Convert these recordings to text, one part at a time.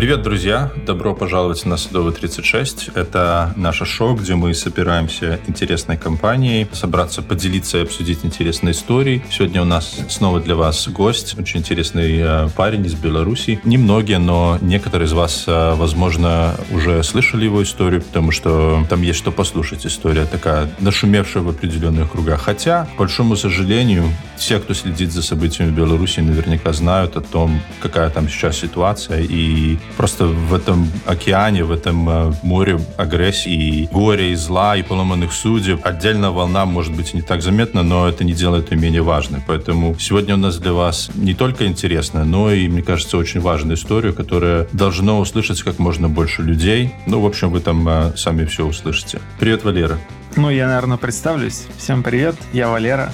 Привет, друзья! Добро пожаловать на Садовый 36. Это наше шоу, где мы собираемся интересной компанией, собраться, поделиться и обсудить интересные истории. Сегодня у нас снова для вас гость, очень интересный э, парень из Беларуси. Немногие, но некоторые из вас, э, возможно, уже слышали его историю, потому что там есть что послушать. История такая, нашумевшая в определенных кругах. Хотя, к большому сожалению, все, кто следит за событиями в Беларуси, наверняка знают о том, какая там сейчас ситуация и просто в этом океане, в этом э, море агрессии, горя и зла, и поломанных судеб отдельная волна может быть не так заметна, но это не делает ее менее важной. Поэтому сегодня у нас для вас не только интересная, но и, мне кажется, очень важная история, которая должна услышать как можно больше людей. Ну, в общем, вы там э, сами все услышите. Привет, Валера. Ну, я, наверное, представлюсь. Всем привет, я Валера.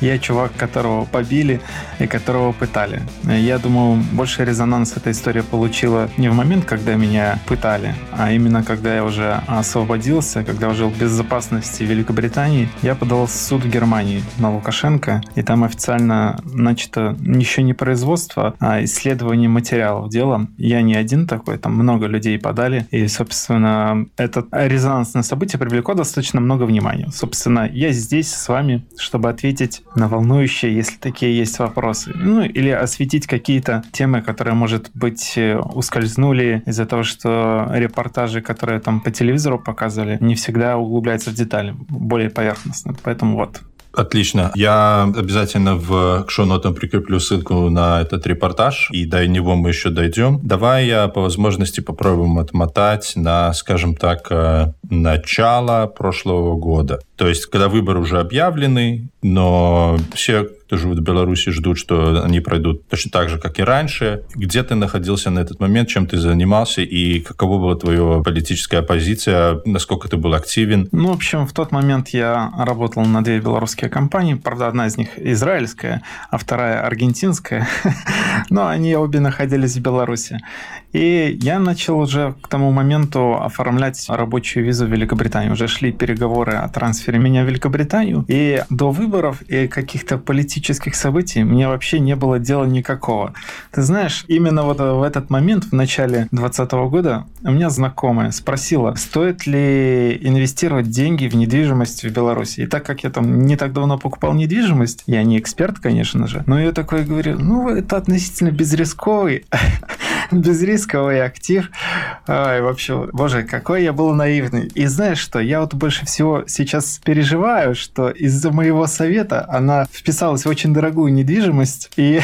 Я чувак, которого побили и которого пытали. Я думаю, больше резонанс эта история получила не в момент, когда меня пытали, а именно когда я уже освободился, когда уже в безопасности Великобритании. Я подал в суд в Германии на Лукашенко, и там официально начато еще не производство, а исследование материалов дела. Я не один такой, там много людей подали, и, собственно, это резонансное событие привлекло достаточно много внимания. Собственно, я здесь с вами, чтобы ответить на волнующие, если такие есть вопросы. Ну, или осветить какие-то темы, которые, может быть, э, ускользнули из-за того, что репортажи, которые там по телевизору показывали, не всегда углубляются в детали, более поверхностно. Поэтому вот. Отлично. Я обязательно в шоу-нотам прикреплю ссылку на этот репортаж, и до него мы еще дойдем. Давай я по возможности попробуем отмотать на, скажем так, э, начало прошлого года. То есть, когда выборы уже объявлены, но все, кто живут в Беларуси, ждут, что они пройдут точно так же, как и раньше. Где ты находился на этот момент, чем ты занимался и какова была твоя политическая позиция, насколько ты был активен? Ну, в общем, в тот момент я работал на две белорусские компании. Правда, одна из них израильская, а вторая аргентинская. Но они обе находились в Беларуси. И я начал уже к тому моменту оформлять рабочую визу в Великобританию. Уже шли переговоры о трансфере меня в Великобританию. И до выборов и каких-то политических событий мне вообще не было дела никакого. Ты знаешь, именно вот в этот момент, в начале 2020 года, у меня знакомая спросила, стоит ли инвестировать деньги в недвижимость в Беларуси. И так как я там не так давно покупал недвижимость, я не эксперт, конечно же, но я такой говорю, ну, это относительно безрисковый безрисковый актив. Ай, вообще, боже, какой я был наивный. И знаешь что, я вот больше всего сейчас переживаю, что из-за моего совета она вписалась в очень дорогую недвижимость, и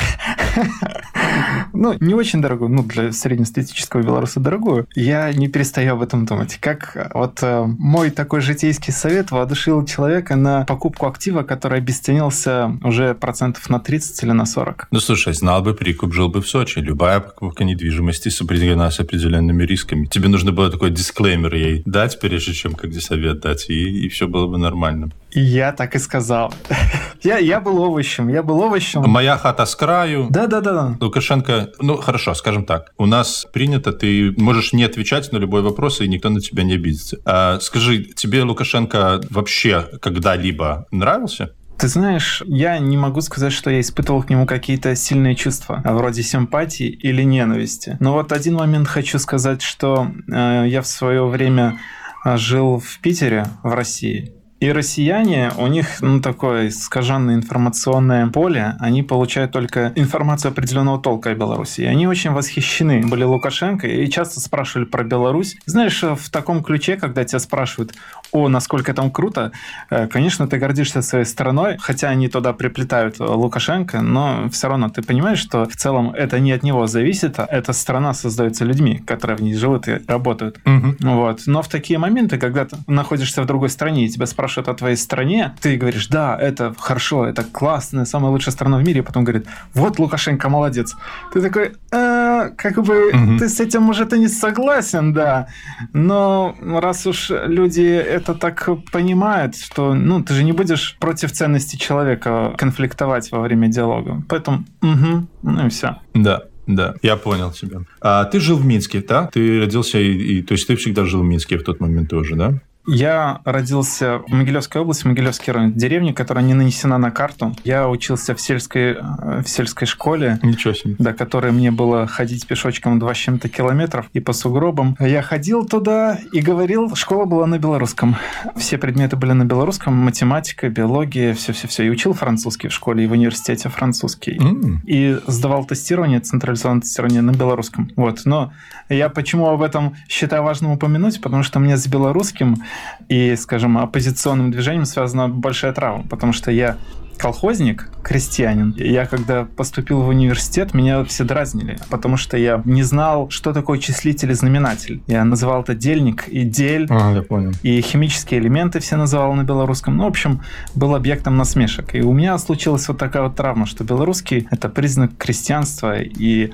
ну, не очень дорогую, ну, для среднестатистического белоруса дорогую, я не перестаю об этом думать. Как вот э, мой такой житейский совет воодушевил человека на покупку актива, который обесценился уже процентов на 30 или на 40. Ну, слушай, знал бы прикуп, жил бы в Сочи. Любая покупка недвижимости сопряжена с определенными рисками. Тебе нужно было такой дисклеймер ей дать, прежде чем как совет дать, и, и все было бы нормально. И я так и сказал. я, я был овощем, я был овощем. Моя хата с краю. Да-да-да. Лукашенко, ну хорошо, скажем так, у нас принято, ты можешь не отвечать на любой вопрос, и никто на тебя не обидится. А, скажи, тебе Лукашенко вообще когда-либо нравился? Ты знаешь, я не могу сказать, что я испытывал к нему какие-то сильные чувства, вроде симпатии или ненависти. Но вот один момент хочу сказать, что э, я в свое время э, жил в Питере, в России, и россияне, у них ну, такое искаженное информационное поле, они получают только информацию определенного толка о Беларуси. И они очень восхищены были Лукашенко и часто спрашивали про Беларусь. Знаешь, в таком ключе, когда тебя спрашивают, о, насколько там круто, э, конечно, ты гордишься своей страной, хотя они туда приплетают Лукашенко, но все равно ты понимаешь, что в целом это не от него зависит, а эта страна создается людьми, которые в ней живут и работают. Угу. Вот. Но в такие моменты, когда ты находишься в другой стране и тебя спрашивают, спрашивают о твоей стране, ты говоришь, да, это хорошо, это классно, самая лучшая страна в мире, и потом говорит, вот Лукашенко молодец. Ты такой, э, как бы угу. ты с этим, может, и не согласен, да, но раз уж люди это так понимают, что, ну, ты же не будешь против ценности человека конфликтовать во время диалога. Поэтому, угу, ну и все. Да. Да, я понял тебя. А ты жил в Минске, да? Ты родился и, и то есть ты всегда жил в Минске в тот момент тоже, да? Я родился в Могилевской области, в Могилевский район, деревне, которая не нанесена на карту. Я учился в сельской, э, в сельской школе. Ничего себе. До которой мне было ходить пешочком два с чем-то километров и по сугробам. Я ходил туда и говорил, школа была на белорусском. Все предметы были на белорусском, математика, биология, все-все-все. И учил французский в школе и в университете французский. Mm. И сдавал тестирование, централизованное тестирование на белорусском. Вот. Но я почему об этом считаю важным упомянуть? Потому что мне с белорусским и, скажем, оппозиционным движением связана большая травма, потому что я колхозник, крестьянин. Я когда поступил в университет, меня все дразнили, потому что я не знал, что такое числитель и знаменатель. Я называл это дельник и дель. А, я понял. И химические элементы все называл на белорусском. Ну, в общем, был объектом насмешек. И у меня случилась вот такая вот травма, что белорусский — это признак крестьянства, и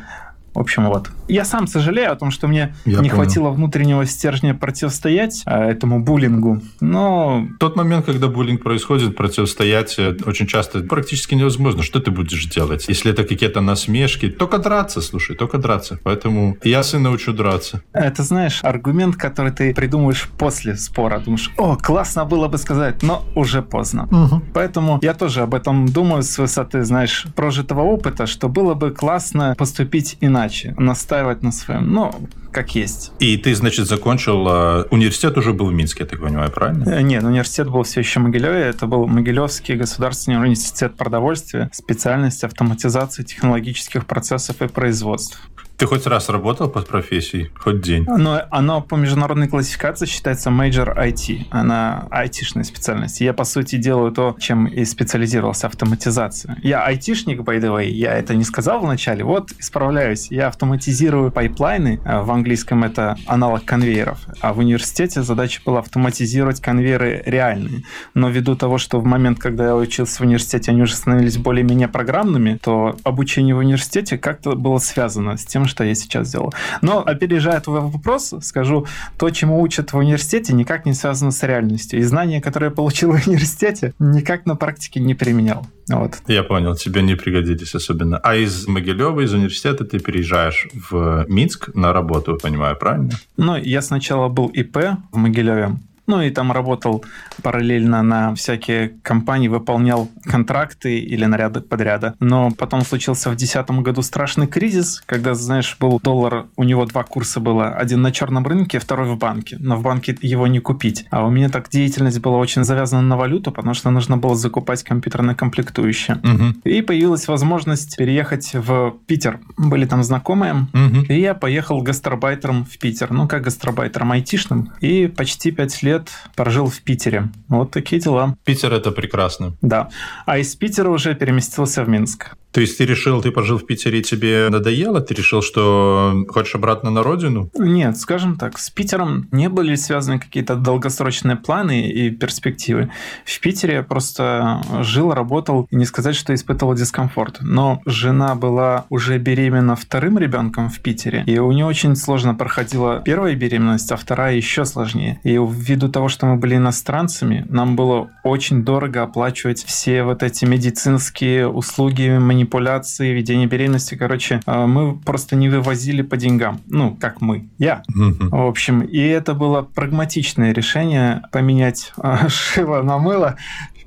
в общем, вот. Я сам сожалею о том, что мне Я не понял. хватило внутреннего стержня противостоять а, этому буллингу, но... Тот момент, когда буллинг происходит, противостоять э, очень часто практически невозможно. Что ты будешь делать? Если это какие-то насмешки, только драться, слушай, только драться. Поэтому я сына учу драться. Это, знаешь, аргумент, который ты придумаешь после спора. Думаешь, о, классно было бы сказать, но уже поздно. Угу. Поэтому я тоже об этом думаю с высоты, знаешь, прожитого опыта, что было бы классно поступить иначе иначе, настаивать на своем. Ну, как есть. И ты, значит, закончил... Э, университет уже был в Минске, я так понимаю, правильно? Э, нет, университет был все еще в Могилеве. Это был Могилевский государственный университет продовольствия, специальность автоматизации технологических процессов и производств. Ты хоть раз работал под профессией? Хоть день? Но оно по международной классификации считается Major IT. Она айтишная специальность. Я, по сути, делаю то, чем и специализировался, автоматизация. Я айтишник, by the way. Я это не сказал вначале. Вот, исправляюсь. Я автоматизирую pipeline ы. В английском это аналог конвейеров. А в университете задача была автоматизировать конвейеры реальные. Но ввиду того, что в момент, когда я учился в университете, они уже становились более-менее программными, то обучение в университете как-то было связано с тем, что я сейчас делаю. Но, опережая твой вопрос, скажу, то, чему учат в университете, никак не связано с реальностью. И знания, которые я получил в университете, никак на практике не применял. Вот. Я понял, тебе не пригодились особенно. А из Могилева, из университета ты переезжаешь в Минск на работу, понимаю, правильно? Ну, я сначала был ИП в Могилеве, ну и там работал параллельно на всякие компании, выполнял контракты или наряды подряда. Но потом случился в 2010 году страшный кризис, когда, знаешь, был доллар, у него два курса было. Один на черном рынке, второй в банке. Но в банке его не купить. А у меня так деятельность была очень завязана на валюту, потому что нужно было закупать компьютерные комплектующие. Угу. И появилась возможность переехать в Питер. Были там знакомые. Угу. И я поехал гастробайтером в Питер. Ну, как гастробайтером айтишным. И почти пять лет лет прожил в Питере. Вот такие дела. Питер это прекрасно. Да. А из Питера уже переместился в Минск. То есть ты решил, ты пожил в Питере, и тебе надоело? Ты решил, что хочешь обратно на родину? Нет, скажем так, с Питером не были связаны какие-то долгосрочные планы и перспективы. В Питере я просто жил, работал, и не сказать, что испытывал дискомфорт. Но жена была уже беременна вторым ребенком в Питере, и у нее очень сложно проходила первая беременность, а вторая еще сложнее. И ввиду того, что мы были иностранцами, нам было очень дорого оплачивать все вот эти медицинские услуги, манипуляции, ведение беременности. Короче, а, мы просто не вывозили по деньгам. Ну, как мы. Я. В общем, и это было прагматичное решение поменять а, шило на мыло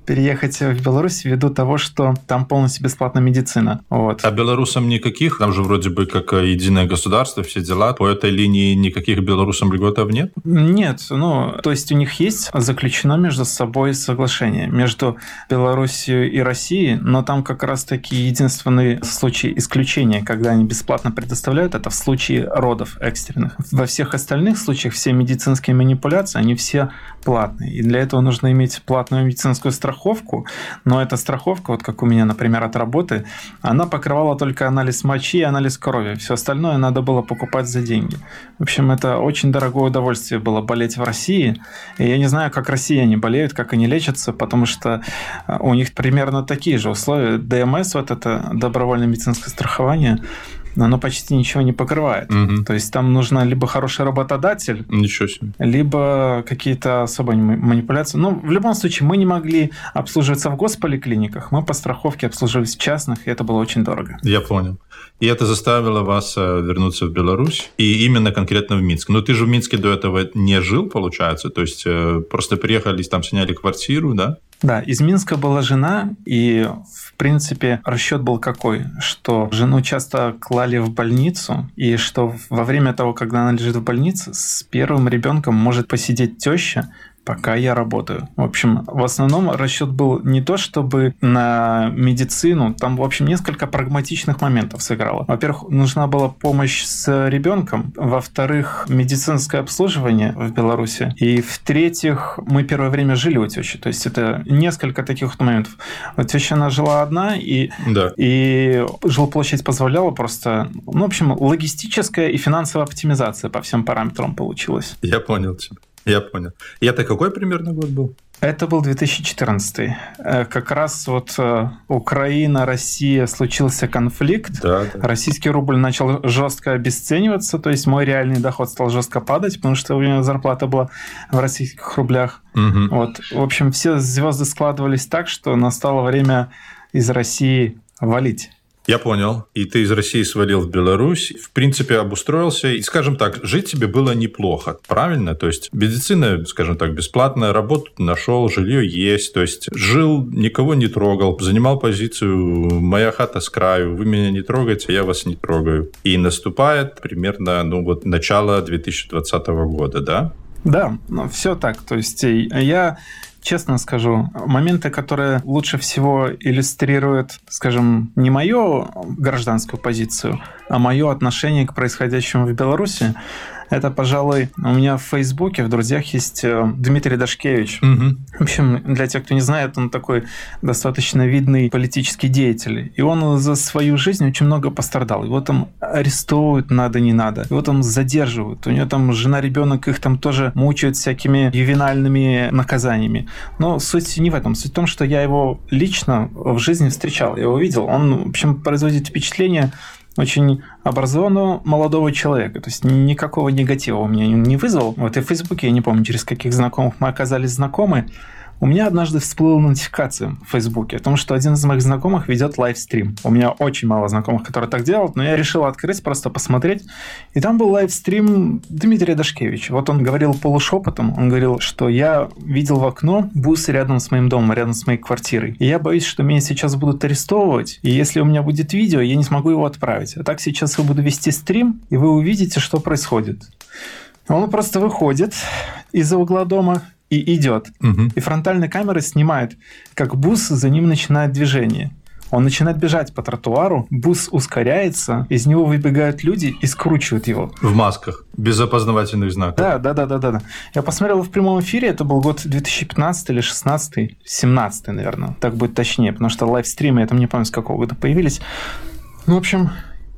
переехать в Беларусь ввиду того, что там полностью бесплатная медицина. Вот. А белорусам никаких? Там же вроде бы как э, единое государство, все дела. По этой линии никаких белорусам льготов нет? Нет. Ну, то есть у них есть заключено между собой соглашение между Беларусью и Россией, но там как раз-таки единственный случай исключения, когда они бесплатно предоставляют, это в случае родов экстренных. Во всех остальных случаях все медицинские манипуляции, они все платные. И для этого нужно иметь платную медицинскую страховку но эта страховка, вот как у меня, например, от работы, она покрывала только анализ мочи и анализ крови. Все остальное надо было покупать за деньги. В общем, это очень дорогое удовольствие было болеть в России. И я не знаю, как россияне болеют, как они лечатся, потому что э, у них примерно такие же условия. ДМС, вот это добровольное медицинское страхование, оно почти ничего не покрывает. Мгм. То есть там нужно либо хороший работодатель, Ничего себе. либо какие-то особые ма- манипуляции. Ну, в любом случае, мы не могли обслуживаться в госполиклиниках, мы по страховке обслуживались в частных, и это было очень дорого. Я понял. И это заставило вас э, вернуться в Беларусь, и именно конкретно в Минск. Но ты же в Минске до этого не жил, получается? То есть э, просто приехали, там сняли квартиру, да? Да, из Минска была жена, и, в принципе, расчет был какой, что жену часто клали в больницу, и что во время того, когда она лежит в больнице, с первым ребенком может посидеть теща, пока я работаю. В общем, в основном расчет был не то, чтобы на медицину, там, в общем, несколько прагматичных моментов сыграло. Во-первых, нужна была помощь с ребенком, во-вторых, медицинское обслуживание в Беларуси, и в-третьих, мы первое время жили у тещи, то есть это несколько таких моментов. Вот теща, она жила одна, и Да. и жилплощадь позволяла просто, ну, в общем, логистическая и финансовая оптимизация по всем параметрам получилась. Я понял тебя. Я понял. И это какой примерно год был? Это был 2014. Э, Как раз вот э, Украина, Россия, случился конфликт. Да, да. Российский рубль начал жестко обесцениваться, то есть мой реальный доход стал жестко падать, потому что у меня зарплата была в российских рублях. Мгм. Вот, в общем, все звезды складывались так, что настало время из России валить. Я понял. И ты из России свалил в Беларусь, в принципе, обустроился. И, скажем так, жить тебе было неплохо, правильно? То есть медицина, скажем так, бесплатная, работу нашел, жилье есть. То есть жил, никого не трогал, занимал позицию «моя хата с краю, вы меня не трогаете, я вас не трогаю». И наступает примерно, ну вот, начало 2020 года, да? Да, ну, все так. То есть э, я честно скажу, моменты, которые лучше всего иллюстрируют, скажем, не мою гражданскую позицию, а мое отношение к происходящему в Беларуси, это, пожалуй, у меня в Фейсбуке, в друзьях есть э, Дмитрий Дашкевич. Мгм. В общем, для тех, кто не знает, он такой достаточно видный политический деятель. И он за свою жизнь очень много пострадал. Его там арестовывают надо, не надо. Его там задерживают. У него там жена, ребенок, их там тоже мучают всякими ювенальными наказаниями. Но суть не в этом. Суть в том, что я его лично в жизни встречал. Я его видел. Он, в общем, производит впечатление очень образованного молодого человека. То есть никакого негатива у меня не вызвал. Вот и в Фейсбуке, я не помню, через каких знакомых мы оказались знакомы, у меня однажды всплыла нотификация в Фейсбуке о том, что один из моих знакомых ведет лайвстрим. У меня очень мало знакомых, которые так делают, но я решил открыть, просто посмотреть. И там был лайвстрим Дмитрия Дашкевича. Вот он говорил полушепотом, он говорил, что я видел в окно бус рядом с моим домом, рядом с моей квартирой. И я боюсь, что меня сейчас будут арестовывать, и если у меня будет видео, я не смогу его отправить. А так сейчас я буду вести стрим, и вы увидите, что происходит. Он просто выходит из-за угла дома и идет. Мгм. И фронтальная камера снимает, как бус за ним начинает движение. Он начинает бежать по тротуару, бус ускоряется, из него выбегают люди и скручивают его. В масках, без опознавательных знаков. Да, да, да, да, да. да. Я посмотрел в прямом эфире, это был год 2015 или 16 17 наверное, так будет точнее, потому что лайвстримы, я там не помню, с какого года появились. Ну, в общем,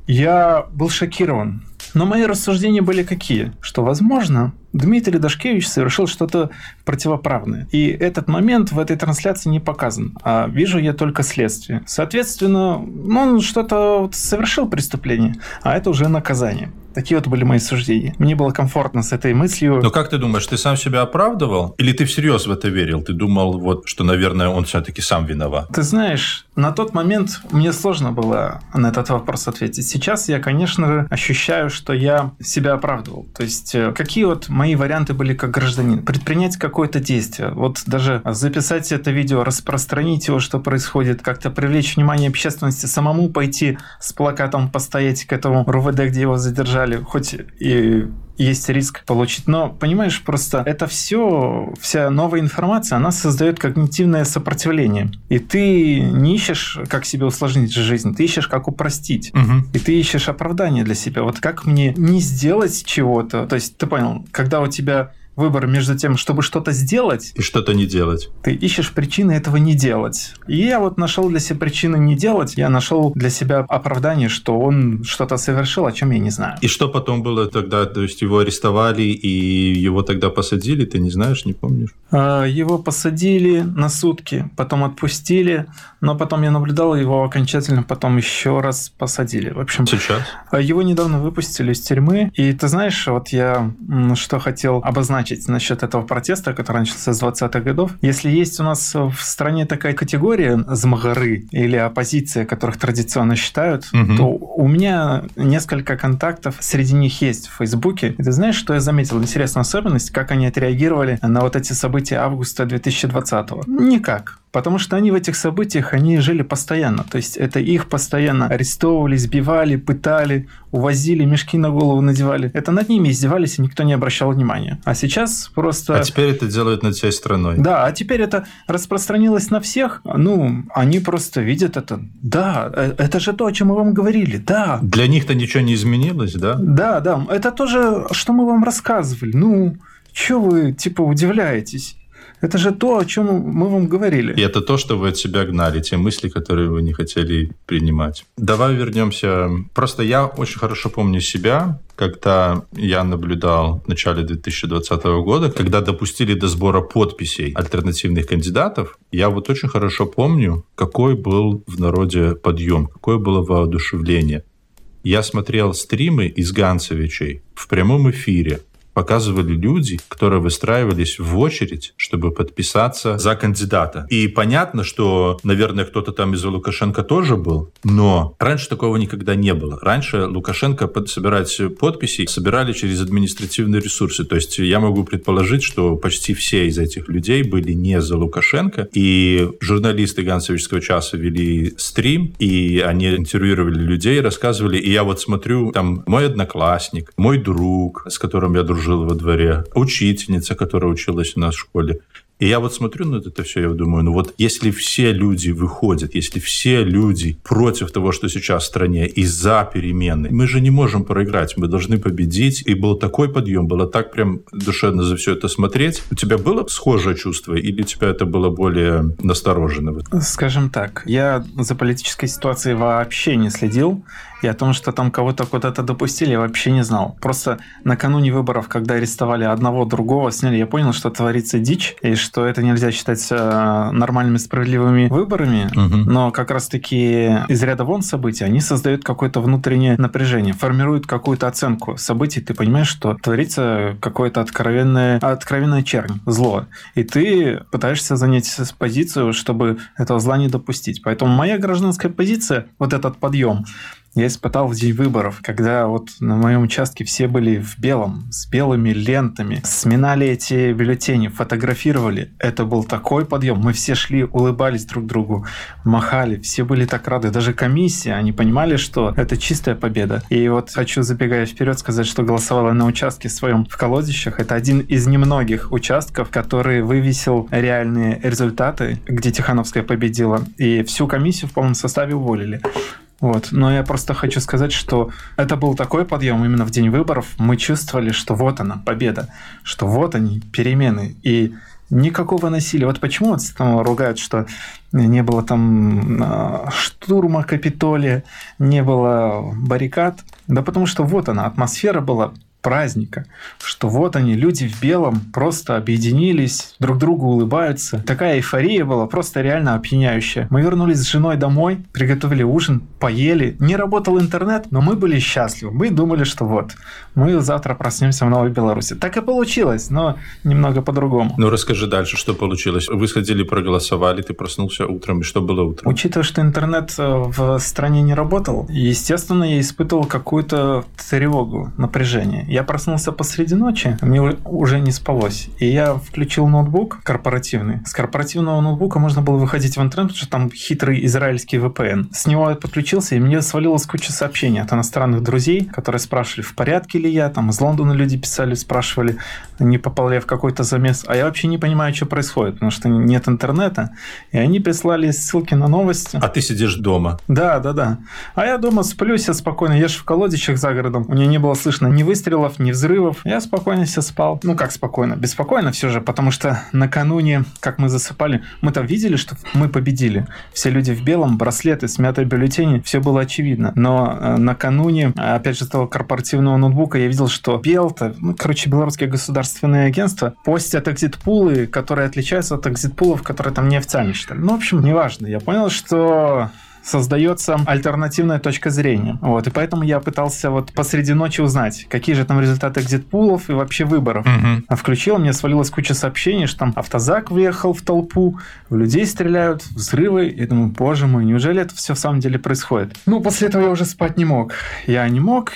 я был шокирован. Но мои рассуждения были какие? Что, возможно, Дмитрий Дашкевич совершил что-то противоправное. И этот момент в этой трансляции не показан. А вижу я только следствие. Соответственно, ну, он что-то вот совершил преступление, а это уже наказание. Такие вот были мои суждения. Мне было комфортно с этой мыслью. Но как ты думаешь, ты сам себя оправдывал? Или ты всерьез в это верил? Ты думал, вот, что, наверное, он все-таки сам виноват? Ты знаешь, на тот момент мне сложно было на этот вопрос ответить. Сейчас я, конечно же, ощущаю, что я себя оправдывал. То есть, э, какие вот мои варианты были как гражданин? Предпринять какое-то действие. Вот даже записать это видео, распространить его, что происходит, как-то привлечь внимание общественности, самому пойти с плакатом постоять к этому РУВД, где его задержали, хоть и есть риск получить. Но, понимаешь, просто это все, вся новая информация, она создает когнитивное сопротивление. И ты не ищешь, как себе усложнить жизнь, ты ищешь, как упростить. Мгм. И ты ищешь оправдание для себя. Вот как мне не сделать чего-то. То есть, ты понял, когда у тебя выбор между тем, чтобы что-то сделать... И что-то не делать. Ты ищешь причины этого не делать. И я вот нашел для себя причины не делать. Я нашел для себя оправдание, что он что-то совершил, о чем я не знаю. И что потом было тогда? То есть его арестовали и его тогда посадили? Ты не знаешь, не помнишь? А, его посадили на сутки, потом отпустили, но потом я наблюдал его окончательно, потом еще раз посадили. В общем, сейчас а, его недавно выпустили из тюрьмы. И ты знаешь, вот я что хотел обозначить насчет этого протеста, который начался с 20-х годов. Если есть у нас в стране такая категория змагары или оппозиция, которых традиционно считают, угу. то у меня несколько контактов среди них есть в Фейсбуке. И ты знаешь, что я заметил? Интересную особенность, как они отреагировали на вот эти события августа 2020 -го. Никак. Потому что они в этих событиях, они жили постоянно. То есть это их постоянно арестовывали, сбивали, пытали, увозили, мешки на голову надевали. Это над ними издевались, и никто не обращал внимания. А сейчас просто... А теперь это делают над всей страной. Да, а теперь это распространилось на всех. Ну, они просто видят это. Да, э, это же то, о чем мы вам говорили. Да. Для них-то ничего не изменилось, да? Да, да. Это тоже, что мы вам рассказывали. Ну, что вы, типа, удивляетесь? Это же то, о чем мы вам говорили. И это то, что вы от себя гнали, те мысли, которые вы не хотели принимать. Давай вернемся. Просто я очень хорошо помню себя, когда я наблюдал в начале 2020 года, когда допустили до сбора подписей альтернативных кандидатов, я вот очень хорошо помню, какой был в народе подъем, какое было воодушевление. Я смотрел стримы из Ганцевичей в прямом эфире показывали люди, которые выстраивались в очередь, чтобы подписаться за кандидата. И понятно, что, наверное, кто-то там из Лукашенко тоже был, но раньше такого никогда не было. Раньше Лукашенко собирать подписи собирали через административные ресурсы. То есть я могу предположить, что почти все из этих людей были не за Лукашенко, и журналисты Гансовического часа вели стрим, и они интервьюировали людей, рассказывали, и я вот смотрю, там мой одноклассник, мой друг, с которым я дружил, жил во дворе, учительница, которая училась у нас в школе. И я вот смотрю на это все, я думаю, ну вот если все люди выходят, если все люди против того, что сейчас в стране, и за перемены, мы же не можем проиграть, мы должны победить. И был такой подъем, было так прям душевно за все это смотреть. У тебя было схожее чувство, или у тебя это было более настороженно? Скажем так, я за политической ситуацией вообще не следил и о том, что там кого-то куда-то допустили, я вообще не знал. Просто накануне выборов, когда арестовали одного, другого, сняли, я понял, что творится дичь, и что это нельзя считать э, нормальными, справедливыми выборами, угу. но как раз-таки из ряда вон событий, они создают какое-то внутреннее напряжение, формируют какую-то оценку событий, ты понимаешь, что творится какое-то откровенное, откровенное чернь, зло, и ты пытаешься занять позицию, чтобы этого зла не допустить. Поэтому моя гражданская позиция, вот этот подъем, я испытал в день выборов, когда вот на моем участке все были в белом, с белыми лентами, сминали эти бюллетени, фотографировали. Это был такой подъем. Мы все шли, улыбались друг другу, махали, все были так рады. Даже комиссия, они понимали, что это чистая победа. И вот хочу, забегая вперед, сказать, что голосовала на участке своем в Колодищах. Это один из немногих участков, который вывесил реальные результаты, где Тихановская победила. И всю комиссию в полном составе уволили. Вот. Но я просто хочу сказать, что это был такой подъем именно в день выборов. Мы чувствовали, что вот она, победа, что вот они, перемены. И никакого насилия. Вот почему вот там ругают, что не было там а, штурма Капитолия, не было баррикад. Да потому что вот она, атмосфера была праздника, что вот они, люди в белом, просто объединились, друг другу улыбаются. Такая эйфория была, просто реально опьяняющая. Мы вернулись с женой домой, приготовили ужин, поели. Не работал интернет, но мы были счастливы. Мы думали, что вот, мы завтра проснемся в Новой Беларуси. Так и получилось, но немного по-другому. Ну, расскажи дальше, что получилось. Вы сходили, проголосовали, ты проснулся утром, и что было утром? Учитывая, что интернет э, в стране не работал, естественно, я испытывал какую-то тревогу, напряжение. Я проснулся посреди ночи, мне уже не спалось. И я включил ноутбук корпоративный. С корпоративного ноутбука можно было выходить в интернет, потому что там хитрый израильский VPN. С него я подключился, и мне свалилась куча сообщений от иностранных друзей, которые спрашивали, в порядке ли я. Там из Лондона люди писали, спрашивали, не попал ли я в какой-то замес. А я вообще не понимаю, что происходит, потому что нет интернета. И они прислали ссылки на новости. А ты сидишь дома? Да, да, да. А я дома сплю себе спокойно. Я же в колодичах за городом. У меня не было слышно ни выстрела выстрелов, ни взрывов. Я спокойно себе спал. Ну, как спокойно? Беспокойно все же, потому что накануне, как мы засыпали, мы там видели, что мы победили. Все люди в белом, браслеты, смятые бюллетени, все было очевидно. Но э, накануне, опять же, того корпоративного ноутбука, я видел, что Белта, ну, короче, белорусские государственные агентства, постят экзит-пулы, которые отличаются от экзит-пулов, которые там неофициально считали. Ну, в общем, неважно. Я понял, что создается альтернативная точка зрения. Вот, и поэтому я пытался вот посреди ночи узнать, какие же там результаты экзит-пулов и вообще выборов. Угу. Включил, мне свалилась куча сообщений, что там автозак въехал в толпу, в людей стреляют, взрывы. И думаю, боже мой, неужели это все в самом деле происходит? Ну, после этого я уже спать не мог. Я не мог,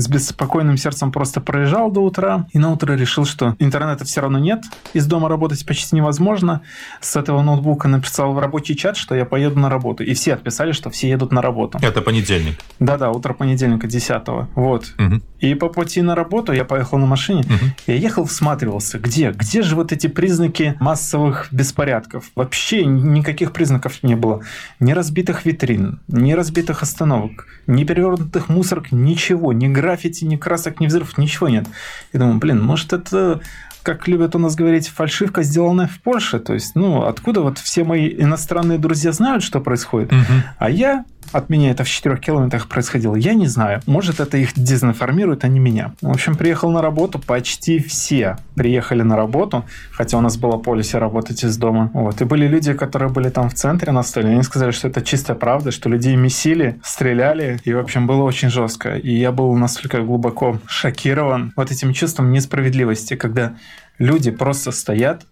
с беспокойным сердцем просто проезжал до утра, и на утро решил, что интернета все равно нет, из дома работать почти невозможно. С этого ноутбука написал в рабочий чат, что я поеду на работу. И все отписали, что все едут на работу. Это понедельник. Да-да, утро понедельника 10 Вот. Угу. И по пути на работу я поехал на машине. Угу. Я ехал, всматривался, где? Где же вот эти признаки массовых беспорядков? Вообще никаких признаков не было. Ни разбитых витрин, ни разбитых остановок, ни перевернутых мусорок, ничего, ни граффити, ни красок, ни взрывов, ничего нет. И думаю, блин, может это как любят у нас говорить, фальшивка, сделанная в Польше. То есть, ну, откуда вот все мои иностранные друзья знают, что происходит, угу. а я от меня это в 4 километрах происходило, я не знаю. Может, это их дезинформирует, а не меня. В общем, приехал на работу, почти все приехали на работу, хотя у нас было полисе работать из дома. Вот. И были люди, которые были там в центре на столе, они сказали, что это чистая правда, что людей месили, стреляли, и, в общем, было очень жестко. И я был настолько глубоко шокирован вот этим чувством несправедливости, когда люди просто стоят,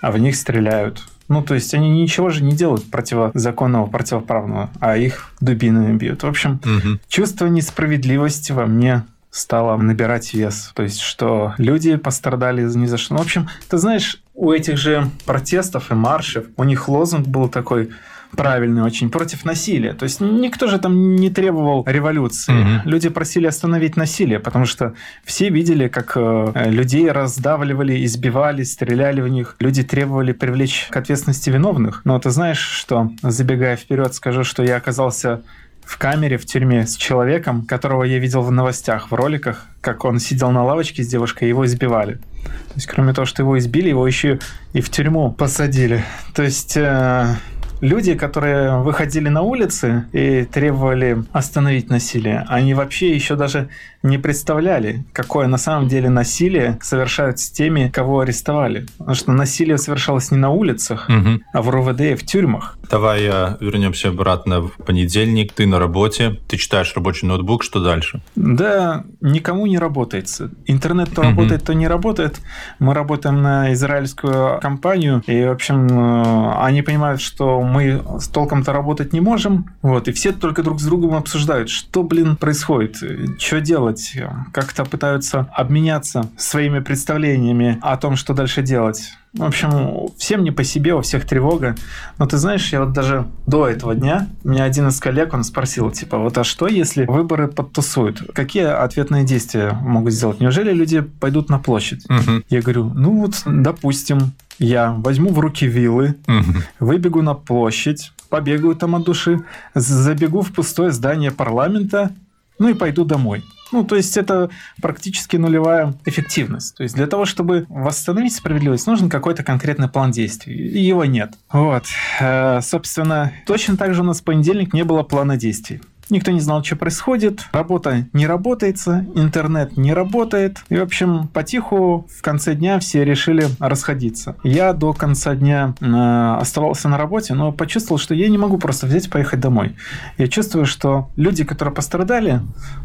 а в них стреляют. Ну, то есть они ничего же не делают противозаконного, противоправного, а их дубинами бьют. В общем, угу. чувство несправедливости во мне стало набирать вес. То есть, что люди пострадали ни за что. Ну, в общем, ты знаешь, у этих же протестов и маршев, у них лозунг был такой правильный очень, против насилия. То есть никто же там не требовал революции. Угу. Люди просили остановить насилие, потому что все видели, как э, людей раздавливали, избивали, стреляли в них. Люди требовали привлечь к ответственности виновных. Но ты знаешь, что, забегая вперед, скажу, что я оказался в камере в тюрьме с человеком, которого я видел в новостях, в роликах, как он сидел на лавочке с девушкой, его избивали. То есть, кроме того, что его избили, его еще и в тюрьму посадили. То есть, э, люди, которые выходили на улицы и требовали остановить насилие, они вообще еще даже не представляли, какое на самом деле насилие совершают с теми, кого арестовали. Потому что насилие совершалось не на улицах, угу. а в РОВД и в тюрьмах. Давай вернемся обратно в понедельник. Ты на работе, ты читаешь рабочий ноутбук, что дальше? Да, никому не работает. Интернет то угу. работает, то не работает. Мы работаем на израильскую компанию, и, в общем, э, они понимают, что мы с толком-то работать не можем. Вот, и все только друг с другом обсуждают, что, блин, происходит, что делать делать, как-то пытаются обменяться своими представлениями о том, что дальше делать. В общем, всем не по себе, у всех тревога. Но ты знаешь, я вот даже до этого дня, меня один из коллег, он спросил, типа, вот а что, если выборы подтусуют? Какие ответные действия могут сделать? Неужели люди пойдут на площадь? Угу. Я говорю, ну вот, допустим, я возьму в руки вилы, угу. выбегу на площадь, побегаю там от души, забегу в пустое здание парламента, ну и пойду домой. Ну, то есть это практически нулевая эффективность. То есть для того, чтобы восстановить справедливость, нужен какой-то конкретный план действий. И его нет. Вот. Э, собственно, точно так же у нас в понедельник не было плана действий. Никто не знал, что происходит. Работа не работается, интернет не работает. И, в общем, потиху в конце дня все решили расходиться. Я до конца дня э, оставался на работе, но почувствовал, что я не могу просто взять и поехать домой. Я чувствую, что люди, которые пострадали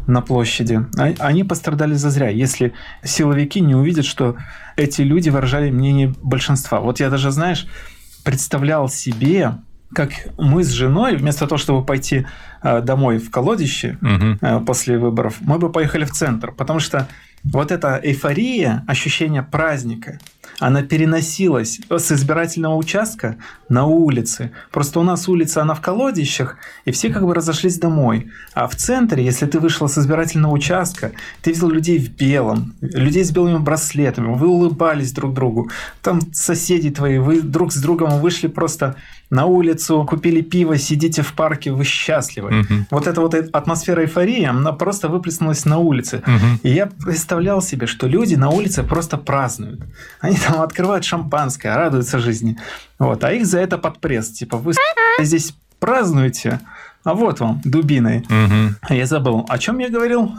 на площади, а, они пострадали зазря, если силовики не увидят, что эти люди выражали мнение большинства. Вот я даже, знаешь, представлял себе, как мы с женой, вместо того, чтобы пойти э, домой в колодище угу. после выборов, мы бы поехали в центр, потому что вот эта эйфория, ощущение праздника, она переносилась с избирательного участка на улицы. Просто у нас улица, она в колодищах, и все как бы разошлись домой. А в центре, если ты вышла с избирательного участка, ты видел людей в белом, людей с белыми браслетами, вы улыбались друг другу. Там соседи твои, вы друг с другом вышли просто на улицу, купили пиво, сидите в парке, вы счастливы. Угу. Вот эта вот атмосфера эйфории, она просто выплеснулась на улице. Угу. И я представлял себе, что люди на улице просто празднуют. Они там открывают шампанское, радуются жизни. Вот. А их за это под пресс. Типа, вы здесь празднуете, а вот вам, дубиной. Угу. Я забыл, о чем я говорил?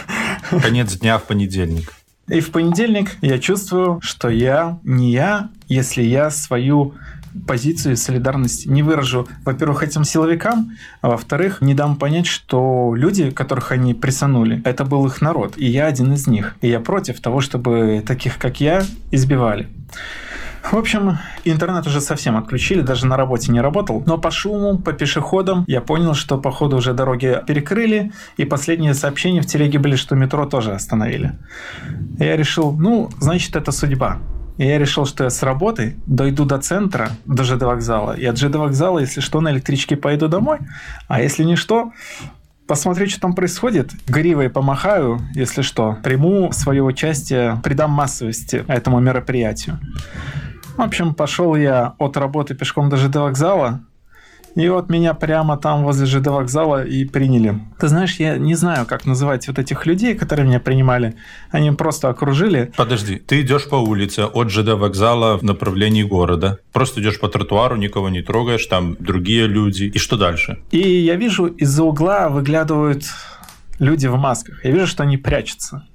Конец дня в понедельник. И в понедельник я чувствую, что я не я, если я свою позицию солидарности не выражу, во-первых, этим силовикам, а во-вторых, не дам понять, что люди, которых они присанули, это был их народ, и я один из них. И я против того, чтобы таких, как я, избивали. В общем, интернет уже совсем отключили, даже на работе не работал. Но по шуму, по пешеходам я понял, что походу уже дороги перекрыли, и последние сообщения в телеге были, что метро тоже остановили. Я решил, ну, значит, это судьба. И я решил, что я с работы дойду до центра, до ЖД вокзала. И от ЖД вокзала, если что, на электричке поеду домой. А если не что, посмотрю, что там происходит. Гривой помахаю, если что. Приму свое участие, придам массовости этому мероприятию. В общем, пошел я от работы пешком до ЖД вокзала. И вот меня прямо там возле ЖД вокзала и приняли. Ты знаешь, я не знаю, как называть вот этих людей, которые меня принимали. Они просто окружили. Подожди, ты идешь по улице от ЖД вокзала в направлении города. Просто идешь по тротуару, никого не трогаешь, там другие люди. И что дальше? И я вижу, из-за угла выглядывают люди в масках. Я вижу, что они прячутся.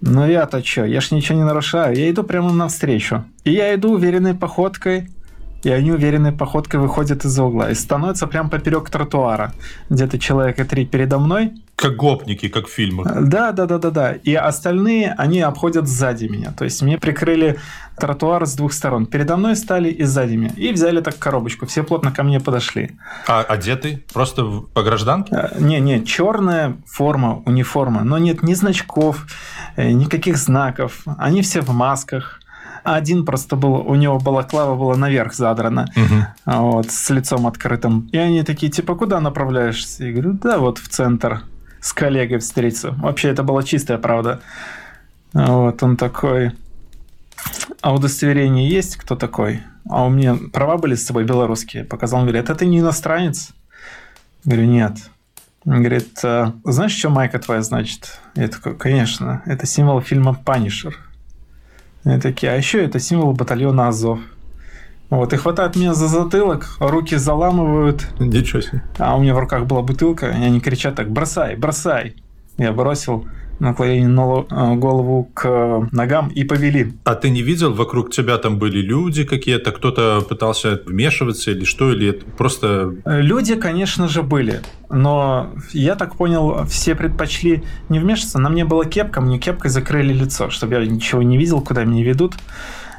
Но я-то что? Я ж ничего не нарушаю. Я иду прямо навстречу. И я иду уверенной походкой и они уверенной походкой выходят из-за угла и становятся прям поперек тротуара. Где-то человека три передо мной. Как гопники, как в фильмах. Да, да, да, да, да. И остальные, они обходят сзади меня. То есть мне прикрыли тротуар с двух сторон. Передо мной стали и сзади меня. И взяли так коробочку. Все плотно ко мне подошли. А одеты? Просто по гражданке? А, не, не, черная форма, униформа. Но нет ни значков, э, никаких знаков. Они все в масках один просто был, у него балаклава была наверх задрана, угу. вот, с лицом открытым. И они такие, типа, куда направляешься? Я говорю, да, вот в центр с коллегой встретиться. Вообще, это была чистая правда. Вот, он такой, а удостоверение есть, кто такой? А у меня права были с собой белорусские. Показал, он говорит, это ты не иностранец? Я говорю, нет. Он говорит, «А знаешь, что майка твоя значит? Я такой, конечно, это символ фильма «Панишер». И такие, а еще это символ батальона Азов. Вот, и хватают меня за затылок, руки заламывают. Ничего себе. А у меня в руках была бутылка, и они кричат так, бросай, бросай. Я бросил, наклонили э, голову к ногам и повели. А ты не видел, вокруг тебя там были люди какие-то, кто-то пытался вмешиваться или что, или это просто... Э, люди, конечно же, были, но я так понял, все предпочли не вмешиваться. На мне была кепка, мне кепкой закрыли лицо, чтобы я ничего не видел, куда меня ведут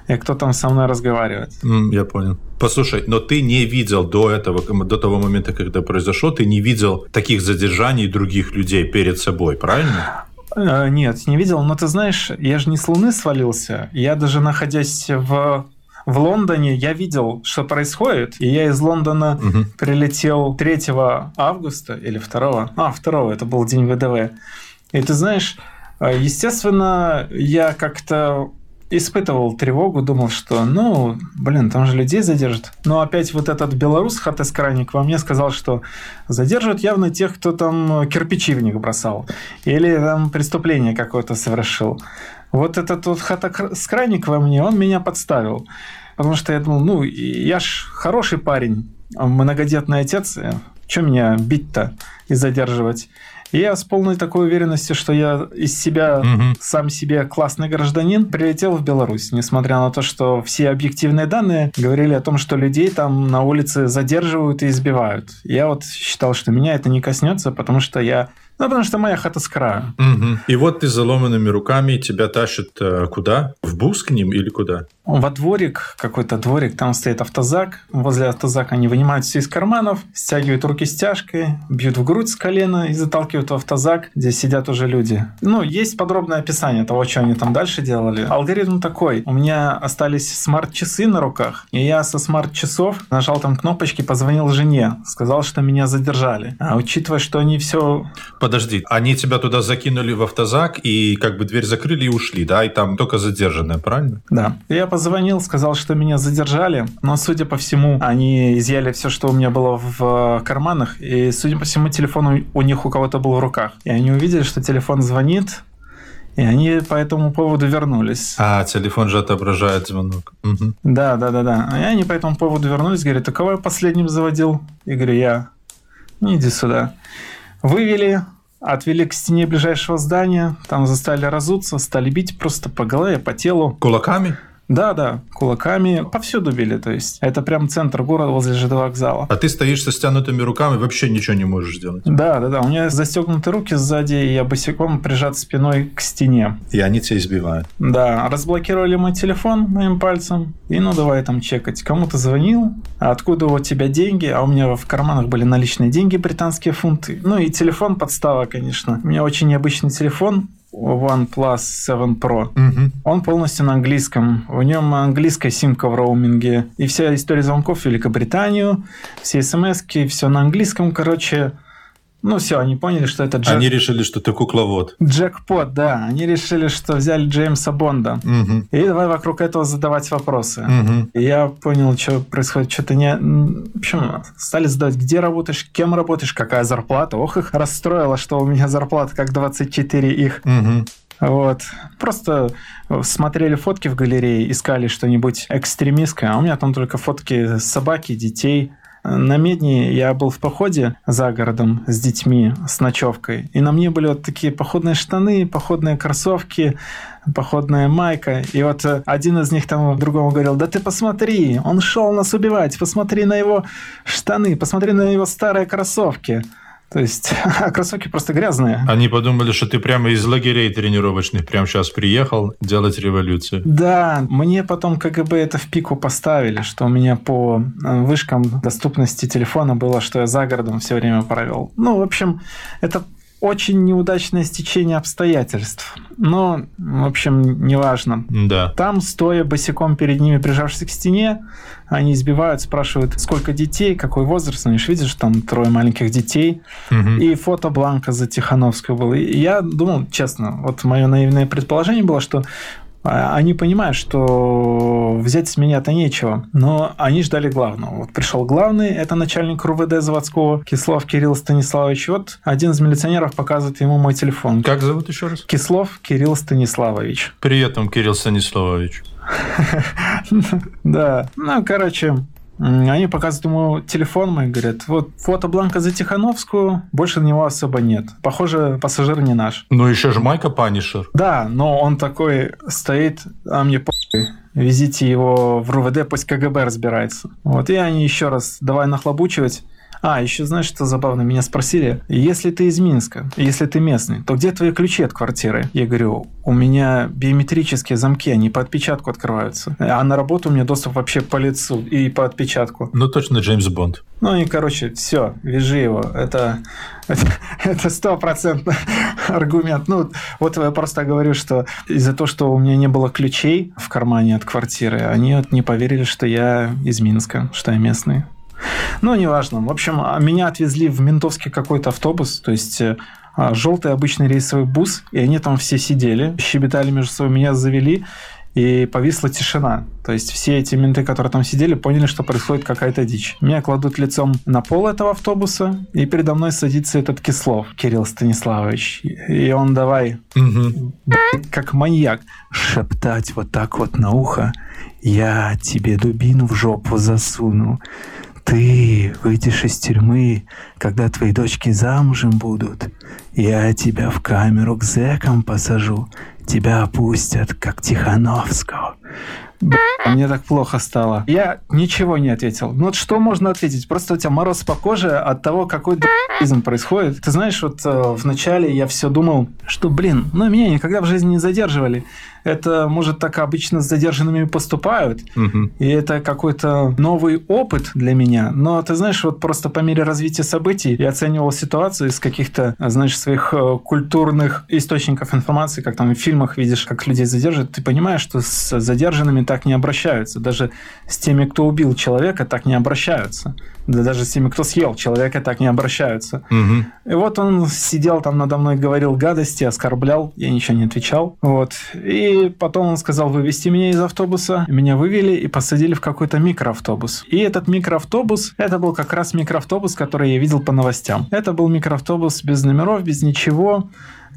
и кто там со мной разговаривает. Mm, я понял. Послушай, но ты не видел до этого, до того момента, когда произошло, ты не видел таких задержаний других людей перед собой, правильно? Э, нет, не видел. Но ты знаешь, я же не с Луны свалился. Я даже находясь в в Лондоне я видел, что происходит, и я из Лондона угу. прилетел 3 августа или 2. А, 2, это был день ВДВ. И ты знаешь, э, естественно, я как-то испытывал тревогу, думал, что, ну, блин, там же людей задержат. Но опять вот этот белорус хатескрайник во мне сказал, что задержат явно тех, кто там кирпичи в них бросал. Или там преступление какое-то совершил. Вот этот вот хатескрайник во мне, он меня подставил. Потому что я думал, ну, я ж хороший парень, многодетный отец, что меня бить-то и задерживать? И я с полной такой уверенностью, что я из себя угу. сам себе классный гражданин, прилетел в Беларусь, несмотря на то, что все объективные данные говорили о том, что людей там на улице задерживают и избивают. Я вот считал, что меня это не коснется, потому что я Ну, потому что моя хата с краю. Угу. И вот ты с заломанными руками, тебя тащат э, куда? В бус к ним или куда? Во дворик, какой-то дворик, там стоит автозак. Возле автозака они вынимают все из карманов, стягивают руки стяжкой, бьют в грудь с колена и заталкивают в автозак, где сидят уже люди. Ну, есть подробное описание того, что они там дальше делали. Алгоритм такой. У меня остались смарт-часы на руках, и я со смарт-часов нажал там кнопочки, позвонил жене, сказал, что меня задержали. А учитывая, что они все Подожди, они тебя туда закинули в автозак и как бы дверь закрыли и ушли, да? И там только задержанные, правильно? Да. Я позвонил, сказал, что меня задержали, но, судя по всему, они изъяли все, что у меня было в карманах, и, судя по всему, телефон у них у кого-то был в руках. И они увидели, что телефон звонит, и они по этому поводу вернулись. А, телефон же отображает звонок. Угу. Да, да, да, да. И они по этому поводу вернулись, говорят, а кого я последним заводил? И говорю, я. «Ну, иди сюда. Вывели, Отвели к стене ближайшего здания, там застали разуться, стали бить просто по голове, по телу. Кулаками? Да, да, кулаками повсюду били, то есть это прям центр города возле ЖД вокзала. А ты стоишь со стянутыми руками, вообще ничего не можешь сделать? Да, да, да, у меня застегнуты руки сзади, и я босиком прижат спиной к стене. И они тебя избивают? Да, разблокировали мой телефон моим пальцем, и ну давай там чекать, кому ты звонил, а откуда у тебя деньги, а у меня в карманах были наличные деньги, британские фунты, ну и телефон подстава, конечно. У меня очень необычный телефон, OnePlus 7 Pro. Угу. Он полностью на английском. В нем английская симка в роуминге. И вся история звонков в Великобританию, все смс все на английском. Короче, ну все, они поняли, что это джек... Они решили, что ты кукловод. Джекпот, да. Они решили, что взяли Джеймса Бонда. Угу. И давай вокруг этого задавать вопросы. Угу. И я понял, что происходит. Что-то не... В общем, стали задавать, где работаешь, кем работаешь, какая зарплата. Ох, их расстроило, что у меня зарплата как 24 их. Угу. Вот. Просто смотрели фотки в галерее, искали что-нибудь экстремистское, а у меня там только фотки собаки, детей, на Медне я был в походе за городом с детьми, с ночевкой. И на мне были вот такие походные штаны, походные кроссовки, походная майка. И вот э, один из них там другому говорил, да ты посмотри, он шел нас убивать, посмотри на его штаны, посмотри на его старые кроссовки. То есть а кроссовки просто грязные. Они подумали, что ты прямо из лагерей тренировочных прямо сейчас приехал делать революцию. Да, мне потом КГБ это в пику поставили, что у меня по э, вышкам доступности телефона было, что я за городом все время провел. Ну, в общем, это очень неудачное стечение обстоятельств. Но, в общем, неважно. Да. Там, стоя босиком перед ними, прижавшись к стене, они избивают, спрашивают, сколько детей, какой возраст. Они же видят, что там трое маленьких детей. Угу. И фото Бланка за Тихановскую было. И я думал, честно, вот мое наивное предположение было, что они понимают, что взять с меня-то нечего, но они ждали главного. Вот пришел главный, это начальник РУВД заводского, Кислов Кирилл Станиславович. Вот один из милиционеров показывает ему мой телефон. Как зовут еще раз? Кислов Кирилл Станиславович. Привет вам, Кирилл Станиславович. Да. Ну, короче, они показывают ему телефон мой, говорят, вот фото Бланка за Тихановскую, больше на него особо нет. Похоже, пассажир не наш. Ну еще же Майка Punisher. Да, но он такой стоит, а мне по везите его в РУВД, пусть КГБ разбирается. Вот, и они еще раз, давай нахлобучивать. А, еще знаешь, что забавно? Меня спросили, если ты из Минска, если ты местный, то где твои ключи от квартиры? Я говорю, у меня биометрические замки, они по отпечатку открываются. А на работу у меня доступ вообще по лицу и по отпечатку. Ну, точно Джеймс Бонд. Ну и, короче, все, вяжи его. Это это стопроцентный аргумент. Ну, вот я просто говорю, что из-за того, что у меня не было ключей в кармане от квартиры, они вот не поверили, что я из Минска, что я местный. Ну, неважно. В общем, а меня отвезли в ментовский какой-то автобус, то есть э, а, желтый обычный рейсовый бус, и они там все сидели, щебетали между собой, меня завели, и повисла тишина. То есть все эти менты, которые там сидели, поняли, что происходит какая-то дичь. Меня кладут лицом на пол этого автобуса, и передо мной садится этот Кислов, Кирилл Станиславович. И он давай, угу. как маньяк, шептать вот так вот на ухо, я тебе дубину в жопу засуну. Ты выйдешь из тюрьмы, когда твои дочки замужем будут. Я тебя в камеру к зэкам посажу. Тебя опустят, как Тихановского. мне так плохо стало. Я ничего не ответил. Ну вот что можно ответить? Просто у тебя мороз по коже от того, какой д***изм происходит. Ты знаешь, вот э, вначале я все думал, что, блин, ну меня никогда в жизни не задерживали это, может, так обычно с задержанными поступают, угу. и это какой-то новый опыт для меня. Но ты знаешь, вот просто по мере развития событий я оценивал ситуацию из каких-то, знаешь, своих э, культурных источников информации, как там в фильмах видишь, как людей задерживают, ты понимаешь, что с задержанными так не обращаются. Даже с теми, кто убил человека, так не обращаются. Да даже с теми, кто съел человека, так не обращаются. Угу. И вот он сидел там надо мной, говорил гадости, оскорблял, я ничего не отвечал. Вот. И потом он сказал вывести меня из автобуса. Меня вывели и посадили в какой-то микроавтобус. И этот микроавтобус, это был как раз микроавтобус, который я видел по новостям. Это был микроавтобус без номеров, без ничего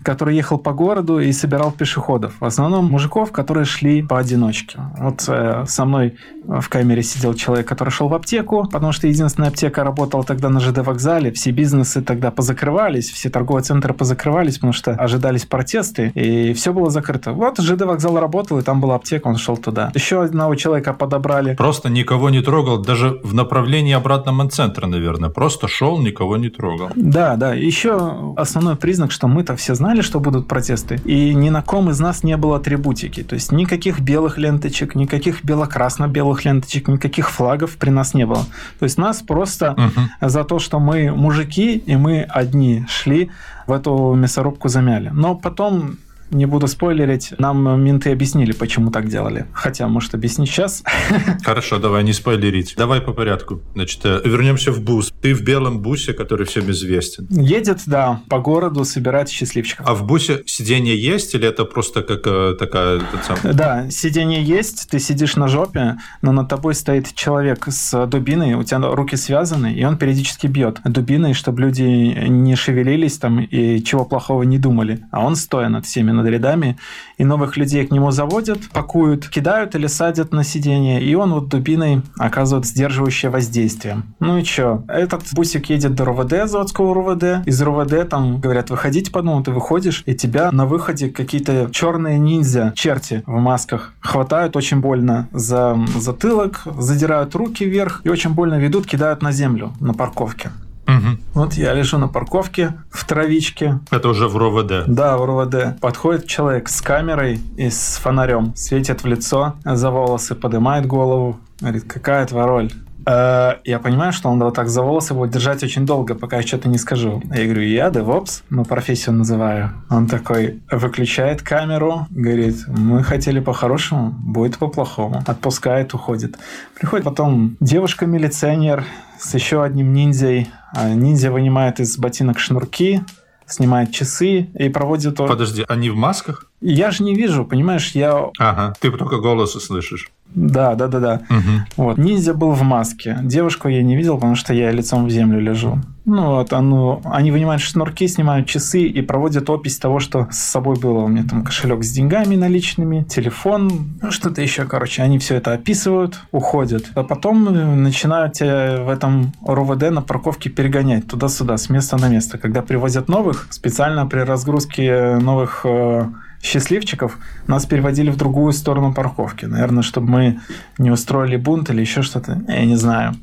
который ехал по городу и собирал пешеходов. В основном мужиков, которые шли поодиночке. Вот э, со мной в камере сидел человек, который шел в аптеку, потому что единственная аптека работала тогда на ЖД вокзале. Все бизнесы тогда позакрывались, все торговые центры позакрывались, потому что ожидались протесты, и все было закрыто. Вот ЖД вокзал работал, и там была аптека, он шел туда. Еще одного человека подобрали. Просто никого не трогал, даже в направлении обратного центра, наверное. Просто шел, никого не трогал. Да, да. Еще основной признак, что мы-то все знали, что будут протесты, и ни на ком из нас не было атрибутики. То есть никаких белых ленточек, никаких бело-красно-белых ленточек, никаких флагов при нас не было. То есть нас просто угу. за то, что мы мужики, и мы одни шли, в эту мясорубку замяли. Но потом не буду спойлерить, нам менты объяснили, почему так делали. Хотя, может, объяснить сейчас. Хорошо, давай, не спойлерить. Давай по порядку. Значит, э, вернемся в бус. Ты в белом бусе, который всем известен. Едет, да, по городу, собирает счастливчиков. А в бусе сиденье есть или это просто как э, такая... Сам... Да, сиденье есть, ты сидишь на жопе, но над тобой стоит человек с дубиной, у тебя руки связаны, и он периодически бьет дубиной, чтобы люди не шевелились там и чего плохого не думали. А он стоя над всеми, над рядами, и новых людей к нему заводят, пакуют, кидают или садят на сиденье, и он вот дубиной оказывает сдерживающее воздействие. Ну и что? Этот бусик едет до РОВД, заводского РОВД, из РОВД там говорят, выходите по одному, ты выходишь, и тебя на выходе какие-то черные ниндзя, черти в масках, хватают очень больно за затылок, задирают руки вверх и очень больно ведут, кидают на землю на парковке. Угу. Вот я лежу на парковке в травичке. Это уже в РОВД? Да, в РОВД. Подходит человек с камерой и с фонарем, светит в лицо, за волосы поднимает голову, говорит, какая твоя роль? Э, я понимаю, что он вот так за волосы будет держать очень долго, пока я что-то не скажу. Я говорю, я DevOps, ну, профессию называю. Он такой выключает камеру, говорит, мы хотели по-хорошему, будет по-плохому. Отпускает, уходит. Приходит потом девушка-милиционер с еще одним ниндзей. А ниндзя вынимает из ботинок шнурки, снимает часы и проводит... Подожди, они в масках? Я же не вижу, понимаешь, я... Ага, ты только голос слышишь. Да, да, да, да. Угу. Вот. Ниндзя был в маске. Девушку я не видел, потому что я лицом в землю лежу. Ну вот, оно, они вынимают шнурки, снимают часы и проводят опись того, что с собой было. У меня там кошелек с деньгами наличными, телефон, ну, что-то еще, короче. Они все это описывают, уходят. А потом э, начинают тебя в этом РОВД на парковке перегонять туда-сюда, с места на место. Когда привозят новых, специально при разгрузке новых э, счастливчиков нас переводили в другую сторону парковки. Наверное, чтобы мы не устроили бунт или еще что-то. Я не знаю.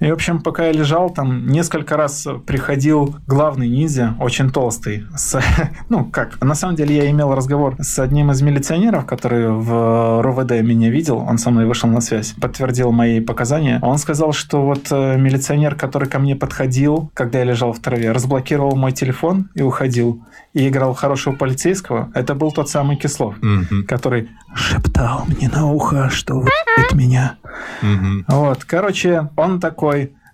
И, в общем, пока я лежал, там несколько раз приходил главный ниндзя, очень толстый. С, ну, как, на самом деле я имел разговор с одним из милиционеров, который в РОВД меня видел, он со мной вышел на связь, подтвердил мои показания. Он сказал, что вот э, милиционер, который ко мне подходил, когда я лежал в траве, разблокировал мой телефон и уходил. И играл хорошего полицейского. Это был тот самый Кислов, mm-hmm. который шептал мне на ухо, что вы***ет меня. Mm-hmm. Вот, короче, он такой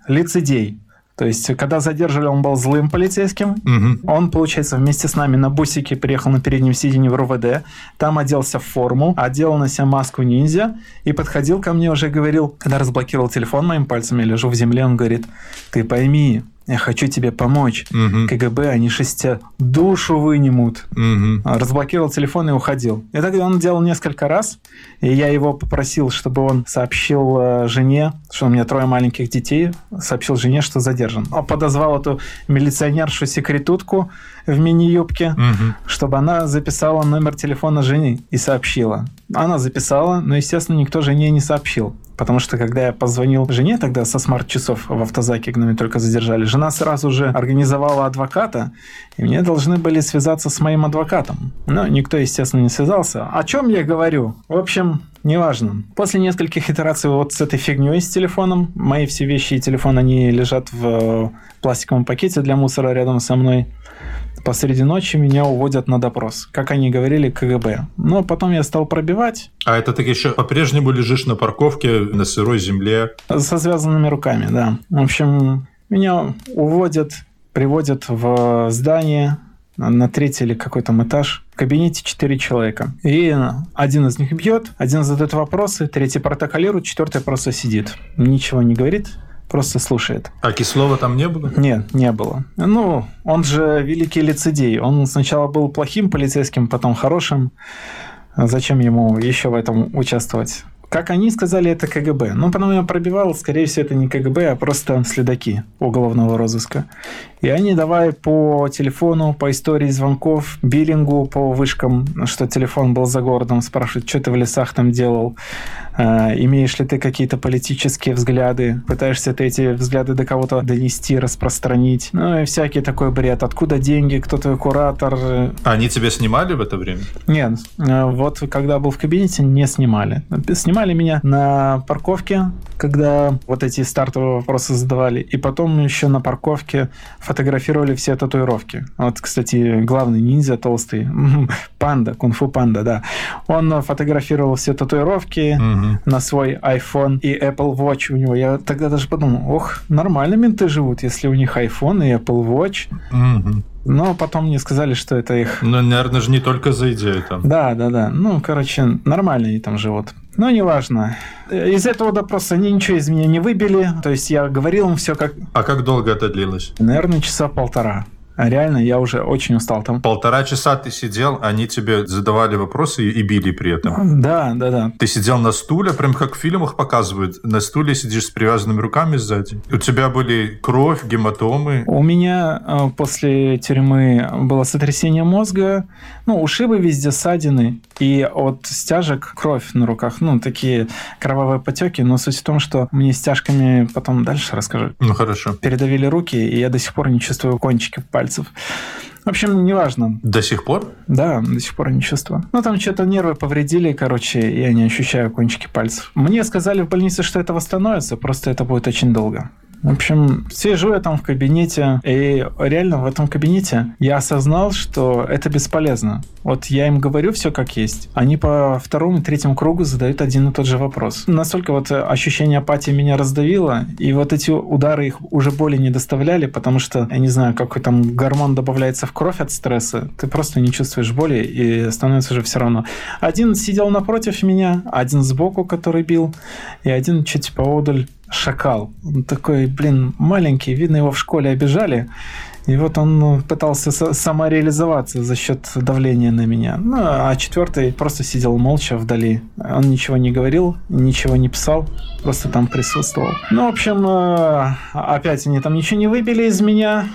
лицедей. То есть, когда задержали, он был злым полицейским. Угу. Он, получается, вместе с нами на бусике приехал на переднем сиденье в РУВД. Там оделся в форму, одел на себя маску ниндзя и подходил ко мне уже говорил, когда разблокировал телефон моим пальцем, я лежу в земле, он говорит, ты пойми, я хочу тебе помочь. Угу. КГБ, они шестя душу вынимут. Угу. Разблокировал телефон и уходил. Это он делал несколько раз, и я его попросил, чтобы он сообщил э, жене, что у меня трое маленьких детей, сообщил жене, что задержан. Он подозвал эту милиционершу-секретутку в мини-юбке, угу. чтобы она записала номер телефона жены и сообщила. Она записала, но, естественно, никто жене не сообщил. Потому что, когда я позвонил жене тогда со смарт-часов в автозаке, где меня только задержали, жена сразу же организовала адвоката, и мне должны были связаться с моим адвокатом. Но никто, естественно, не связался. О чем я говорю? В общем, неважно. После нескольких итераций вот с этой фигней с телефоном, мои все вещи и телефон, они лежат в пластиковом пакете для мусора рядом со мной посреди ночи меня уводят на допрос. Как они говорили, КГБ. Но потом я стал пробивать. А это так еще по-прежнему лежишь на парковке на сырой земле? Со связанными руками, да. В общем, меня уводят, приводят в здание, на третий или какой там этаж. В кабинете четыре человека. И один из них бьет, один задает вопросы, третий протоколирует, четвертый просто сидит. Ничего не говорит, просто слушает. А Кислова там не было? Нет, не было. Ну, он же великий лицедей. Он сначала был плохим полицейским, потом хорошим. Зачем ему еще в этом участвовать? Как они сказали, это КГБ. Ну, потом я пробивал, скорее всего, это не КГБ, а просто следаки уголовного розыска. И они давай по телефону, по истории звонков, биллингу, по вышкам, что телефон был за городом, спрашивают, что ты в лесах там делал, э, имеешь ли ты какие-то политические взгляды, пытаешься ты эти взгляды до кого-то донести, распространить. Ну и всякий такой бред. Откуда деньги, кто твой куратор. Они тебя снимали в это время? Нет. Э, вот когда был в кабинете, не снимали. Снимали меня на парковке, когда вот эти стартовые вопросы задавали, и потом еще на парковке фотографировали все татуировки. Вот, кстати, главный ниндзя толстый, панда, кунг-фу панда, да. Он фотографировал все татуировки угу. на свой iPhone и Apple Watch у него. Я тогда даже подумал, ох, нормально менты живут, если у них iPhone и Apple Watch. Угу. Но потом мне сказали, что это их... Ну, наверное, же не только за идею там. Да, да, да. Ну, короче, нормально они там живут. Но неважно. Из этого допроса они ничего из меня не выбили. То есть я говорил им все как... А как долго это длилось? Наверное, часа полтора. А реально, я уже очень устал там. Полтора часа ты сидел, они тебе задавали вопросы и били при этом. Да, да, да. Ты сидел на стуле, прям как в фильмах показывают. На стуле сидишь с привязанными руками сзади. У тебя были кровь, гематомы. У меня э, после тюрьмы было сотрясение мозга, ну, ушибы везде, ссадины, и от стяжек кровь на руках, ну, такие кровавые потеки, но суть в том, что мне стяжками потом дальше расскажу. Ну, хорошо. Передавили руки, и я до сих пор не чувствую кончики пальцев пальцев. В общем, неважно. До сих пор? Да, до сих пор не чувствую. Ну, там что-то нервы повредили, короче, я не ощущаю кончики пальцев. Мне сказали в больнице, что это восстановится, просто это будет очень долго. В общем, сижу я там в кабинете, и реально в этом кабинете я осознал, что это бесполезно. Вот я им говорю все как есть. Они по второму и третьему кругу задают один и тот же вопрос. Настолько вот ощущение апатии меня раздавило, и вот эти удары их уже боли не доставляли, потому что, я не знаю, какой там гормон добавляется в кровь от стресса, ты просто не чувствуешь боли, и становится же все равно. Один сидел напротив меня, один сбоку, который бил, и один чуть поодаль шакал. Он такой, блин, маленький, видно, его в школе обижали. И вот он ну, пытался самореализоваться за счет давления на меня. Ну, а четвертый просто сидел молча вдали. Он ничего не говорил, ничего не писал, просто там присутствовал. Ну, в общем, э, опять они там ничего не выбили из меня.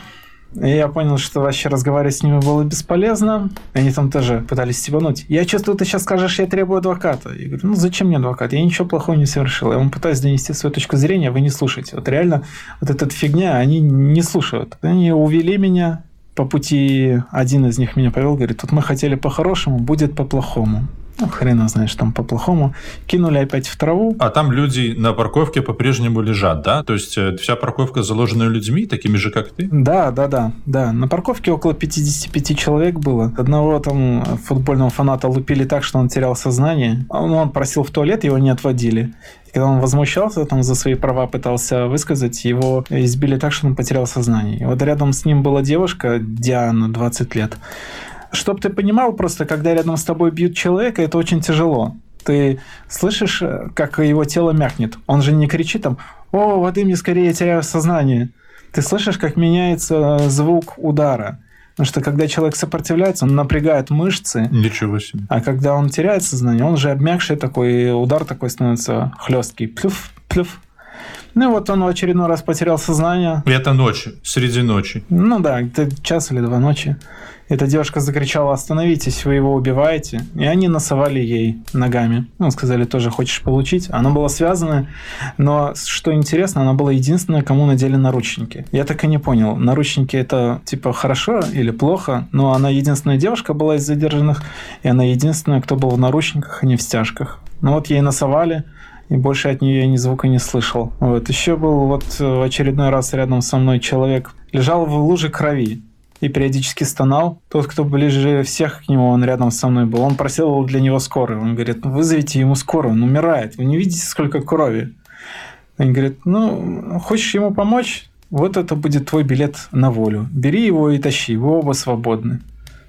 И я понял, что вообще разговаривать с ними было бесполезно. Они там тоже пытались стебануть. Я чувствую, ты сейчас скажешь, я требую адвоката. Я говорю, ну зачем мне адвокат? Я ничего плохого не совершил. Я вам пытаюсь донести свою точку зрения, вы не слушаете. Вот реально вот эта фигня, они не слушают. Они увели меня по пути, один из них меня повел, говорит, тут мы хотели по-хорошему, будет по-плохому ну, хрена знаешь, там по-плохому, кинули опять в траву. А там люди на парковке по-прежнему лежат, да? То есть э, вся парковка заложена людьми, такими же, как ты? Да, да, да, да. На парковке около 55 человек было. Одного там футбольного фаната лупили так, что он терял сознание. Он, он просил в туалет, его не отводили. И когда он возмущался, там за свои права пытался высказать, его избили так, что он потерял сознание. И вот рядом с ним была девушка, Диана, 20 лет. Чтоб ты понимал, просто когда рядом с тобой бьют человека, это очень тяжело. Ты слышишь, как его тело мякнет. Он же не кричит там «О, воды мне скорее, я теряю сознание». Ты слышишь, как меняется звук удара. Потому что когда человек сопротивляется, он напрягает мышцы. Ничего себе. А когда он теряет сознание, он же обмякший такой, удар такой становится хлесткий. Плюф, плюф. Ну и вот он в очередной раз потерял сознание. Это ночью, среди ночи. Ну да, это час или два ночи. Эта девушка закричала «Остановитесь, вы его убиваете!» И они насовали ей ногами. Ну, сказали, тоже хочешь получить? Она была связана, но, что интересно, она была единственная, кому надели наручники. Я так и не понял, наручники это типа хорошо или плохо, но она единственная девушка была из задержанных, и она единственная, кто был в наручниках, а не в стяжках. Ну вот ей насовали, и больше от нее я ни звука не слышал. Вот. Еще был вот в очередной раз рядом со мной человек, лежал в луже крови и периодически стонал. Тот, кто ближе всех к нему, он рядом со мной был, он просил для него скорую. Он говорит, ну, вызовите ему скорую, он умирает. Вы не видите, сколько крови? Он говорит, ну, хочешь ему помочь? Вот это будет твой билет на волю. Бери его и тащи, вы оба свободны.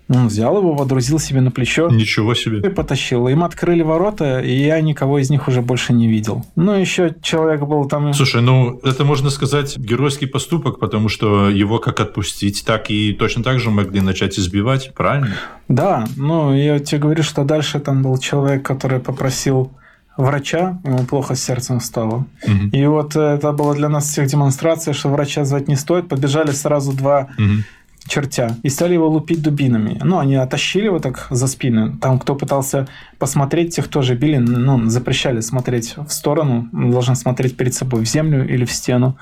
Он взял его, водрузил себе на плечо. Ничего себе. И потащил. Им открыли ворота, и я никого из них уже больше не видел. Ну, еще человек был там... Слушай, ну, это можно сказать геройский поступок, потому что его как отпустить, так и точно так же могли начать избивать, правильно? Да, ну, я тебе говорю, что дальше там был человек, который попросил врача, ему плохо с сердцем стало. Угу. И вот это было для нас всех демонстрация, что врача звать не стоит. Побежали сразу два угу чертя, и стали его лупить дубинами. Ну, они оттащили его так за спины. Там, кто пытался посмотреть, тех тоже били, ну, запрещали смотреть в сторону, должен смотреть перед собой, в землю или в стену.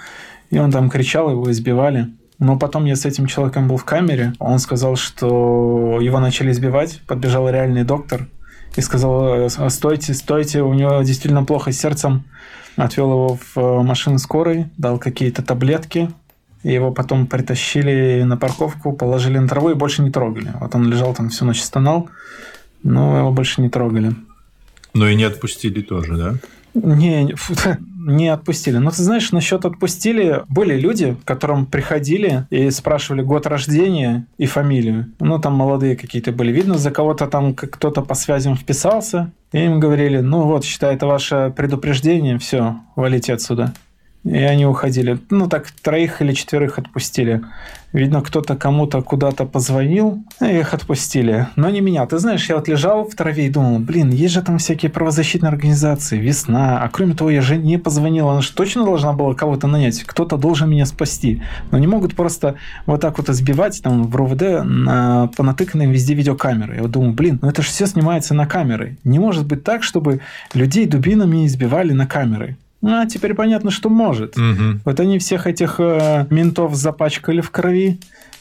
И он там кричал, его избивали. Но потом я с этим человеком был в камере. Он сказал, что его начали избивать. Подбежал реальный доктор и сказал, стойте, стойте, у него действительно плохо с сердцем. Отвел его в машину скорой, дал какие-то таблетки, его потом притащили на парковку, положили на траву и больше не трогали. Вот он лежал там всю ночь стонал, но его больше не трогали. Но и не отпустили тоже, да? Не, не отпустили. Но ты знаешь, насчет отпустили, были люди, к которым приходили и спрашивали год рождения и фамилию. Ну, там молодые какие-то были. Видно, за кого-то там кто-то по связям вписался. И им говорили, ну вот, считай, это ваше предупреждение, все, валите отсюда. И они уходили. Ну, так, троих или четверых отпустили. Видно, кто-то кому-то куда-то позвонил, и их отпустили. Но не меня. Ты знаешь, я вот лежал в траве и думал, блин, есть же там всякие правозащитные организации, весна. А кроме того, я же не позвонил. Она же точно должна была кого-то нанять. Кто-то должен меня спасти. Но не могут просто вот так вот избивать там в РОВД на понатыканные везде видеокамеры. Я вот думаю, блин, ну это же все снимается на камеры. Не может быть так, чтобы людей дубинами избивали на камеры. А теперь понятно, что может. Угу. Вот они всех этих э, ментов запачкали в крови.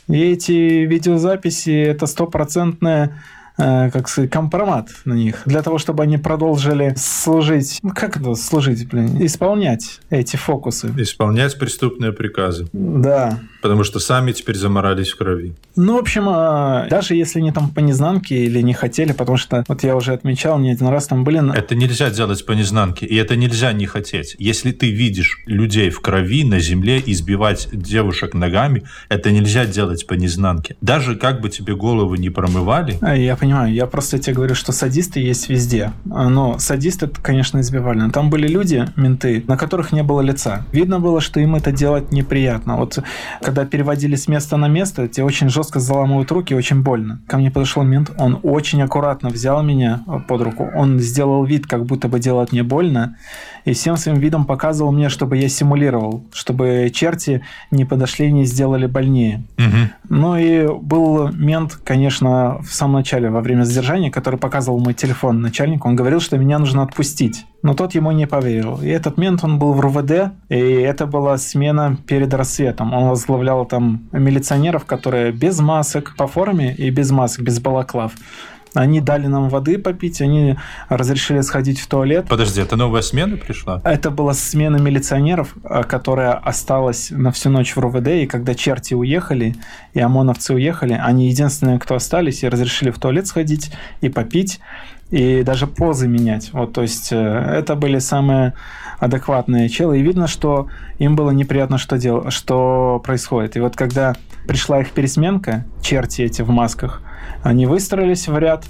И эти видеозаписи это стопроцентная Э, как сказать, компромат на них, для того, чтобы они продолжили служить, ну как это служить, блин, исполнять эти фокусы. Исполнять преступные приказы. Да. Потому что сами теперь заморались в крови. Ну, в общем, а, даже если они там по незнанке или не хотели, потому что, вот я уже отмечал, не один раз там были... Это нельзя делать по незнанке, и это нельзя не хотеть. Если ты видишь людей в крови на земле, избивать девушек ногами, это нельзя делать по незнанке. Даже как бы тебе голову не промывали... А, я понимаю. Я просто тебе говорю, что садисты есть везде. Но садисты, конечно, избивали. Но там были люди, менты, на которых не было лица. Видно было, что им это делать неприятно. Вот когда переводили с места на место, те очень жестко заламывают руки, очень больно. Ко мне подошел мент, он очень аккуратно взял меня под руку. Он сделал вид, как будто бы делать мне больно, и всем своим видом показывал мне, чтобы я симулировал, чтобы черти не подошли и не сделали больнее. Угу. Ну и был мент, конечно, в самом начале во время задержания, который показывал мой телефон начальнику, он говорил, что меня нужно отпустить. Но тот ему не поверил. И этот мент, он был в РУВД, и это была смена перед рассветом. Он возглавлял там милиционеров, которые без масок по форме и без масок, без балаклав. Они дали нам воды попить, они разрешили сходить в туалет. Подожди, это новая смена пришла? Это была смена милиционеров, э, которая осталась на всю ночь в РУВД, и когда черти уехали, и ОМОНовцы уехали, они единственные, кто остались, и разрешили в туалет сходить и попить, и даже позы менять. Вот, то есть э, это были самые адекватные челы, и видно, что им было неприятно, что, дел... что происходит. И вот когда пришла их пересменка, черти эти в масках, они выстроились в ряд,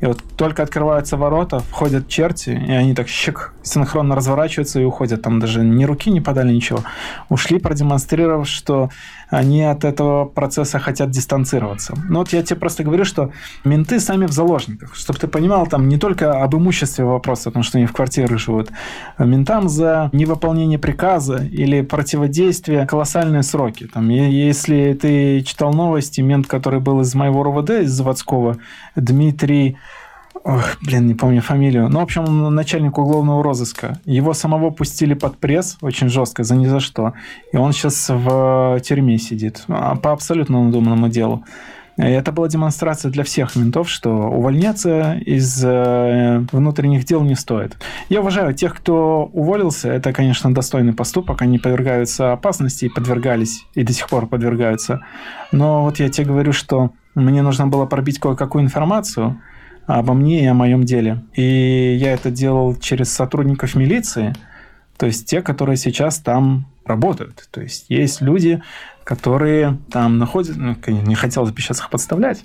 И вот только открываются ворота, входят черти, и они так щик, синхронно разворачиваются и уходят. Там даже ни руки не подали, ничего. Ушли, продемонстрировав, что они от этого процесса хотят дистанцироваться. Ну вот я тебе просто говорю, что менты сами в заложниках. Чтобы ты понимал, там не только об имуществе вопрос, потому что они в квартиры живут. Ментам за невыполнение приказа или противодействие колоссальные сроки. Там, если ты читал новости, мент, который был из моего РОВД, из заводского, Дмитрий Ох, блин, не помню фамилию. Ну, в общем, начальник уголовного розыска. Его самого пустили под пресс очень жестко, за ни за что. И он сейчас в тюрьме сидит. А, по абсолютно надуманному делу. Это была демонстрация для всех ментов, что увольняться из э, внутренних дел не стоит. Я уважаю тех, кто уволился. Это, конечно, достойный поступок. Они подвергаются опасности и подвергались, и до сих пор подвергаются. Но вот я тебе говорю, что мне нужно было пробить кое-какую информацию – обо мне и о моем деле. И я это делал через сотрудников милиции, то есть те, которые сейчас там работают. То есть есть люди, которые там находятся, ну, не хотелось бы сейчас их подставлять,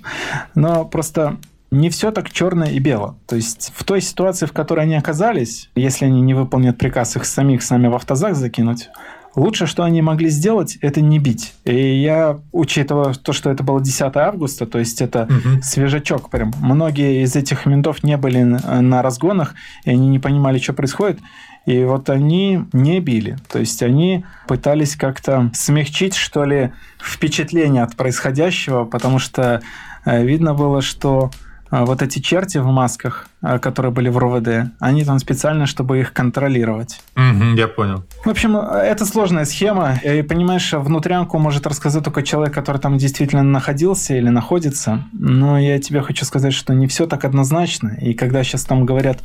но просто не все так черное и бело. То есть в той ситуации, в которой они оказались, если они не выполнят приказ их самих с нами в автозак закинуть, Лучше, что они могли сделать, это не бить. И я, учитывая то, что это было 10 августа, то есть это угу. свежачок прям. Многие из этих ментов не были на разгонах, и они не понимали, что происходит. И вот они не били. То есть они пытались как-то смягчить, что ли, впечатление от происходящего, потому что э, видно было, что вот эти черти в масках, а, которые были в РОВД, они там специально, чтобы их контролировать. Угу, я понял. В общем, это сложная схема. И, понимаешь, внутрянку может рассказать только человек, который там действительно находился или находится. Но я тебе хочу сказать, что не все так однозначно. И когда сейчас там говорят,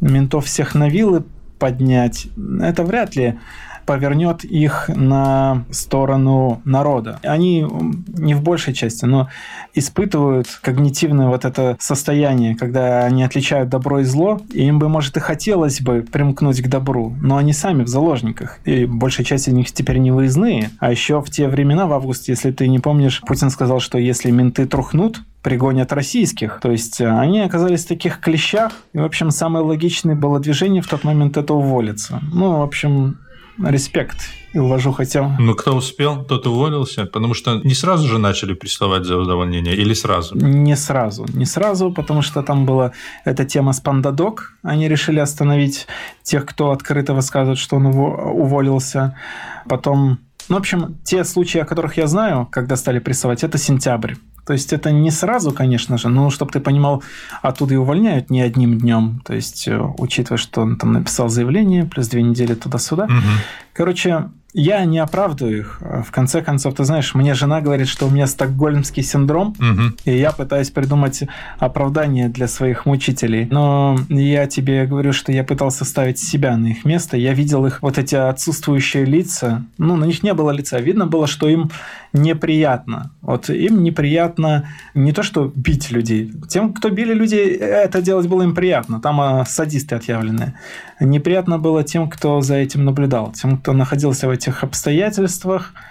ментов всех на вилы поднять, это вряд ли повернет их на сторону народа. Они не в большей части, но испытывают когнитивное вот это состояние, когда они отличают добро и зло, и им бы, может, и хотелось бы примкнуть к добру, но они сами в заложниках. И большая часть из них теперь не выездные. А еще в те времена, в августе, если ты не помнишь, Путин сказал, что если менты трухнут, пригонят российских. То есть э, они оказались в таких клещах. И, в общем, самое логичное было движение в тот момент это уволиться. Ну, в общем, респект и уважуха тем. Ну, кто успел, тот уволился, потому что не сразу же начали приставать за увольнение или сразу? Не сразу. Не сразу, потому что там была эта тема с пандадок. Они решили остановить тех, кто открыто высказывает, что он уволился. Потом ну, в общем, те случаи, о которых я знаю, когда стали прессовать, это сентябрь. То есть это не сразу, конечно же, но чтобы ты понимал, оттуда и увольняют не одним днем. То есть, э, учитывая, что он там написал заявление, плюс две недели туда-сюда. Угу. Короче, я не оправдываю их. В конце концов, ты знаешь, мне жена говорит, что у меня стокгольмский синдром, угу. и я пытаюсь придумать оправдание для своих мучителей. Но я тебе говорю, что я пытался ставить себя на их место. Я видел их вот эти отсутствующие лица. Ну, на них не было лица. Видно было, что им неприятно. Вот им неприятно не то, что бить людей. Тем, кто били людей, это делать было им приятно. Там а, садисты отъявленные. Неприятно было тем, кто за этим наблюдал, тем, кто находился в этих обстоятельствах –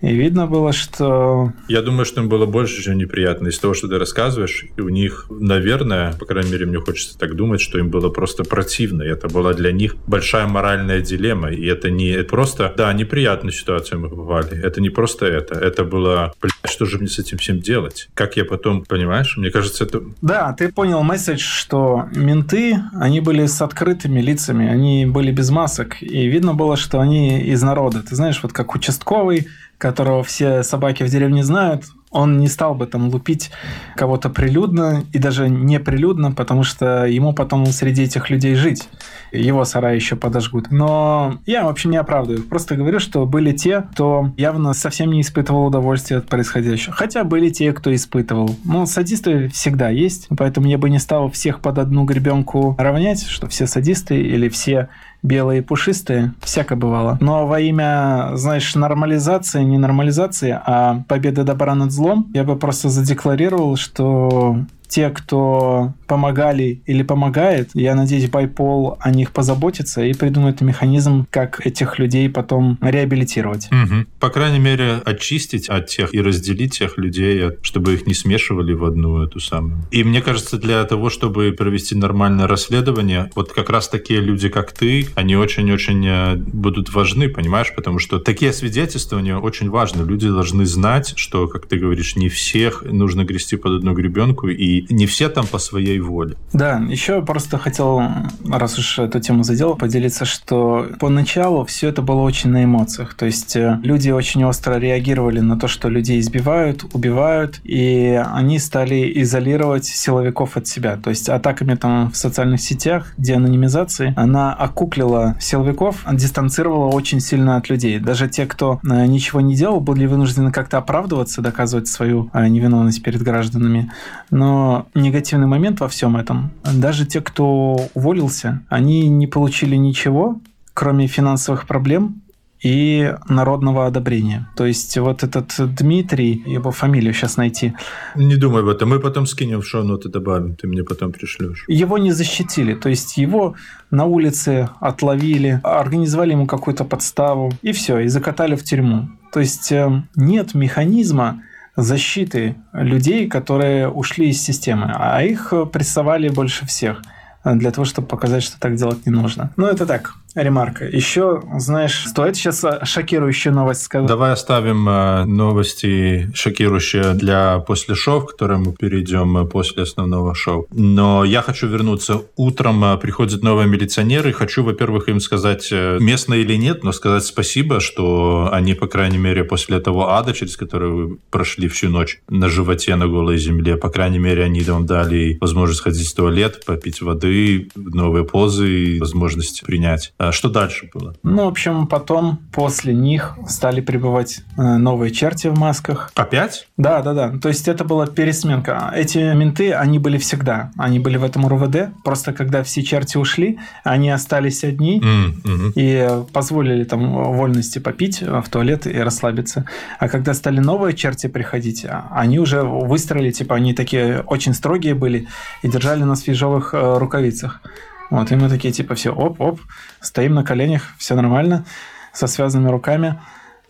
и видно было, что... Я думаю, что им было больше, чем неприятно. Из того, что ты рассказываешь, у них, наверное, по крайней мере, мне хочется так думать, что им было просто противно. И это была для них большая моральная дилемма. И это не просто, да, неприятную ситуацию мы попали. Это не просто это. Это было, блядь, что же мне с этим всем делать? Как я потом, понимаешь? Мне кажется, это... Да, ты понял месседж, что менты, они были с открытыми лицами, они были без масок. И видно было, что они из народа. Ты знаешь, вот как участковый, которого все собаки в деревне знают, он не стал бы там лупить кого-то прилюдно и даже неприлюдно, потому что ему потом среди этих людей жить. Его сарай еще подожгут. Но я вообще не оправдываю. Просто говорю, что были те, кто явно совсем не испытывал удовольствия от происходящего. Хотя были те, кто испытывал. Ну, садисты всегда есть, поэтому я бы не стал всех под одну гребенку равнять, что все садисты или все белые пушистые, всяко бывало. Но во имя, знаешь, нормализации, не нормализации, а победы добра над злом, я бы просто задекларировал, что те, кто помогали или помогает, я надеюсь, Байпол о них позаботится и придумает механизм, как этих людей потом реабилитировать. Угу. По крайней мере, очистить от тех и разделить тех людей, чтобы их не смешивали в одну эту самую. И мне кажется, для того, чтобы провести нормальное расследование, вот как раз такие люди, как ты, они очень-очень э, будут важны, понимаешь? Потому что такие свидетельствования очень важны. Люди должны знать, что, как ты говоришь, не всех нужно грести под одну гребенку, и не все там по своей воле. Да, еще просто хотел, раз уж эту тему задел, поделиться, что поначалу все это было очень на эмоциях. То есть э, люди очень остро реагировали на то, что людей избивают, убивают, и они стали изолировать силовиков от себя. То есть атаками там в социальных сетях, деанонимизации, она окуклила силовиков, дистанцировала очень сильно от людей. Даже те, кто э, ничего не делал, были вынуждены как-то оправдываться, доказывать свою э, невиновность перед гражданами. Но негативный момент во всем этом, даже те, кто уволился, они не получили ничего, кроме финансовых проблем, и народного одобрения. То есть вот этот Дмитрий, его фамилию сейчас найти. Не думай об этом, мы потом скинем в шоу-ноты, добавим, ты мне потом пришлешь. Его не защитили, то есть его на улице отловили, организовали ему какую-то подставу, и все, и закатали в тюрьму. То есть э, нет механизма защиты людей, которые ушли из системы, а их прессовали больше всех – для того, чтобы показать, что так делать не нужно. Ну, это так, ремарка. Еще, знаешь, стоит сейчас шокирующую новость сказать? Давай оставим э, новости шокирующие для после шоу, к которым мы перейдем э, после основного шоу. Но я хочу вернуться. Утром э, приходят новые милиционеры. Хочу, во-первых, им сказать, местно или нет, но сказать спасибо, что они, по крайней мере, после того ада, через который вы прошли всю ночь на животе на голой земле, по крайней мере, они вам дали возможность ходить в туалет, попить воды, новые позы и возможности принять. А что дальше было? Ну, в общем, потом после них стали прибывать э, новые черти в масках. Опять? Да, да, да. То есть это была пересменка. Эти менты, они были всегда. Они были в этом РУВД. Просто когда все черти ушли, они остались одни mm-hmm. и позволили там вольности попить в туалет и расслабиться. А когда стали новые черти приходить, а, они уже выстроили, типа, они такие очень строгие были и держали нас в ежовых э, рукавицах. Вот, и мы такие, типа, все, оп-оп, стоим на коленях, все нормально, со связанными руками.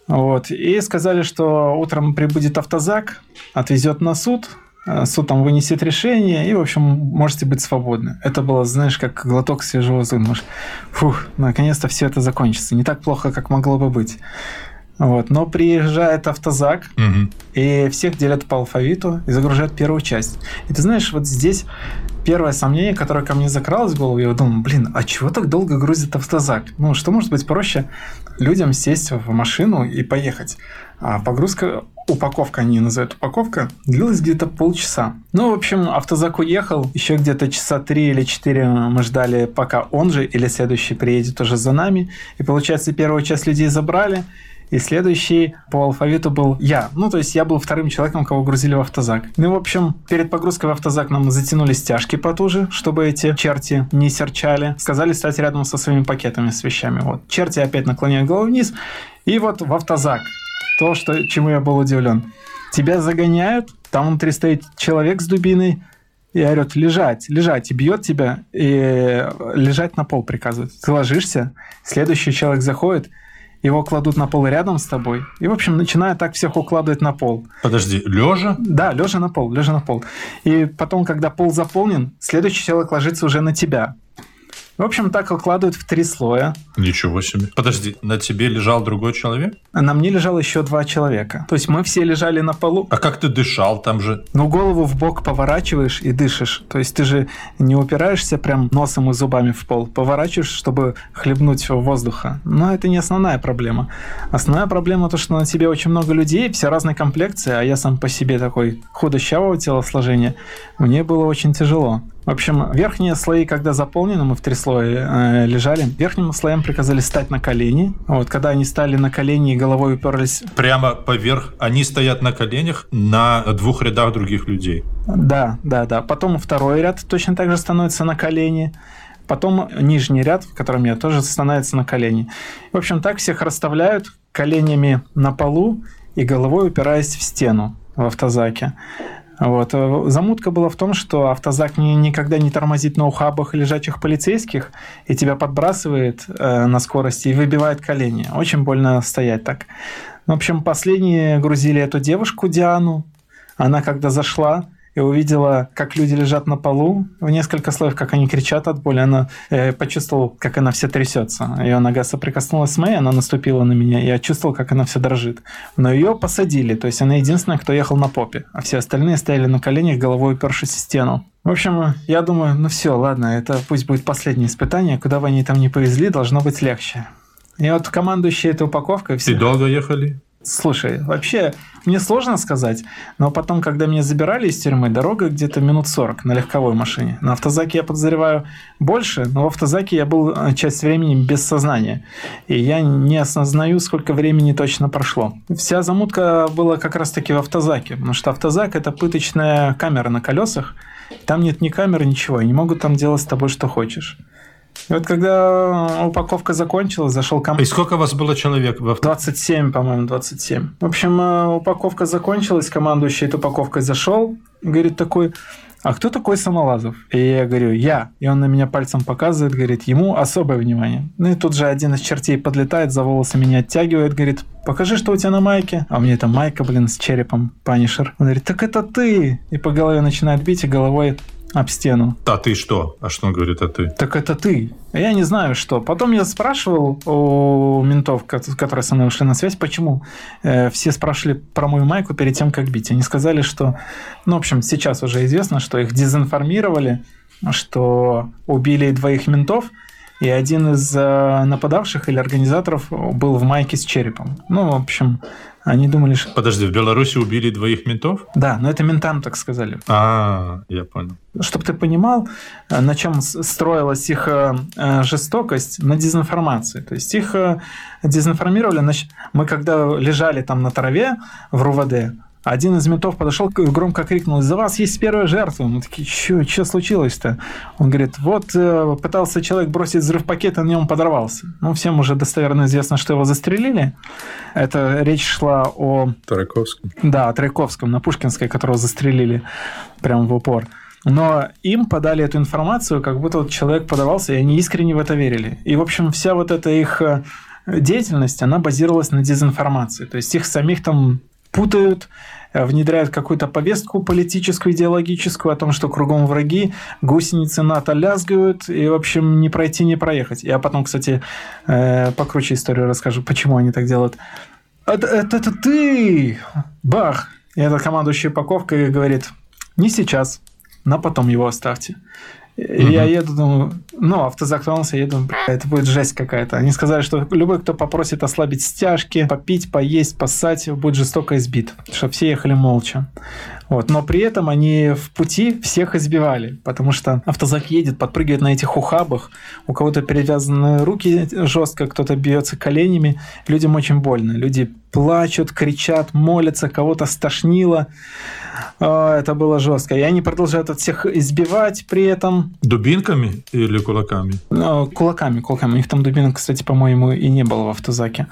Вот, и сказали, что утром прибудет автозак, отвезет на суд, э, суд там вынесет решение, и, в общем, можете быть свободны. Это было, знаешь, как глоток свежего воздуха. Фух, наконец-то все это закончится. Не так плохо, как могло бы быть. Вот. Но приезжает автозак, угу. и всех делят по алфавиту и загружают первую часть. И ты знаешь, вот здесь первое сомнение, которое ко мне закралось в голову, я думаю, блин, а чего так долго грузит автозак? Ну, что может быть проще людям сесть в машину и поехать? А погрузка, упаковка, они называют упаковка, длилась где-то полчаса. Ну, в общем, автозак уехал, еще где-то часа три или четыре мы ждали, пока он же или следующий приедет уже за нами. И получается, первую часть людей забрали, и следующий по алфавиту был я. Ну, то есть я был вторым человеком, кого грузили в автозак. Ну, в общем, перед погрузкой в автозак нам затянули стяжки потуже, чтобы эти черти не серчали. Сказали стать рядом со своими пакетами с вещами. Вот. Черти опять наклоняют голову вниз. И вот в автозак. То, что, чему я был удивлен. Тебя загоняют, там внутри стоит человек с дубиной, и орет лежать, лежать, и бьет тебя, и лежать на пол приказывает. Ты ложишься, следующий человек заходит, его кладут на пол рядом с тобой. И, в общем, начинают так всех укладывать на пол. Подожди, лежа? Да, лежа на пол, лежа на пол. И потом, когда пол заполнен, следующий человек ложится уже на тебя. В общем, так укладывают в три слоя. Ничего себе. Подожди, на тебе лежал другой человек? На мне лежало еще два человека. То есть мы все лежали на полу. А как ты дышал там же? Ну, голову в бок поворачиваешь и дышишь. То есть ты же не упираешься прям носом и зубами в пол. Поворачиваешь, чтобы хлебнуть воздуха. Но это не основная проблема. Основная проблема то, что на тебе очень много людей, все разной комплекции, а я сам по себе такой худощавого телосложения. Мне было очень тяжело. В общем, верхние слои, когда заполнены, мы в три слоя э, лежали, верхним слоям приказали стать на колени. Вот, когда они стали на колени и головой уперлись... Прямо поверх, они стоят на коленях на двух рядах других людей. Да, да, да. Потом второй ряд точно так же становится на колени. Потом нижний ряд, в котором я тоже становится на колени. В общем, так всех расставляют коленями на полу и головой упираясь в стену в автозаке. Вот. Замутка была в том, что автозак не, никогда не тормозит на ухабах лежачих полицейских и тебя подбрасывает э, на скорости и выбивает колени. Очень больно стоять так. В общем, последние грузили эту девушку Диану. Она когда зашла, и увидела, как люди лежат на полу в несколько слоев, как они кричат от боли. Она э, почувствовала, как она вся трясется. Ее нога соприкоснулась с моей, она наступила на меня. Я чувствовал, как она все дрожит. Но ее посадили, то есть она единственная, кто ехал на попе, а все остальные стояли на коленях, головой упершись в стену. В общем, я думаю, ну все, ладно, это пусть будет последнее испытание. Куда бы они там ни повезли, должно быть легче. И вот командующий этой упаковкой... Все... И долго ехали? Слушай, вообще, мне сложно сказать, но потом, когда меня забирали из тюрьмы, дорога где-то минут 40 на легковой машине. На автозаке я подозреваю больше, но в автозаке я был э, часть времени без сознания. И я не осознаю, сколько времени точно прошло. Вся замутка была как раз-таки в автозаке, потому что автозак – это пыточная камера на колесах. Там нет ни камеры, ничего. Они могут там делать с тобой, что хочешь. И вот когда упаковка закончилась, зашел ко мне... И сколько у вас было человек? В 27, по-моему, 27. В общем, э, упаковка закончилась, командующий этой упаковкой зашел, говорит такой, а кто такой Самолазов? И я говорю, я. И он на меня пальцем показывает, говорит, ему особое внимание. Ну и тут же один из чертей подлетает, за волосы меня оттягивает, говорит, покажи, что у тебя на майке. А меня это майка, блин, с черепом, панишер. Он говорит, так это ты. И по голове начинает бить, и головой об стену. А ты что? А что он говорит, а ты? Так это ты. Я не знаю, что. Потом я спрашивал у ментов, которые со мной ушли на связь, почему э, все спрашивали про мою майку перед тем, как бить. Они сказали, что, ну, в общем, сейчас уже известно, что их дезинформировали, что убили двоих ментов, и один из э, нападавших или организаторов был в майке с черепом. Ну, в общем, они думали, что... Подожди, в Беларуси убили двоих ментов? Да, но это ментам так сказали. А, я понял. Чтобы ты понимал, э, на чем строилась их э, э, жестокость, на дезинформации. То есть их дезинформировали. Мы когда лежали там на траве в РУВД, один из ментов подошел, громко крикнул, из-за вас есть первая жертва. Мы такие, что, что случилось-то? Он говорит, вот пытался человек бросить взрыв пакета, на нем подорвался. Ну, всем уже достоверно известно, что его застрелили. Это речь шла о... Тарайковском. Да, о Тарайковском, на Пушкинской, которого застрелили прямо в упор. Но им подали эту информацию, как будто вот человек подавался, и они искренне в это верили. И, в общем, вся вот эта их э, деятельность, она базировалась на дезинформации. То есть их самих там путают, э, внедряют какую-то повестку политическую, идеологическую о том, что кругом враги, гусеницы НАТО лязгают, и, в общем, не пройти, не проехать. Я потом, кстати, э, покруче историю расскажу, почему они так делают. Это, это, это ты! Бах! И эта командующая упаковка говорит, не сейчас, на потом его оставьте. И угу. я еду, думаю, ну, автозак тронулся, я еду, это будет жесть какая-то. Они сказали, что любой, кто попросит ослабить стяжки, попить, поесть, поссать, будет жестоко избит. Что все ехали молча. Вот. Но при этом они в пути всех избивали, потому что автозак едет, подпрыгивает на этих ухабах, у кого-то перевязаны руки жестко, кто-то бьется коленями, людям очень больно. Люди плачут, кричат, молятся, кого-то стошнило. А, это было жестко. И они продолжают от всех избивать при этом. Дубинками или кулаками? Ну, кулаками, кулаками. У них там дубинок, кстати, по-моему, и не было в автозаке.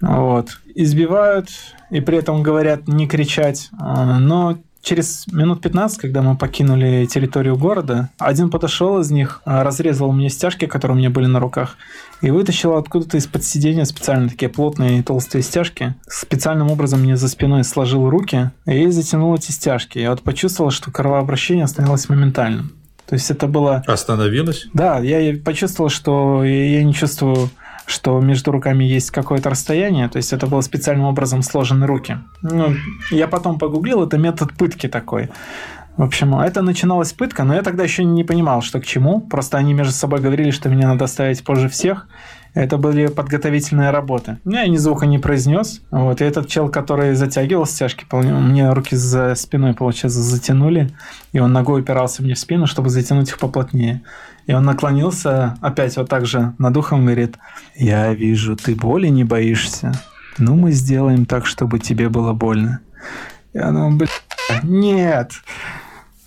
Вот. Избивают, и при этом говорят не кричать. А, но через минут 15, когда мы покинули территорию города, один подошел из них, а, разрезал мне стяжки, которые у меня были на руках, и вытащил откуда-то из-под сидения специально такие плотные и толстые стяжки. Специальным образом мне за спиной сложил руки и затянул эти стяжки. Я вот почувствовал, что кровообращение остановилось моментально. То есть это было... Остановилось? Да, я почувствовал, что я не чувствую что между руками есть какое-то расстояние, то есть это было специальным образом сложены руки. Ну, я потом погуглил, это метод пытки такой. В общем, это начиналась пытка, но я тогда еще не понимал, что к чему. Просто они между собой говорили, что меня надо ставить позже всех. Это были подготовительные работы. Я ни звука не произнес. Вот. И этот чел, который затягивал стяжки, мне руки за спиной, получается, затянули. И он ногой упирался мне в спину, чтобы затянуть их поплотнее. И он наклонился, опять вот так же над ухом говорит, «Я вижу, ты боли не боишься. Ну, мы сделаем так, чтобы тебе было больно». Я думаю, блин, нет.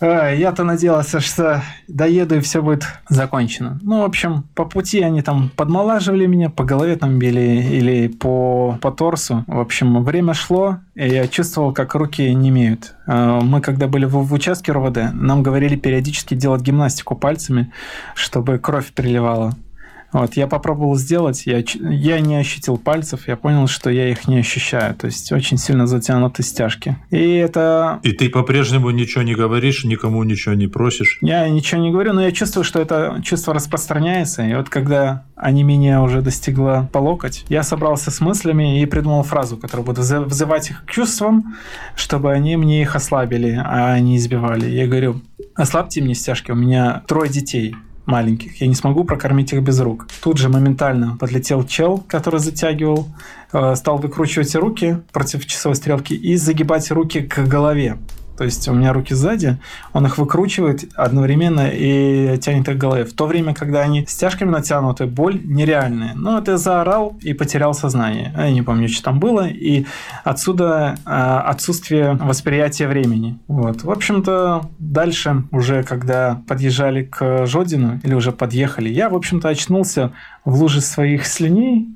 Я-то надеялся, что доеду и все будет закончено. Ну, в общем, по пути они там подмолаживали меня, по голове там били или по, по торсу. В общем, время шло, и я чувствовал, как руки не имеют. А, мы, когда были в, в участке РОВД, нам говорили периодически делать гимнастику пальцами, чтобы кровь приливала. Вот, я попробовал сделать, я, я не ощутил пальцев, я понял, что я их не ощущаю. То есть очень сильно затянуты стяжки. И это... И ты по-прежнему ничего не говоришь, никому ничего не просишь? Я ничего не говорю, но я чувствую, что это чувство распространяется. И вот когда они меня уже достигла по локоть, я собрался с мыслями и придумал фразу, которую буду взывать их к чувствам, чтобы они мне их ослабили, а не избивали. Я говорю, ослабьте мне стяжки, у меня трое детей маленьких. Я не смогу прокормить их без рук. Тут же моментально подлетел чел, который затягивал, э, стал выкручивать руки против часовой стрелки и загибать руки к голове. То есть у меня руки сзади, он их выкручивает одновременно и тянет их к голове. В то время, когда они стяжками натянуты, боль нереальная. Но это заорал и потерял сознание. Я не помню, что там было. И отсюда а, отсутствие восприятия времени. Вот. В общем-то, дальше уже, когда подъезжали к Жодину, или уже подъехали, я, в общем-то, очнулся в луже своих слюней,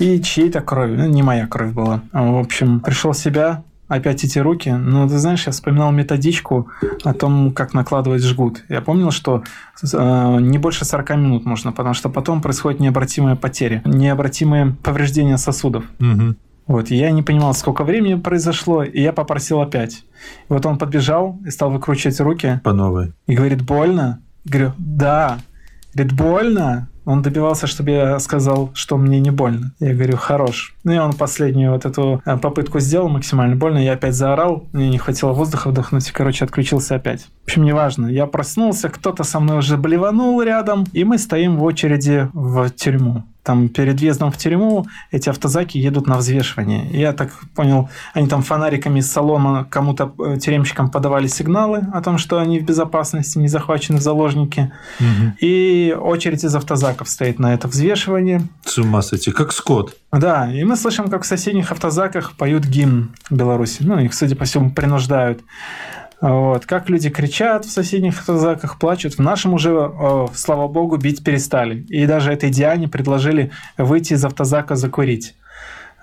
и чьей-то крови. Ну, не моя кровь была. В общем, пришел в себя, опять эти руки. Но ты знаешь, я вспоминал методичку о том, как накладывать жгут. Я помнил, что э, не больше 40 минут можно, потому что потом происходит необратимая потеря, необратимые повреждения сосудов. Угу. Вот, и я не понимал, сколько времени произошло, и я попросил опять. И вот он подбежал и стал выкручивать руки. По новой. И говорит, больно? Я говорю, да. Говорит, больно? Он добивался, чтобы я сказал, что мне не больно. Я говорю, хорош. Ну и он последнюю вот эту э, попытку сделал максимально больно. Я опять заорал, мне не хватило воздуха вдохнуть, и, короче, отключился опять. В общем, неважно. Я проснулся, кто-то со мной уже блеванул рядом, и мы стоим в очереди в тюрьму там перед въездом в тюрьму эти автозаки едут на взвешивание. Я так понял, они там фонариками из салона кому-то, э, тюремщикам подавали сигналы о том, что они в безопасности, не захвачены в заложники. Угу. И очередь из автозаков стоит на это взвешивание. С ума сойти, как скот. Да, и мы слышим, как в соседних автозаках поют гимн Беларуси. Ну, их, судя по всему, принуждают. Вот. Как люди кричат в соседних автозаках, плачут. В нашем уже, слава богу, бить перестали. И даже этой Диане предложили выйти из автозака закурить.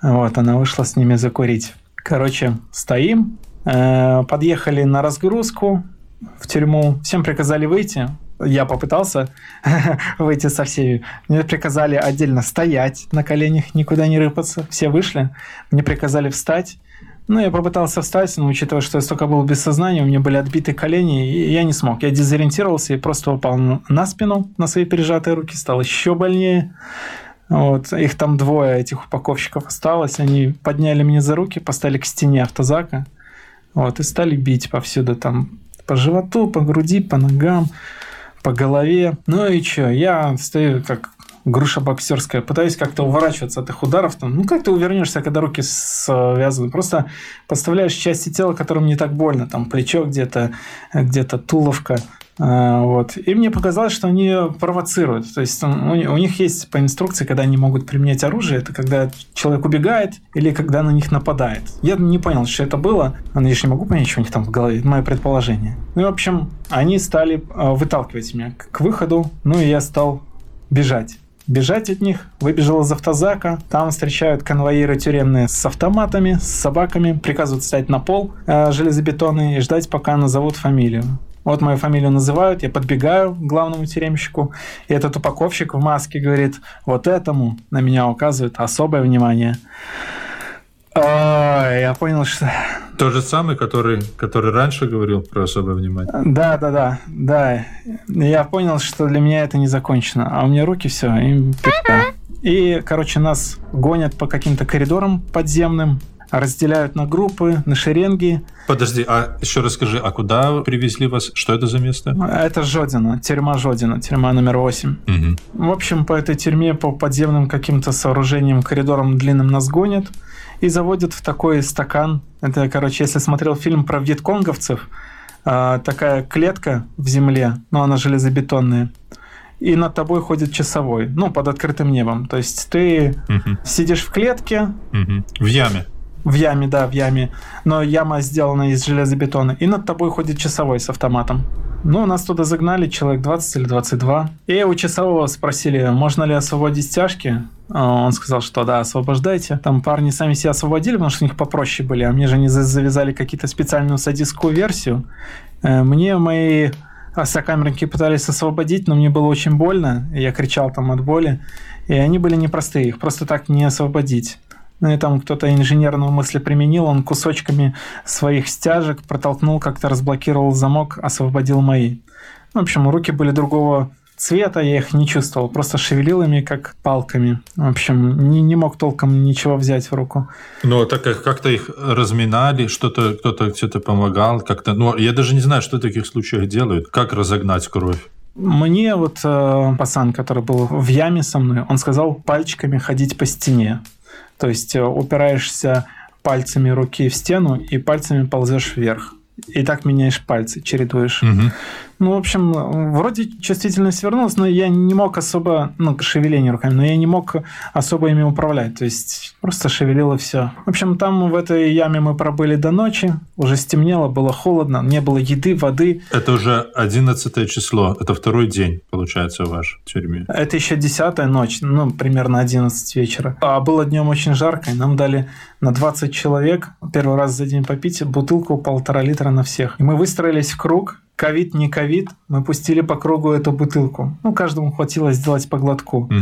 Вот, она вышла с ними закурить. Короче, стоим, э, подъехали на разгрузку в тюрьму. Всем приказали выйти. Я попытался выйти со всеми. Мне приказали отдельно стоять на коленях, никуда не рыпаться. Все вышли. Мне приказали встать. Ну, я попытался встать, но учитывая, что я столько был без сознания, у меня были отбиты колени, и я не смог. Я дезориентировался и просто упал на спину, на свои пережатые руки, стало еще больнее. Вот. Их там двое, этих упаковщиков осталось. Они подняли меня за руки, поставили к стене автозака. Вот, и стали бить повсюду там по животу, по груди, по ногам, по голове. Ну и что, я стою как груша боксерская. Пытаюсь как-то уворачиваться от их ударов. Там. Ну, как ты увернешься, когда руки связаны? Просто подставляешь части тела, которым не так больно. Там плечо где-то, где-то туловка. А, вот. И мне показалось, что они провоцируют. То есть у них есть по инструкции, когда они могут применять оружие, это когда человек убегает или когда на них нападает. Я не понял, что это было. Я же не могу понять, что у них там в голове. Это мое предположение. Ну, в общем, они стали а, выталкивать меня к выходу. Ну, и я стал бежать бежать от них. Выбежал из автозака. Там встречают конвоиры тюремные с автоматами, с собаками. Приказывают встать на пол э, железобетонный и ждать, пока назовут фамилию. Вот мою фамилию называют, я подбегаю к главному тюремщику, и этот упаковщик в маске говорит, вот этому на меня указывает особое внимание. Ой, я понял, что... То же самый, который, который раньше говорил про особое внимание. Да, да, да, да. Я понял, что для меня это не закончено. А у меня руки все, им И, короче, нас гонят по каким-то коридорам подземным, разделяют на группы, на шеренги. Подожди, а еще расскажи, а куда привезли вас? Что это за место? Это Жодина, тюрьма Жодина, тюрьма номер 8. Угу. В общем, по этой тюрьме, по подземным каким-то сооружениям, коридорам длинным нас гонят и заводят в такой стакан. Это, короче, если смотрел фильм про вьетконговцев, а, такая клетка в земле, но она железобетонная, и над тобой ходит часовой, ну, под открытым небом. То есть ты угу. сидишь в клетке. Угу. В яме. В яме, да, в яме. Но яма сделана из железобетона. И над тобой ходит часовой с автоматом. Ну, нас туда загнали, человек 20 или 22. И у часового спросили, можно ли освободить стяжки. А он сказал, что да, освобождайте. Там парни сами себя освободили, потому что у них попроще были. А мне же они завязали какие-то специальную садистскую версию. Э, мне мои сокамерники пытались освободить, но мне было очень больно. Я кричал там от боли. И они были непростые, их просто так не освободить. Ну и там кто-то инженерную мысль применил, он кусочками своих стяжек протолкнул, как-то разблокировал замок, освободил мои. В общем, руки были другого цвета, я их не чувствовал, просто шевелил ими как палками. В общем, не, не мог толком ничего взять в руку. Ну, так как как-то их разминали, что-то кто-то что-то помогал, как-то. Ну, я даже не знаю, что в таких случаях делают. Как разогнать кровь? Мне вот э, пацан, который был в яме со мной, он сказал пальчиками ходить по стене. То есть э, упираешься пальцами руки в стену и пальцами ползешь вверх. И так меняешь пальцы, чередуешь. Угу. Ну, в общем, вроде чувствительность вернулась, но я не мог особо, ну, шевеление руками, но я не мог особо ими управлять. То есть просто шевелило все. В общем, там в этой яме мы пробыли до ночи, уже стемнело, было холодно, не было еды, воды. Это уже 11 число, это второй день, получается, в вашей тюрьме. Это еще 10 ночь, ну, примерно 11 вечера. А было днем очень жарко, и нам дали на 20 человек первый раз за день попить бутылку полтора литра на всех. И мы выстроились в круг, ковид, не ковид, мы пустили по кругу эту бутылку. Ну, каждому хватило сделать по глотку. Угу.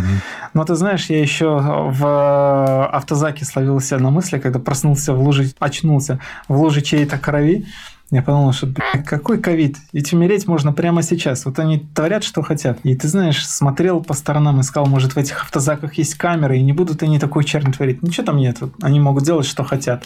Но ты знаешь, я еще в автозаке словился на мысли, когда проснулся в луже, очнулся в луже чьей-то крови. Я подумал, что какой ковид? Ведь умереть можно прямо сейчас. Вот они творят, что хотят. И ты знаешь, смотрел по сторонам, искал, может, в этих автозаках есть камеры, и не будут они такой чернь творить. Ничего там нет. Они могут делать, что хотят.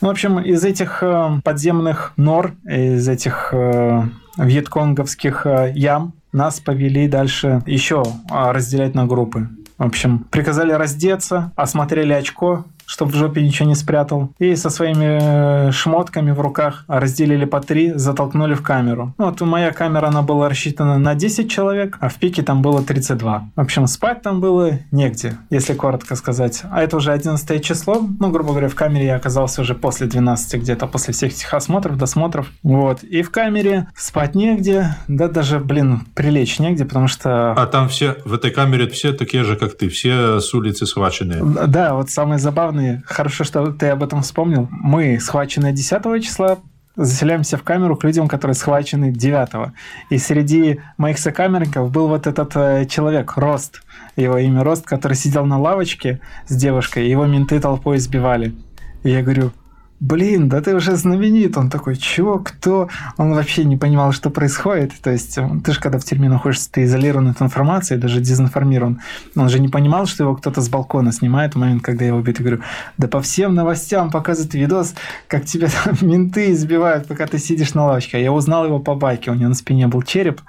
Ну, в общем, из этих э, подземных нор, из этих э, вьетконговских э, ям нас повели дальше еще разделять на группы. В общем, приказали раздеться, осмотрели очко, чтобы в жопе ничего не спрятал. И со своими э, шмотками в руках разделили по три, затолкнули в камеру. Ну, вот моя камера, она была рассчитана на 10 человек, а в пике там было 32. В общем, спать там было негде, если коротко сказать. А это уже 11 число. Ну, грубо говоря, в камере я оказался уже после 12, где-то после всех этих осмотров, досмотров. Вот. И в камере спать негде, да даже, блин, прилечь негде, потому что... А там все, в этой камере все такие же, как ты, все с улицы схваченные. Да, вот самое забавное забавный, хорошо, что ты об этом вспомнил. Мы схвачены 10 числа, заселяемся в камеру к людям, которые схвачены 9 И среди моих сокамерников был вот этот э, человек, Рост, его имя Рост, который сидел на лавочке с девушкой, его менты толпой избивали. И я говорю, блин, да ты уже знаменит. Он такой, чего, кто? Он вообще не понимал, что происходит. То есть ты же когда в тюрьме находишься, ты изолирован от информации, даже дезинформирован. Он же не понимал, что его кто-то с балкона снимает в момент, когда его бьют. Я говорю, да по всем новостям показывают видос, как тебя там менты избивают, пока ты сидишь на лавочке. А я узнал его по байке, у него на спине был череп.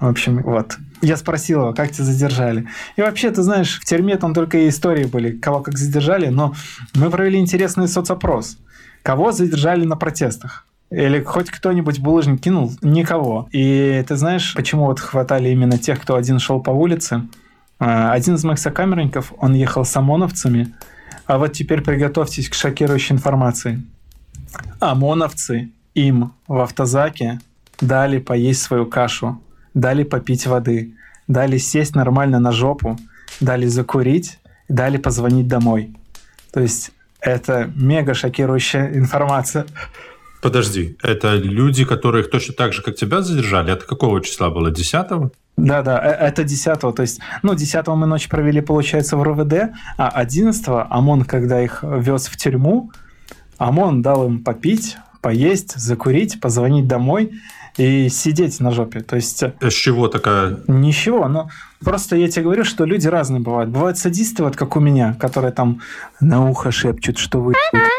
В общем, вот. Я спросил его, как тебя задержали. И вообще, ты знаешь, в тюрьме там только истории были, кого как задержали, но мы провели интересный соцопрос. Кого задержали на протестах? Или хоть кто-нибудь булыжник кинул? Никого. И ты знаешь, почему вот хватали именно тех, кто один шел по улице? А, один из моих сокамерников, он ехал с ОМОНовцами, а вот теперь приготовьтесь к шокирующей информации. ОМОНовцы им в автозаке дали поесть свою кашу, дали попить воды, дали сесть нормально на жопу, дали закурить, дали позвонить домой. То есть это мега шокирующая информация. Подожди, это люди, которых точно так же, как тебя задержали? Это какого числа было? 10 да, да, э, это 10 то есть, ну, 10 мы ночь провели, получается, в РВД, а 11 ОМОН, когда их вез в тюрьму, ОМОН дал им попить, поесть, закурить, позвонить домой, и сидеть на жопе. То есть... Э, с чего такая? Ничего, но просто я тебе говорю, что люди разные бывают. Бывают садисты, вот как у меня, которые там на ухо шепчут, что вы...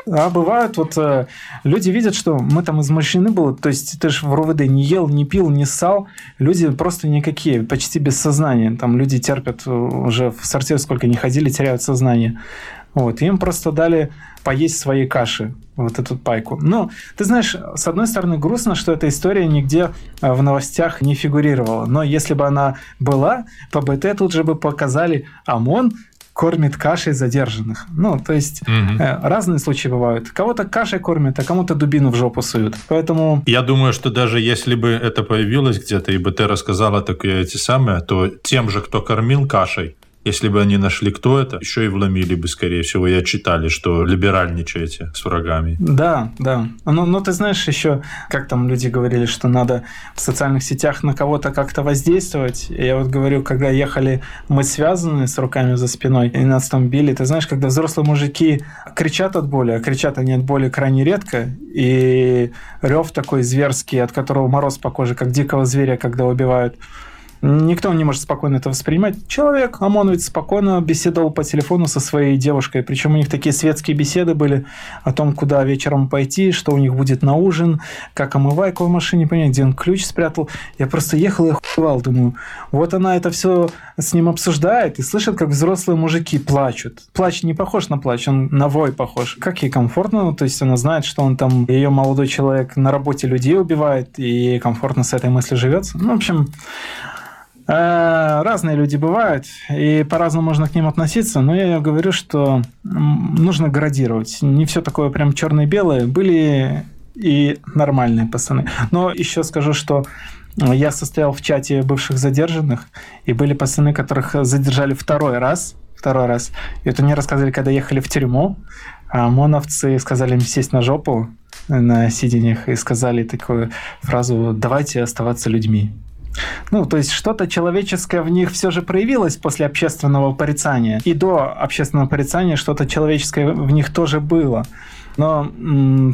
А бывают вот э, люди видят, что мы там измощены были, то есть ты же в РУВД не ел, не пил, не ссал, люди просто никакие, почти без сознания. Там люди терпят э, уже в сортир сколько не ходили, теряют сознание. Вот, им просто дали поесть своей каши, вот эту пайку. Ну, ты знаешь, с одной стороны, грустно, что эта история нигде э, в новостях не фигурировала. Но если бы она была, по БТ тут же бы показали ОМОН кормит кашей задержанных. Ну, то есть угу. разные случаи бывают. Кого-то кашей кормят, а кому-то дубину в жопу суют. Поэтому... Я думаю, что даже если бы это появилось где-то, и бы ты рассказала такие эти самые, то тем же, кто кормил кашей, если бы они нашли, кто это, еще и вломили бы, скорее всего. Я читали, что либеральничаете с врагами. Да, да. Но, но ты знаешь еще, как там люди говорили, что надо в социальных сетях на кого-то как-то воздействовать. Я вот говорю, когда ехали, мы связаны с руками за спиной, и нас там били. Ты знаешь, когда взрослые мужики кричат от боли, а кричат они от боли крайне редко, и рев такой зверский, от которого мороз по коже, как дикого зверя, когда убивают. Никто не может спокойно это воспринимать. Человек, ОМОНовец, спокойно беседовал по телефону со своей девушкой. Причем у них такие светские беседы были о том, куда вечером пойти, что у них будет на ужин, как омывайку в машине понять, где он ключ спрятал. Я просто ехал и охуевал, думаю, вот она это все с ним обсуждает и слышит, как взрослые мужики плачут. Плач не похож на плач, он на вой похож. Как ей комфортно, то есть она знает, что он там, ее молодой человек на работе людей убивает, и ей комфортно с этой мыслью живется. Ну, в общем, разные люди бывают, и по-разному можно к ним относиться, но я говорю, что нужно градировать. Не все такое прям черное-белое. Были и нормальные пацаны. Но еще скажу, что я состоял в чате бывших задержанных, и были пацаны, которых задержали второй раз. Второй раз. И это мне рассказывали, когда ехали в тюрьму. А ОМОНовцы сказали им сесть на жопу на сиденьях и сказали такую фразу «давайте оставаться людьми». Ну, то есть что-то человеческое в них все же проявилось после общественного порицания. И до общественного порицания что-то человеческое в них тоже было. Но,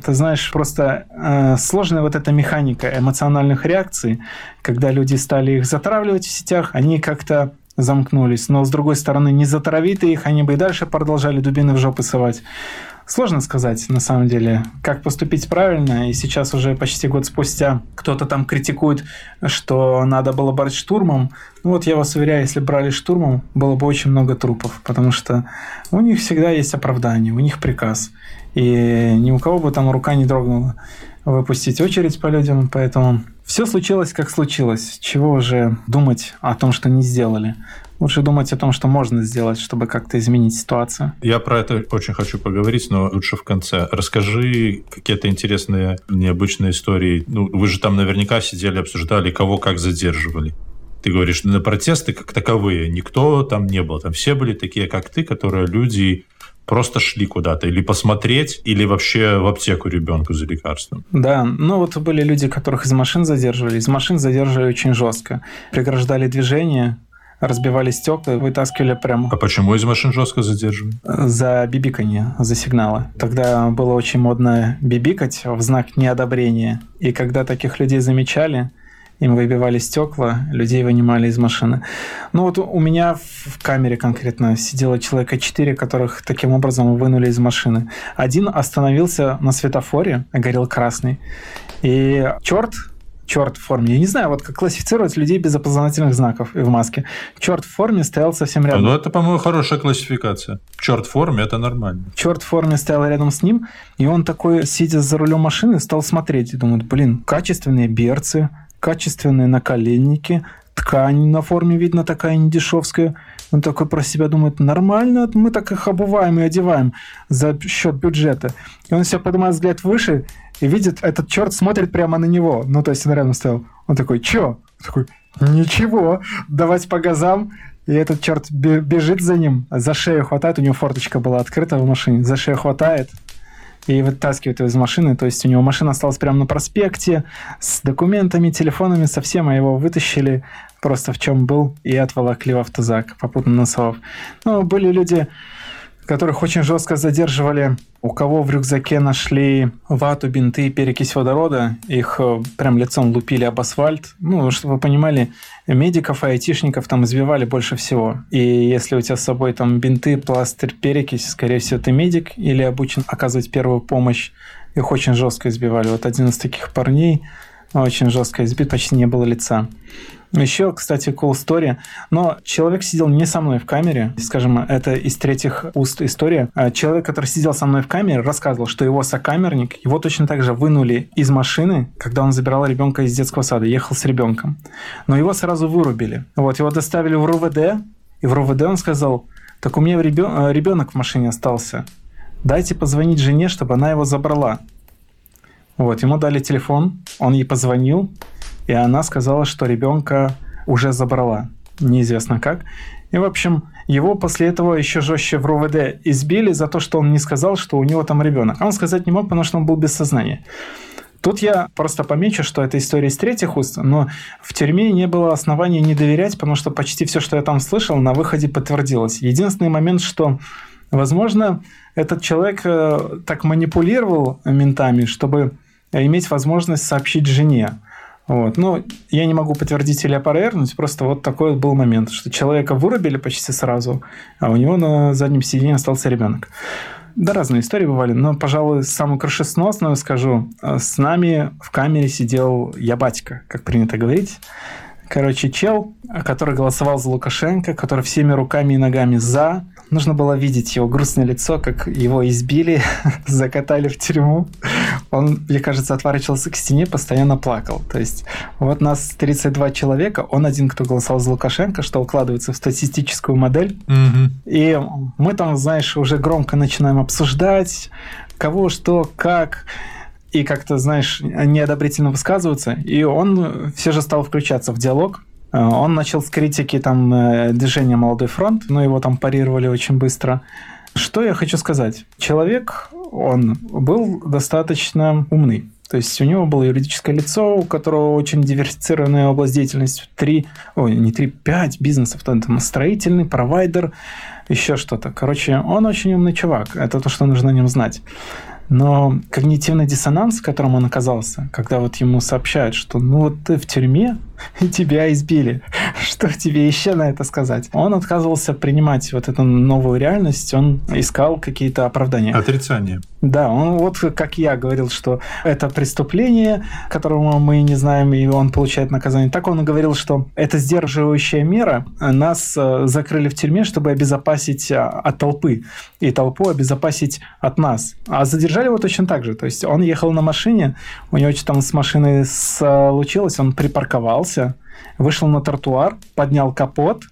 ты знаешь, просто э, сложная вот эта механика эмоциональных реакций, когда люди стали их затравливать в сетях, они как-то замкнулись. Но, с другой стороны, не затрави ты их, они бы и дальше продолжали дубины в жопы совать. Сложно сказать, на самом деле, как поступить правильно. И сейчас уже почти год спустя кто-то там критикует, что надо было брать штурмом. Ну вот я вас уверяю, если брали штурмом, было бы очень много трупов, потому что у них всегда есть оправдание, у них приказ. И ни у кого бы там рука не дрогнула выпустить очередь по людям, поэтому все случилось, как случилось. Чего уже думать о том, что не сделали? Лучше думать о том, что можно сделать, чтобы как-то изменить ситуацию. Я про это очень хочу поговорить, но лучше в конце. Расскажи какие-то интересные, необычные истории. Ну, вы же там наверняка сидели, обсуждали, кого как задерживали. Ты говоришь, на протесты как таковые никто там не был. Там все были такие, как ты, которые люди просто шли куда-то или посмотреть, или вообще в аптеку ребенку за лекарством. Да, ну вот были люди, которых из машин задерживали. Из машин задерживали очень жестко. Преграждали движение, разбивали стекла, вытаскивали прямо. А почему из машин жестко задерживали? За бибиканье, за сигналы. Тогда было очень модно бибикать в знак неодобрения. И когда таких людей замечали, им выбивали стекла, людей вынимали из машины. Ну вот у меня в камере конкретно сидело человека четыре, которых таким образом вынули из машины. Один остановился на светофоре, горел красный. И черт черт в форме. Я не знаю, вот как классифицировать людей без опознавательных знаков и в маске. Черт в форме стоял совсем рядом. Ну, это, по-моему, хорошая классификация. Черт в форме – это нормально. Черт в форме стоял рядом с ним, и он такой, сидя за рулем машины, стал смотреть и думает, блин, качественные берцы, качественные наколенники, ткань на форме видно такая недешевская. Он такой про себя думает, нормально, мы так их обуваем и одеваем за счет бюджета. И он все поднимает взгляд выше и видит, этот черт смотрит прямо на него. Ну, то есть он рядом стоял. Он такой, чё? Он такой, ничего, давать по газам. И этот черт бежит за ним, за шею хватает, у него форточка была открыта в машине, за шею хватает, и вытаскивает его из машины. То есть у него машина осталась прямо на проспекте с документами, телефонами, совсем, а его вытащили просто в чем был и отволокли в автозак, попутно насовав. Ну, были люди, которых очень жестко задерживали. У кого в рюкзаке нашли вату, бинты и перекись водорода, их э, прям лицом лупили об асфальт. Ну, чтобы вы понимали, медиков и айтишников там избивали больше всего. И если у тебя с собой там бинты, пластырь, перекись, скорее всего, ты медик или обучен оказывать первую помощь. Их очень жестко избивали. Вот один из таких парней очень жестко избит, почти не было лица. Еще, кстати, cool story. Но человек сидел не со мной в камере. Скажем, это из третьих уст история. А человек, который сидел со мной в камере, рассказывал, что его сокамерник, его точно так же вынули из машины, когда он забирал ребенка из детского сада, ехал с ребенком. Но его сразу вырубили. Вот, его доставили в РУВД, и в РУВД он сказал, так у меня ребенок в машине остался. Дайте позвонить жене, чтобы она его забрала. Вот, ему дали телефон, он ей позвонил, и она сказала, что ребенка уже забрала. Неизвестно как. И, в общем, его после этого еще жестче в РОВД избили за то, что он не сказал, что у него там ребенок. А он сказать не мог, потому что он был без сознания. Тут я просто помечу, что это история из третьих уст, но в тюрьме не было оснований не доверять, потому что почти все, что я там слышал, на выходе подтвердилось. Единственный момент, что, возможно, этот человек э, так манипулировал ментами, чтобы иметь возможность сообщить жене. Вот. Но я не могу подтвердить или опровергнуть, просто вот такой был момент, что человека вырубили почти сразу, а у него на заднем сиденье остался ребенок. Да, разные истории бывали, но, пожалуй, самую крышесносную скажу. С нами в камере сидел я батька, как принято говорить. Короче, чел, который голосовал за Лукашенко, который всеми руками и ногами за. Нужно было видеть его грустное лицо, как его избили, закатали в тюрьму. Он, мне кажется, отворачивался к стене, постоянно плакал. То есть вот нас 32 человека, он один, кто голосовал за Лукашенко, что укладывается в статистическую модель. Угу. И мы там, знаешь, уже громко начинаем обсуждать, кого, что, как и как-то, знаешь, неодобрительно высказываться, и он все же стал включаться в диалог. Э, он начал с критики там э, движения «Молодой фронт», но его там парировали очень быстро. Что я хочу сказать? Человек, он был достаточно умный. То есть у него было юридическое лицо, у которого очень диверсифицированная область деятельности. Три, ой, не три, пять бизнесов. Там, там строительный, провайдер, еще что-то. Короче, он очень умный чувак. Это то, что нужно о нем знать. Но когнитивный диссонанс, в котором он оказался, когда вот ему сообщают, что ну вот ты в тюрьме, и тебя избили. Что тебе еще на это сказать? Он отказывался принимать вот эту новую реальность, он искал какие-то оправдания. Отрицание. Да, он вот как я говорил, что это преступление, которого мы не знаем, и он получает наказание. Так он говорил, что это сдерживающая мера. Нас э, закрыли в тюрьме, чтобы обезопасить э, от толпы, и толпу обезопасить от нас. А задержали его точно так же. То есть он ехал на машине, у него что-то там с машиной случилось, он припарковался, поднялся, вышел на тротуар, поднял капот,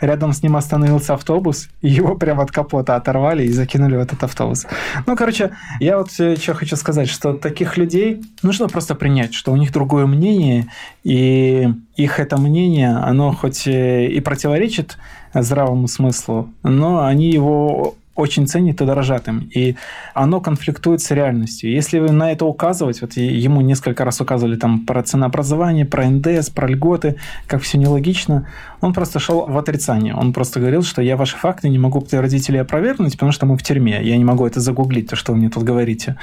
рядом с ним остановился автобус, и его прямо от капота оторвали и закинули в этот автобус. Ну, короче, я вот что хочу сказать, что таких людей нужно просто принять, что у них другое мнение, и их это мнение, оно хоть э, и противоречит здравому смыслу, но они его очень ценит и дорожат им. И оно конфликтует с реальностью. Если вы на это указывать, вот ему несколько раз указывали там про ценообразование, про НДС, про льготы, как все нелогично, он просто шел в отрицание. Он просто говорил, что я ваши факты не могу подтвердить или опровергнуть, потому что мы в тюрьме. Я не могу это загуглить, то, что вы мне тут говорите.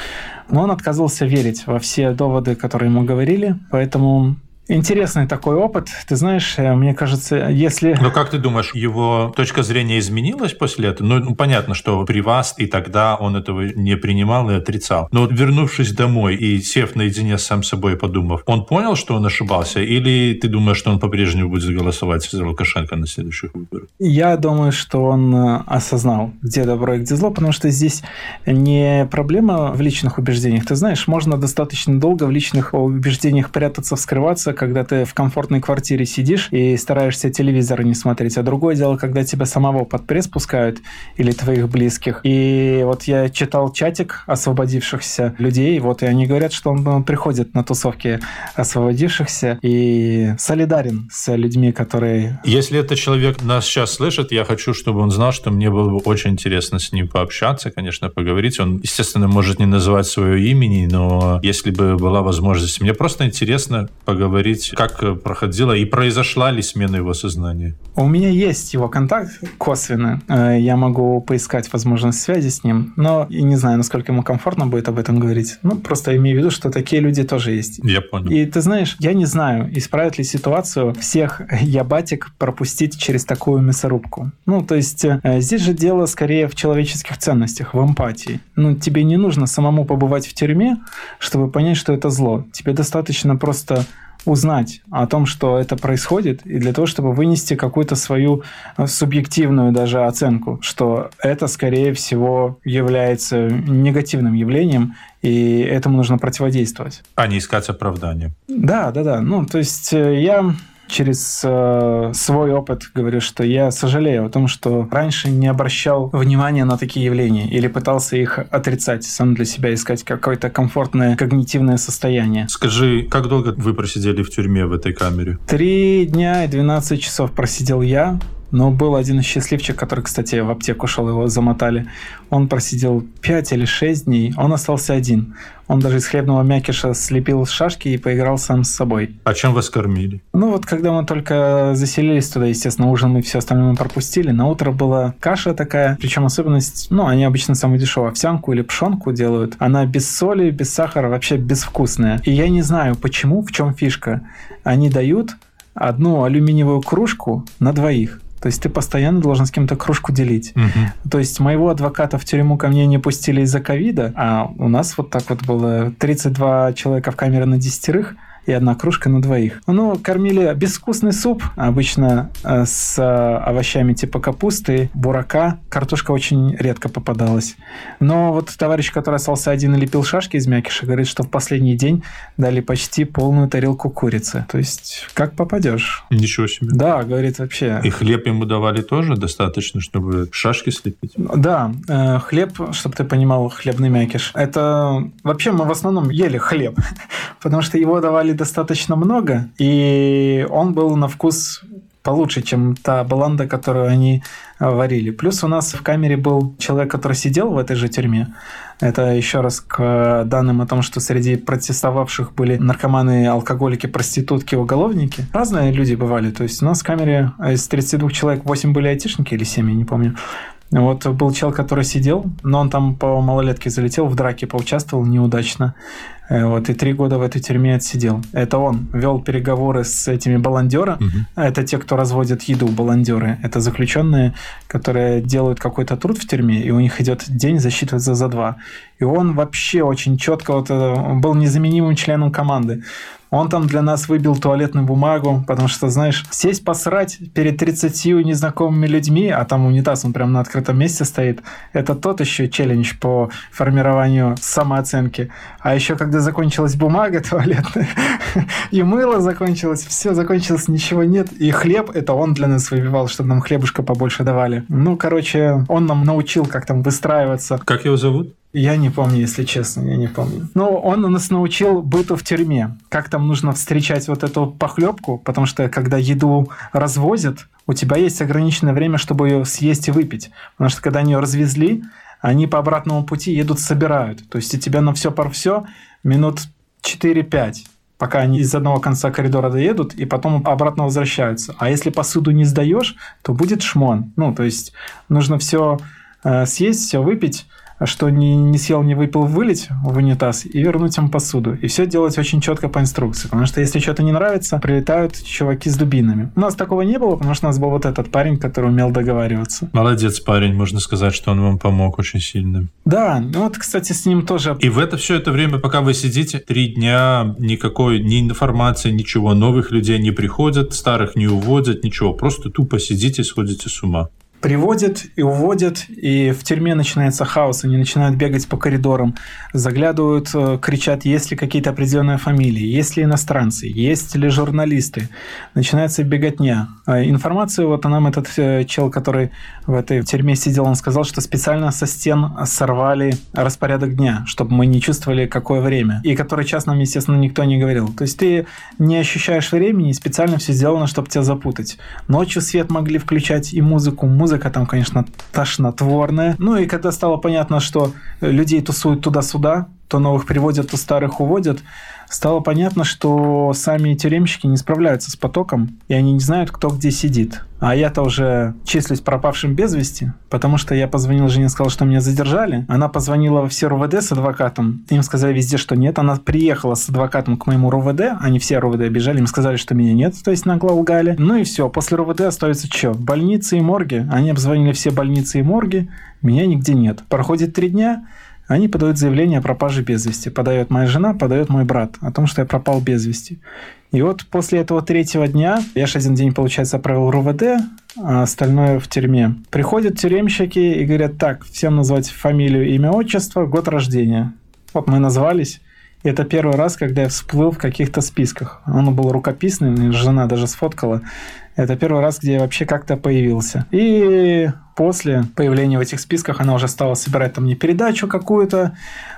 Но он отказывался верить во все доводы, которые ему говорили, поэтому Интересный такой опыт. Ты знаешь, э, мне кажется, если... Но как ты думаешь, его точка зрения изменилась после этого? Ну, ну, понятно, что при вас и тогда он этого не принимал и отрицал. Но вот вернувшись домой и сев наедине с сам собой подумав, он понял, что он ошибался? Или ты думаешь, что он по-прежнему будет голосовать за Лукашенко на следующих выборах? Я думаю, что он э, осознал, где добро и где зло, потому что здесь не проблема в личных убеждениях. Ты знаешь, можно достаточно долго в личных убеждениях прятаться, вскрываться, когда ты в комфортной квартире сидишь и стараешься телевизор не смотреть. А другое дело, когда тебя самого под пресс пускают или твоих близких. И вот я читал чатик освободившихся людей, вот и они говорят, что он приходит на тусовки освободившихся и солидарен с людьми, которые... Если этот человек нас сейчас слышит, я хочу, чтобы он знал, что мне было бы очень интересно с ним пообщаться, конечно, поговорить. Он, естественно, может не называть свое имени, но если бы была возможность, мне просто интересно поговорить поговорить, как э, проходила и произошла ли смена его сознания? У меня есть его контакт косвенно. Э, я могу поискать возможность связи с ним, но и не знаю, насколько ему комфортно будет об этом говорить. Ну, просто имею в виду, что такие люди тоже есть. Я понял. И ты знаешь, я не знаю, исправит ли ситуацию всех ябатик пропустить через такую мясорубку. Ну, то есть э, здесь же дело скорее в человеческих ценностях, в эмпатии. Ну, тебе не нужно самому побывать в тюрьме, чтобы понять, что это зло. Тебе достаточно просто узнать о том, что это происходит, и для того, чтобы вынести какую-то свою э, субъективную даже оценку, что это, скорее всего, является негативным явлением, и этому нужно противодействовать. А не искать оправдания. Да, да, да. Ну, то есть э, я через э, свой опыт говорю, что я сожалею о том, что раньше не обращал внимания на такие явления или пытался их отрицать, сам для себя искать какое-то комфортное когнитивное состояние. Скажи, как долго вы просидели в тюрьме в этой камере? Три дня и 12 часов просидел я. Но был один счастливчик, который, кстати, в аптеку шел, его замотали. Он просидел 5 или 6 дней, он остался один. Он даже из хлебного мякиша слепил шашки и поиграл сам с собой. А чем вас кормили? Ну вот, когда мы только заселились туда, естественно, ужин мы все остальное пропустили. На утро была каша такая, причем особенность, ну, они обычно самую дешевую овсянку или пшенку делают. Она без соли, без сахара, вообще безвкусная. И я не знаю, почему, в чем фишка. Они дают одну алюминиевую кружку на двоих. То есть ты постоянно должен с кем-то кружку делить. Угу. То есть моего адвоката в тюрьму ко мне не пустили из-за ковида, а у нас вот так вот было 32 человека в камере на десятерых – и одна кружка на двоих. Ну, кормили безвкусный суп, обычно э, с э, овощами типа капусты, бурака. Картошка очень редко попадалась. Но вот товарищ, который остался один и лепил шашки из мякиша, говорит, что в последний день дали почти полную тарелку курицы. То есть, как попадешь. Ничего себе. Да, говорит, вообще. И хлеб ему давали тоже достаточно, чтобы шашки слепить? Да, э, хлеб, чтобы ты понимал, хлебный мякиш. Это вообще мы в основном ели хлеб, потому что его давали добавили достаточно много, и он был на вкус получше, чем та баланда, которую они э, варили. Плюс у нас в камере был человек, который сидел в этой же тюрьме. Это еще раз к данным о том, что среди протестовавших были наркоманы, алкоголики, проститутки, уголовники. Разные люди бывали. То есть у нас в камере из 32 человек 8 были айтишники или 7, я не помню. Вот был чел, который сидел, но он там по малолетке залетел, в драке поучаствовал неудачно. Э, вот, и три года в этой тюрьме отсидел. Это он вел переговоры с этими баландерами. Угу. Это те, кто разводит еду, баландеры. Это заключенные, которые делают какой-то труд в тюрьме, и у них идет день, засчитывается за два. И он вообще очень четко вот, э, был незаменимым членом команды. Он там для нас выбил туалетную бумагу, потому что, знаешь, сесть посрать перед 30 незнакомыми людьми, а там унитаз, он прям на открытом месте стоит, это тот еще челлендж по формированию самооценки. А еще когда закончилась бумага туалетная, и мыло закончилось, все закончилось, ничего нет. И хлеб, это он для нас выбивал, чтобы нам хлебушка побольше давали. Ну, короче, он нам научил, как там выстраиваться. Как его зовут? Я не помню, если честно, я не помню. Но он нас научил быту в тюрьме. Как там нужно встречать вот эту похлебку, потому что когда еду развозят, у тебя есть ограниченное время, чтобы ее съесть и выпить. Потому что когда они ее развезли, они по обратному пути едут, собирают. То есть у тебя на все пар все минут 4-5 пока они из одного конца коридора доедут, и потом обратно возвращаются. А если посуду не сдаешь, то будет шмон. Ну, то есть нужно все э, съесть, все выпить, что не, не съел, не выпил, вылить в унитаз и вернуть им посуду. И все делать очень четко по инструкции. Потому что если что-то не нравится, прилетают чуваки с дубинами. У нас такого не было, потому что у нас был вот этот парень, который умел договариваться. Молодец парень, можно сказать, что он вам помог очень сильно. Да, ну вот, кстати, с ним тоже... И в это все это время, пока вы сидите, три дня, никакой ни информации, ничего, новых людей не приходят, старых не уводят, ничего, просто тупо сидите, сходите с ума приводят и уводят, и в тюрьме начинается хаос, они начинают бегать по коридорам, заглядывают, э, кричат, есть ли какие-то определенные фамилии, есть ли иностранцы, есть ли журналисты. Начинается беготня. А информацию, вот нам этот э, чел, который в этой тюрьме сидел, он сказал, что специально со стен сорвали распорядок дня, чтобы мы не чувствовали, какое время. И который час нам, естественно, никто не говорил. То есть ты не ощущаешь времени, специально все сделано, чтобы тебя запутать. Ночью свет могли включать и музыку. Музыка там, конечно, тошнотворная. Ну и когда стало понятно, что людей тусуют туда-сюда, то новых приводят, то старых уводят, стало понятно, что сами тюремщики не справляются с потоком, и они не знают, кто где сидит. А я-то уже числюсь пропавшим без вести, потому что я позвонил жене, сказал, что меня задержали. Она позвонила во все РУВД с адвокатом. Им сказали везде, что нет. Она приехала с адвокатом к моему РУВД. Они все РУВД обижали. Им сказали, что меня нет. То есть нагло лгали. Ну и все. После РУВД остается что? Больницы и морги. Они обзвонили все больницы и морги. Меня нигде нет. Проходит три дня. Они подают заявление о пропаже без вести. Подает моя жена, подает мой брат о том, что я пропал без вести. И вот после этого третьего дня, я же один день, получается, отправил РУВД, а остальное в тюрьме. Приходят тюремщики и говорят, так, всем назвать фамилию, имя, отчество, год рождения. Вот мы назвались, это первый раз, когда я всплыл в каких-то списках. Он был рукописный, жена даже сфоткала. Это первый раз, где я вообще как-то появился. И после появления в этих списках она уже стала собирать там мне передачу какую-то,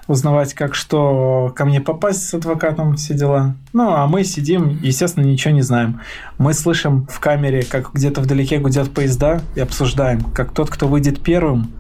узнавать, как что ко мне попасть с адвокатом, все дела. Ну, а мы сидим, естественно, ничего не знаем. Мы слышим в камере, как где-то вдалеке гудят поезда и обсуждаем, как тот, кто выйдет первым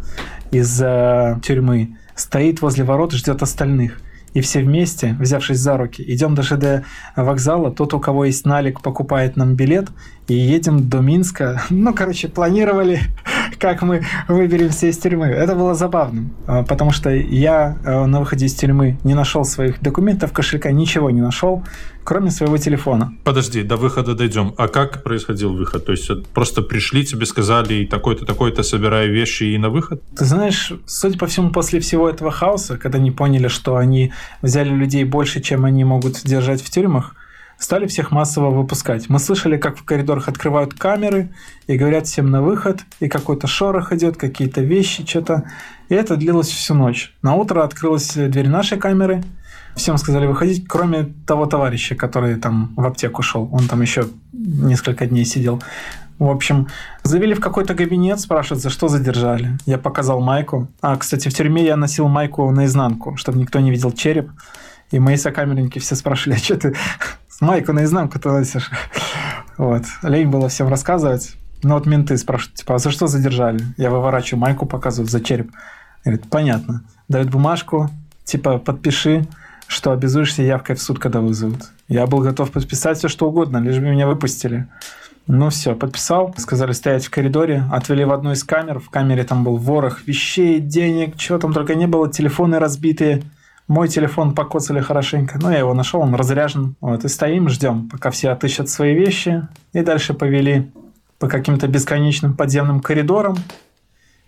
из э, тюрьмы, стоит возле ворот, ждет остальных – и все вместе, взявшись за руки, идем до ЖД вокзала. Тот, у кого есть налик, покупает нам билет и едем до Минска. Ну, короче, планировали, как мы выберемся из тюрьмы. Это было забавно, а, потому что я э, на выходе из тюрьмы не нашел своих документов, кошелька, ничего не нашел кроме своего телефона. Подожди, до выхода дойдем. А как происходил выход? То есть просто пришли, тебе сказали, и такой-то, такой-то, собирай вещи и на выход? Ты знаешь, судя по всему, после всего этого хаоса, когда они поняли, что они взяли людей больше, чем они могут держать в тюрьмах, стали всех массово выпускать. Мы слышали, как в коридорах открывают камеры и говорят всем на выход, и какой-то шорох идет, какие-то вещи, что-то. И это длилось всю ночь. На утро открылась дверь нашей камеры, Всем сказали выходить, кроме того товарища, который там в аптеку шел. Он там еще несколько дней сидел. В общем, завели в какой-то кабинет, спрашивают, за что задержали. Я показал майку. А, кстати, в тюрьме я носил майку наизнанку, чтобы никто не видел череп. И мои сокамерники все спрашивали, а что ты майку наизнанку ты носишь? Вот. Лень было всем рассказывать. Но вот менты спрашивают, типа, а за что задержали? Я выворачиваю майку, показываю за череп. Говорит, понятно. Дают бумажку, типа, подпиши что обязуешься явкой в суд, когда вызовут. Я был готов подписать все, что угодно, лишь бы меня выпустили. Ну все, подписал, сказали стоять в коридоре, отвели в одну из камер, в камере там был ворох вещей, денег, чего там только не было, телефоны разбитые. Мой телефон покоцали хорошенько, но я его нашел, он разряжен. Вот, и стоим, ждем, пока все отыщут свои вещи. И дальше повели по каким-то бесконечным подземным коридорам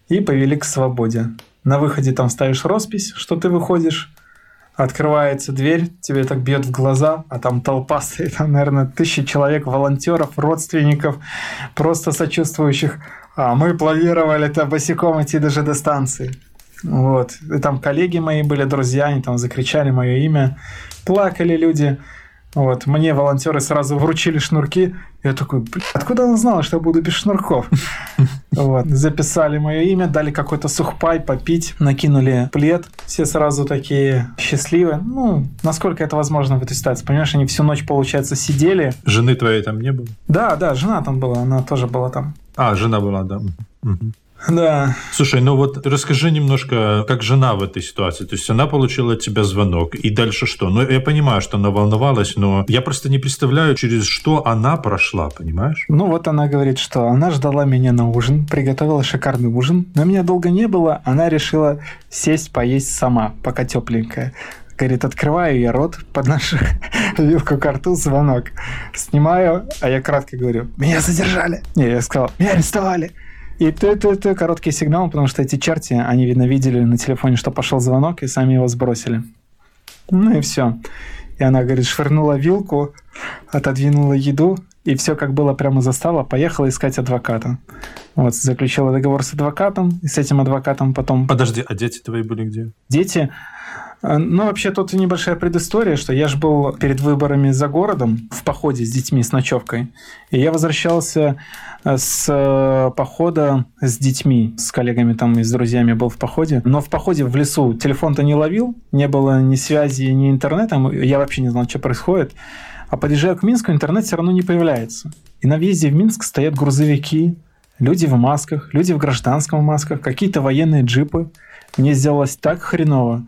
и повели к свободе. На выходе там ставишь роспись, что ты выходишь. Открывается дверь, тебе так бьет в глаза, а там толпа стоит, там, наверное, тысячи человек, волонтеров, родственников, просто сочувствующих. А мы планировали это босиком идти даже до станции. Вот. И там коллеги мои были, друзья, они там закричали мое имя. Плакали люди. Вот, мне волонтеры сразу вручили шнурки. Я такой, откуда она знала, что я буду без шнурков? Вот, записали мое имя, дали какой-то сухпай попить, накинули плед. Все сразу такие счастливые. Ну, насколько это возможно в этой ситуации. Понимаешь, они всю ночь, получается, сидели. Жены твоей там не было? Да, да, жена там была, она тоже была там. А, жена была, да. Угу. Да. Слушай, ну вот расскажи немножко, как жена в этой ситуации. То есть она получила от тебя звонок, и дальше что? Ну, я понимаю, что она волновалась, но я просто не представляю, через что она прошла, понимаешь? Ну, вот она говорит, что она ждала меня на ужин, приготовила шикарный ужин, но меня долго не было, она решила сесть поесть сама, пока тепленькая. Говорит, открываю я рот, подношу вилку к рту, звонок. Снимаю, а я кратко говорю, меня задержали. Не, я сказал, меня арестовали. И это, это, это короткий сигнал, потому что эти черти, они, видно, видели на телефоне, что пошел звонок, и сами его сбросили. Ну и все. И она, говорит, швырнула вилку, отодвинула еду, и все как было прямо застала, поехала искать адвоката. Вот, заключила договор с адвокатом, и с этим адвокатом потом... Подожди, а дети твои были где? Дети... Э, ну, вообще, тут небольшая предыстория, что я же был перед выборами за городом в походе с детьми, с ночевкой. И я возвращался э, с э, похода с детьми, с коллегами там и с друзьями был в походе. Но в походе в лесу телефон-то не ловил, не было ни связи, ни интернета. Я вообще не знал, что происходит. А подъезжаю к Минску, интернет все равно не появляется. И на въезде в Минск стоят грузовики, люди в масках, люди в гражданском масках, какие-то военные джипы. Мне сделалось так хреново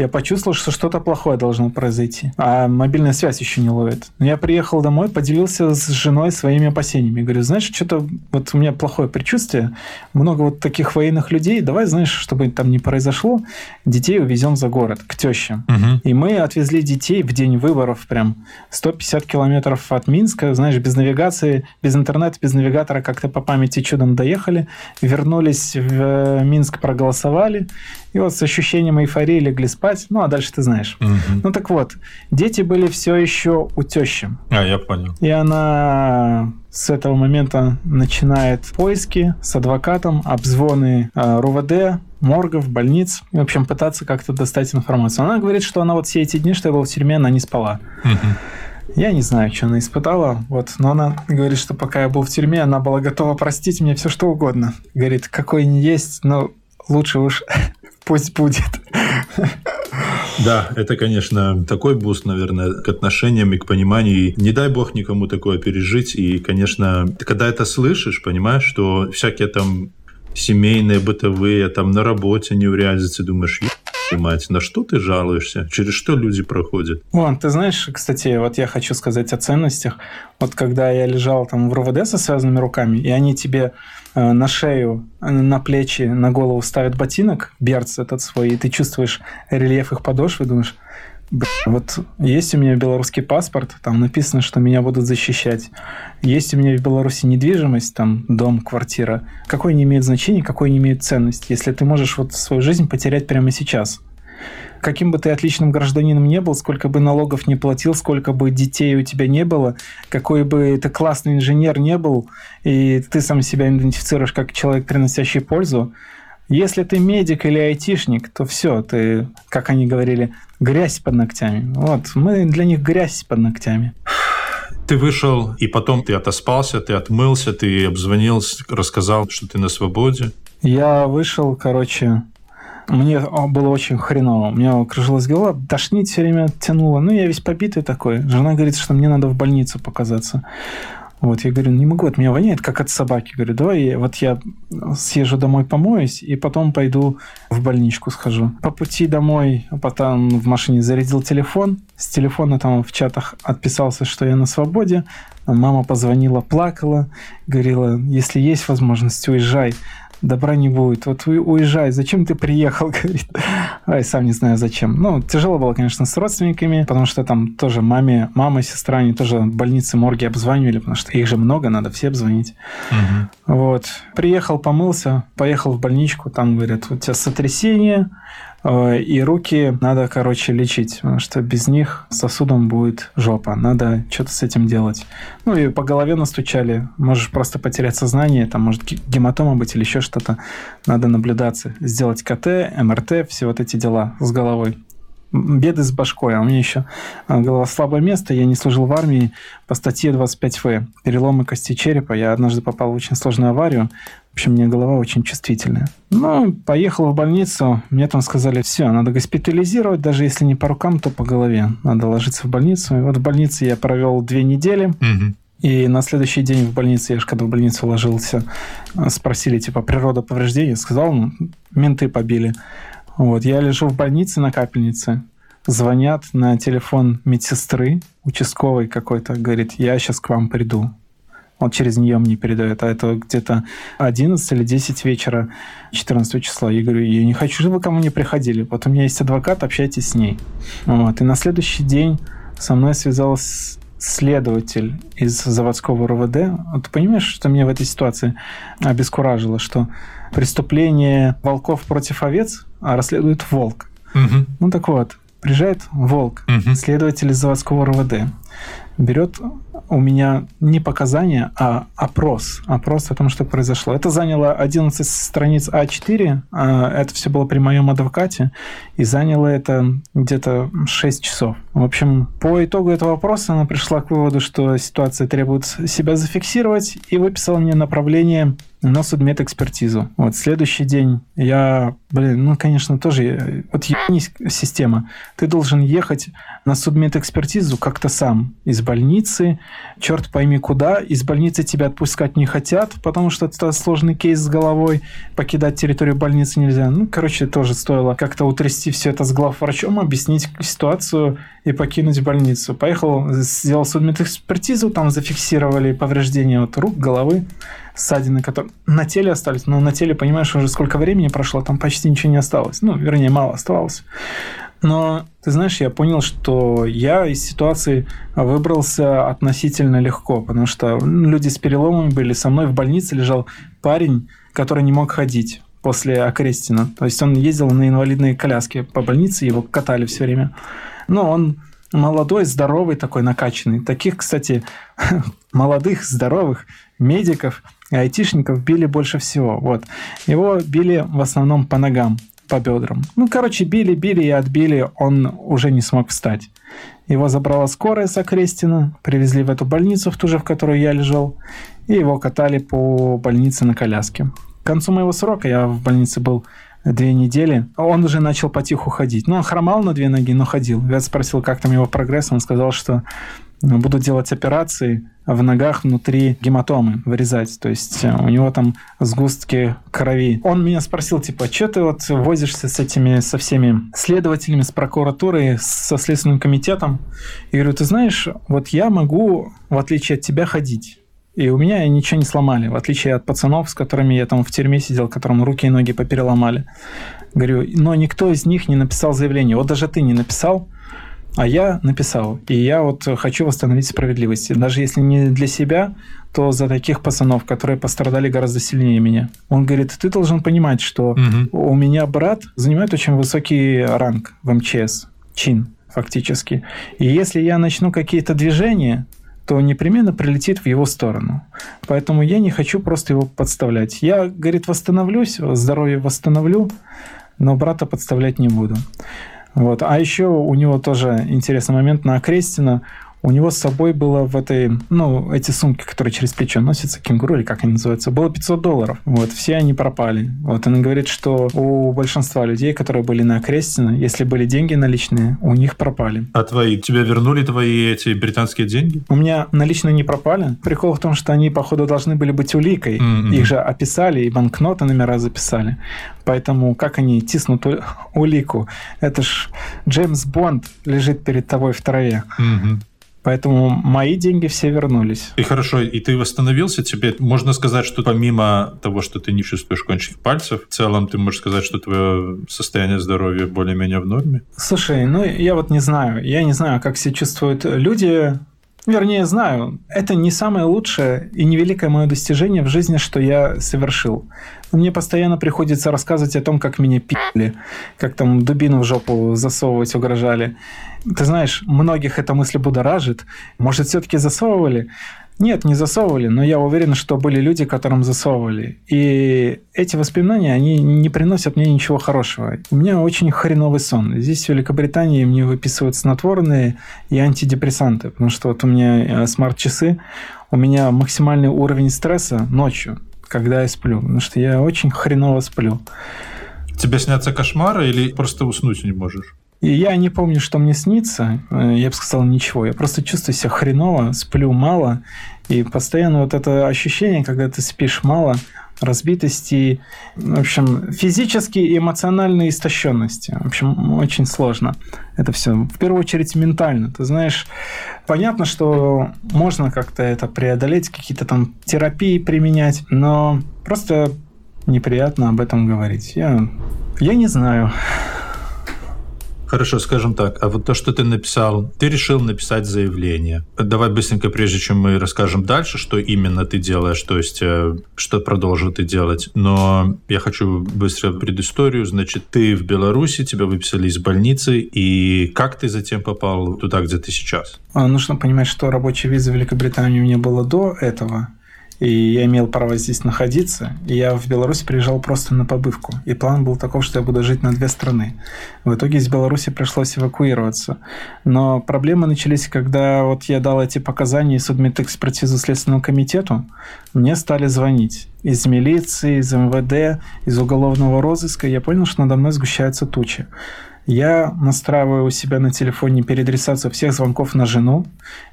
я почувствовал, что что-то плохое должно произойти. А мобильная связь еще не ловит. Но я приехал домой, поделился с женой своими опасениями. Говорю, знаешь, что-то вот у меня плохое предчувствие. Много вот таких военных людей. Давай, знаешь, чтобы там не произошло, детей увезем за город к теще. Угу. И мы отвезли детей в день выборов прям 150 километров от Минска. Знаешь, без навигации, без интернета, без навигатора как-то по памяти чудом доехали. Вернулись в Минск, проголосовали. И вот с ощущением эйфории легли легли спать, ну, а дальше ты знаешь. Мгм. Ну, так вот, дети были все еще у тещи. А, я понял. И она с этого момента начинает поиски с адвокатом, обзвоны э, РУВД, моргов, больниц, и, в общем, пытаться как-то достать информацию. Она говорит, что она вот все эти дни, что я был в тюрьме, она не спала. Я не знаю, что она испытала, вот, но она говорит, что пока я был в тюрьме, она была готова простить мне все что угодно. Говорит, какой не есть, но лучше уж пусть будет. Да, это, конечно, такой boost, наверное, к отношениям и к пониманию. И не дай бог никому такое пережить. И, конечно, ты когда это слышишь, понимаешь, что всякие там семейные, бытовые, там на работе неурядицы, думаешь, «Ё- мать, на что ты жалуешься? Через что люди проходят? Вон, ты знаешь, кстати, вот я хочу сказать о ценностях. Вот когда я лежал там в РУВД со связанными руками, и они тебе на шею, э, на плечи, на голову ставят ботинок, берц этот свой, и ты чувствуешь рельеф их подошвы, думаешь, «Бля, вот есть у меня белорусский паспорт, там написано, что меня будут защищать. Есть у меня в Беларуси недвижимость, там дом, квартира. Какое не имеет значения, какой не имеет ценность, если ты можешь вот свою жизнь потерять прямо сейчас каким бы ты отличным гражданином не был, сколько бы налогов не платил, сколько бы детей у тебя не было, какой бы ты классный инженер не был, и ты сам себя идентифицируешь как человек, приносящий пользу, если ты медик или айтишник, то все, ты, как они говорили, грязь под ногтями. Вот, мы для них грязь под ногтями. Ты вышел, и потом ты отоспался, ты отмылся, ты обзвонил, рассказал, что ты на свободе. Я вышел, короче, мне было очень хреново. У меня кружилась голова, тошнить все время тянуло. Ну, я весь побитый такой. Жена говорит, что мне надо в больницу показаться. Вот, я говорю, не могу, от меня воняет, как от собаки. Говорю, давай я- вот я съезжу домой, помоюсь, и потом пойду в больничку схожу. По пути домой, а потом в машине зарядил телефон. С телефона там в чатах отписался, что я на свободе. Мама позвонила, плакала, говорила, если есть возможность, уезжай. Добра не будет. Вот у- уезжай. Зачем ты приехал? Говорит. Ай, сам не знаю зачем. Ну, тяжело было, конечно, с родственниками, потому что там тоже маме, мама, сестра, они тоже больницы, морги обзванивали, потому что их же много, надо все обзвонить. Мгм. Вот. Приехал, помылся, поехал в больничку, там говорят, у тебя сотрясение, э, и руки надо, короче, лечить, потому что без них сосудом будет жопа. Надо что-то с этим делать. Ну и по голове настучали. Можешь просто потерять сознание, там может ге- гематома быть или еще что-то. Надо наблюдаться. Сделать КТ, МРТ, все вот эти дела с головой. Беды с башкой, а у меня еще а, голова слабое место, я не служил в армии по статье 25В. Переломы кости черепа. Я однажды попал в очень сложную аварию. В общем, у меня голова очень чувствительная. Ну, поехал в больницу. Мне там сказали, все, надо госпитализировать, даже если не по рукам, то по голове. Надо ложиться в больницу. И вот в больнице я провел две недели. И на следующий день в больнице, я же когда в больницу ложился, э, спросили, типа, природа повреждений. Сказал, ну, менты побили. Вот, я лежу в больнице на капельнице, звонят на телефон медсестры, участковой какой-то, говорит, я сейчас к вам приду. Он через нее мне передает, а это где-то 11 или 10 вечера 14 числа. Я говорю, я не хочу, чтобы вы ко мне приходили. Вот у меня есть адвокат, общайтесь с ней. Вот. И на следующий день со мной связался следователь из заводского РОВД. Вот ты понимаешь, что меня в этой ситуации обескуражило, что преступление волков против овец расследует волк. Мгм. Ну так вот, приезжает волк, Мгм. следователь из заводского РОВД, берет у меня не показания, а опрос. Опрос о том, что произошло. Это заняло 11 страниц А4. а Это все было при моем адвокате. И заняло это где-то 6 часов. В общем, по итогу этого вопроса она пришла к выводу, что ситуация требует себя зафиксировать и выписала мне направление на судмедэкспертизу. Вот следующий день я, блин, ну, конечно, тоже, вот ебанись система. Ты должен ехать на судмедэкспертизу как-то сам из больницы, черт пойми куда. Из больницы тебя отпускать не хотят, потому что это сложный кейс с головой. Покидать территорию больницы нельзя. Ну, короче, тоже стоило как-то утрясти все это с главврачом, объяснить ситуацию и покинуть больницу. Поехал, сделал судмедэкспертизу, там зафиксировали повреждения от рук, головы, ссадины, которые на теле остались. Но на теле, понимаешь, уже сколько времени прошло, там почти ничего не осталось. Ну, вернее, мало оставалось. Но, ты знаешь, я понял, что я из ситуации выбрался относительно легко, потому что ну, люди с переломами были. Со мной в больнице лежал парень, который не мог ходить. после Окрестина. То есть он ездил на инвалидной коляске по больнице, его катали все время. Но он молодой, здоровый такой, накачанный. Таких, кстати, молодых, здоровых медиков и айтишников били больше всего. Вот. Его били в основном по ногам, по бедрам. Ну, короче, били, били и отбили, он уже не смог встать. Его забрала скорая с Окрестина, привезли в эту больницу, в ту же, в которой я лежал, и его катали по больнице на коляске. К концу моего срока я в больнице был две недели, он уже начал потиху ходить. Ну, он хромал на две ноги, но ходил. Я спросил, как там его прогресс, он сказал, что буду делать операции в ногах внутри гематомы вырезать. То есть э, у него там сгустки крови. Он меня спросил, типа, что ты вот возишься с этими, со всеми следователями, с прокуратурой, со Следственным комитетом? И говорю, ты знаешь, вот я могу, в отличие от тебя, ходить. И у меня ничего не сломали, в отличие от пацанов, с которыми я там в тюрьме сидел, которым руки и ноги попереломали. Говорю, но никто из них не написал заявление. Вот даже ты не написал, а я написал. И я вот хочу восстановить справедливость. Даже если не для себя, то за таких пацанов, которые пострадали гораздо сильнее меня. Он говорит, ты должен понимать, что угу. у меня брат занимает очень высокий ранг в МЧС, чин фактически. И если я начну какие-то движения, то непременно прилетит в его сторону. Поэтому я не хочу просто его подставлять. Я, говорит, восстановлюсь, здоровье восстановлю, но брата подставлять не буду. Вот. А еще у него тоже интересный момент на Крестина у него с собой было в этой, ну, эти сумки, которые через плечо носятся, кенгуру или как они называются, было 500 долларов. Вот, все они пропали. Вот, он говорит, что у большинства людей, которые были на Крестина, если были деньги наличные, у них пропали. А твои? Тебе вернули твои эти британские деньги? У меня наличные не пропали. Прикол в том, что они, походу, должны были быть уликой. Mm-hmm. Их же описали, и банкноты номера записали. Поэтому как они тиснут улику? Это ж Джеймс Бонд лежит перед тобой в траве. Mm-hmm. Поэтому мои деньги все вернулись. И хорошо, и ты восстановился? Тебе можно сказать, что помимо того, что ты не чувствуешь кончиков пальцев, в целом ты можешь сказать, что твое состояние здоровья более-менее в норме? Слушай, ну я вот не знаю. Я не знаю, как себя чувствуют люди, Вернее, знаю, это не самое лучшее и невеликое мое достижение в жизни, что я совершил. Мне постоянно приходится рассказывать о том, как меня пи***ли, как там дубину в жопу засовывать угрожали. Ты знаешь, многих эта мысль будоражит. Может, все-таки засовывали? Нет, не засовывали, но я уверен, что были люди, которым засовывали. И эти воспоминания, они не приносят мне ничего хорошего. У меня очень хреновый сон. Здесь, в Великобритании, мне выписывают снотворные и антидепрессанты, потому что вот у меня э, смарт-часы, у меня максимальный уровень стресса ночью, когда я сплю, потому что я очень хреново сплю. Тебе снятся кошмары или просто уснуть не можешь? И я не помню, что мне снится. Э, я бы сказал, ничего. Я просто чувствую себя хреново, сплю мало. И постоянно вот это ощущение, когда ты спишь мало, разбитости, в общем, физические и эмоциональные истощенности. В общем, очень сложно это все. В первую очередь ментально. Ты знаешь, понятно, что можно как-то это преодолеть, какие-то там терапии применять, но просто неприятно об этом говорить. Я, я не знаю. Хорошо, скажем так, а вот то, что ты написал, ты решил написать заявление. Давай быстренько, прежде чем мы расскажем дальше, что именно ты делаешь, то есть э, что продолжил ты делать. Но я хочу быстро предысторию. Значит, ты в Беларуси, тебя выписали из больницы, и как ты затем попал туда, где ты сейчас? А, нужно понимать, что рабочая виза в Великобритании у меня была до этого и я имел право здесь находиться, и я в Беларусь приезжал просто на побывку. И план был таков, что я буду жить на две страны. В итоге из Беларуси пришлось эвакуироваться. Но проблемы начались, когда вот я дал эти показания и судмедэкспертизу Следственному комитету, мне стали звонить из милиции, из МВД, из уголовного розыска. Я понял, что надо мной сгущаются тучи. Я настраиваю у себя на телефоне переадресацию всех звонков на жену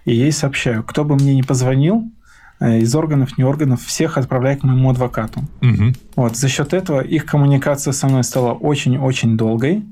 и ей сообщаю, кто бы мне не позвонил, из органов, не органов, всех отправляю к моему адвокату. Угу. Вот, за счет этого их коммуникация со мной стала очень-очень долгой.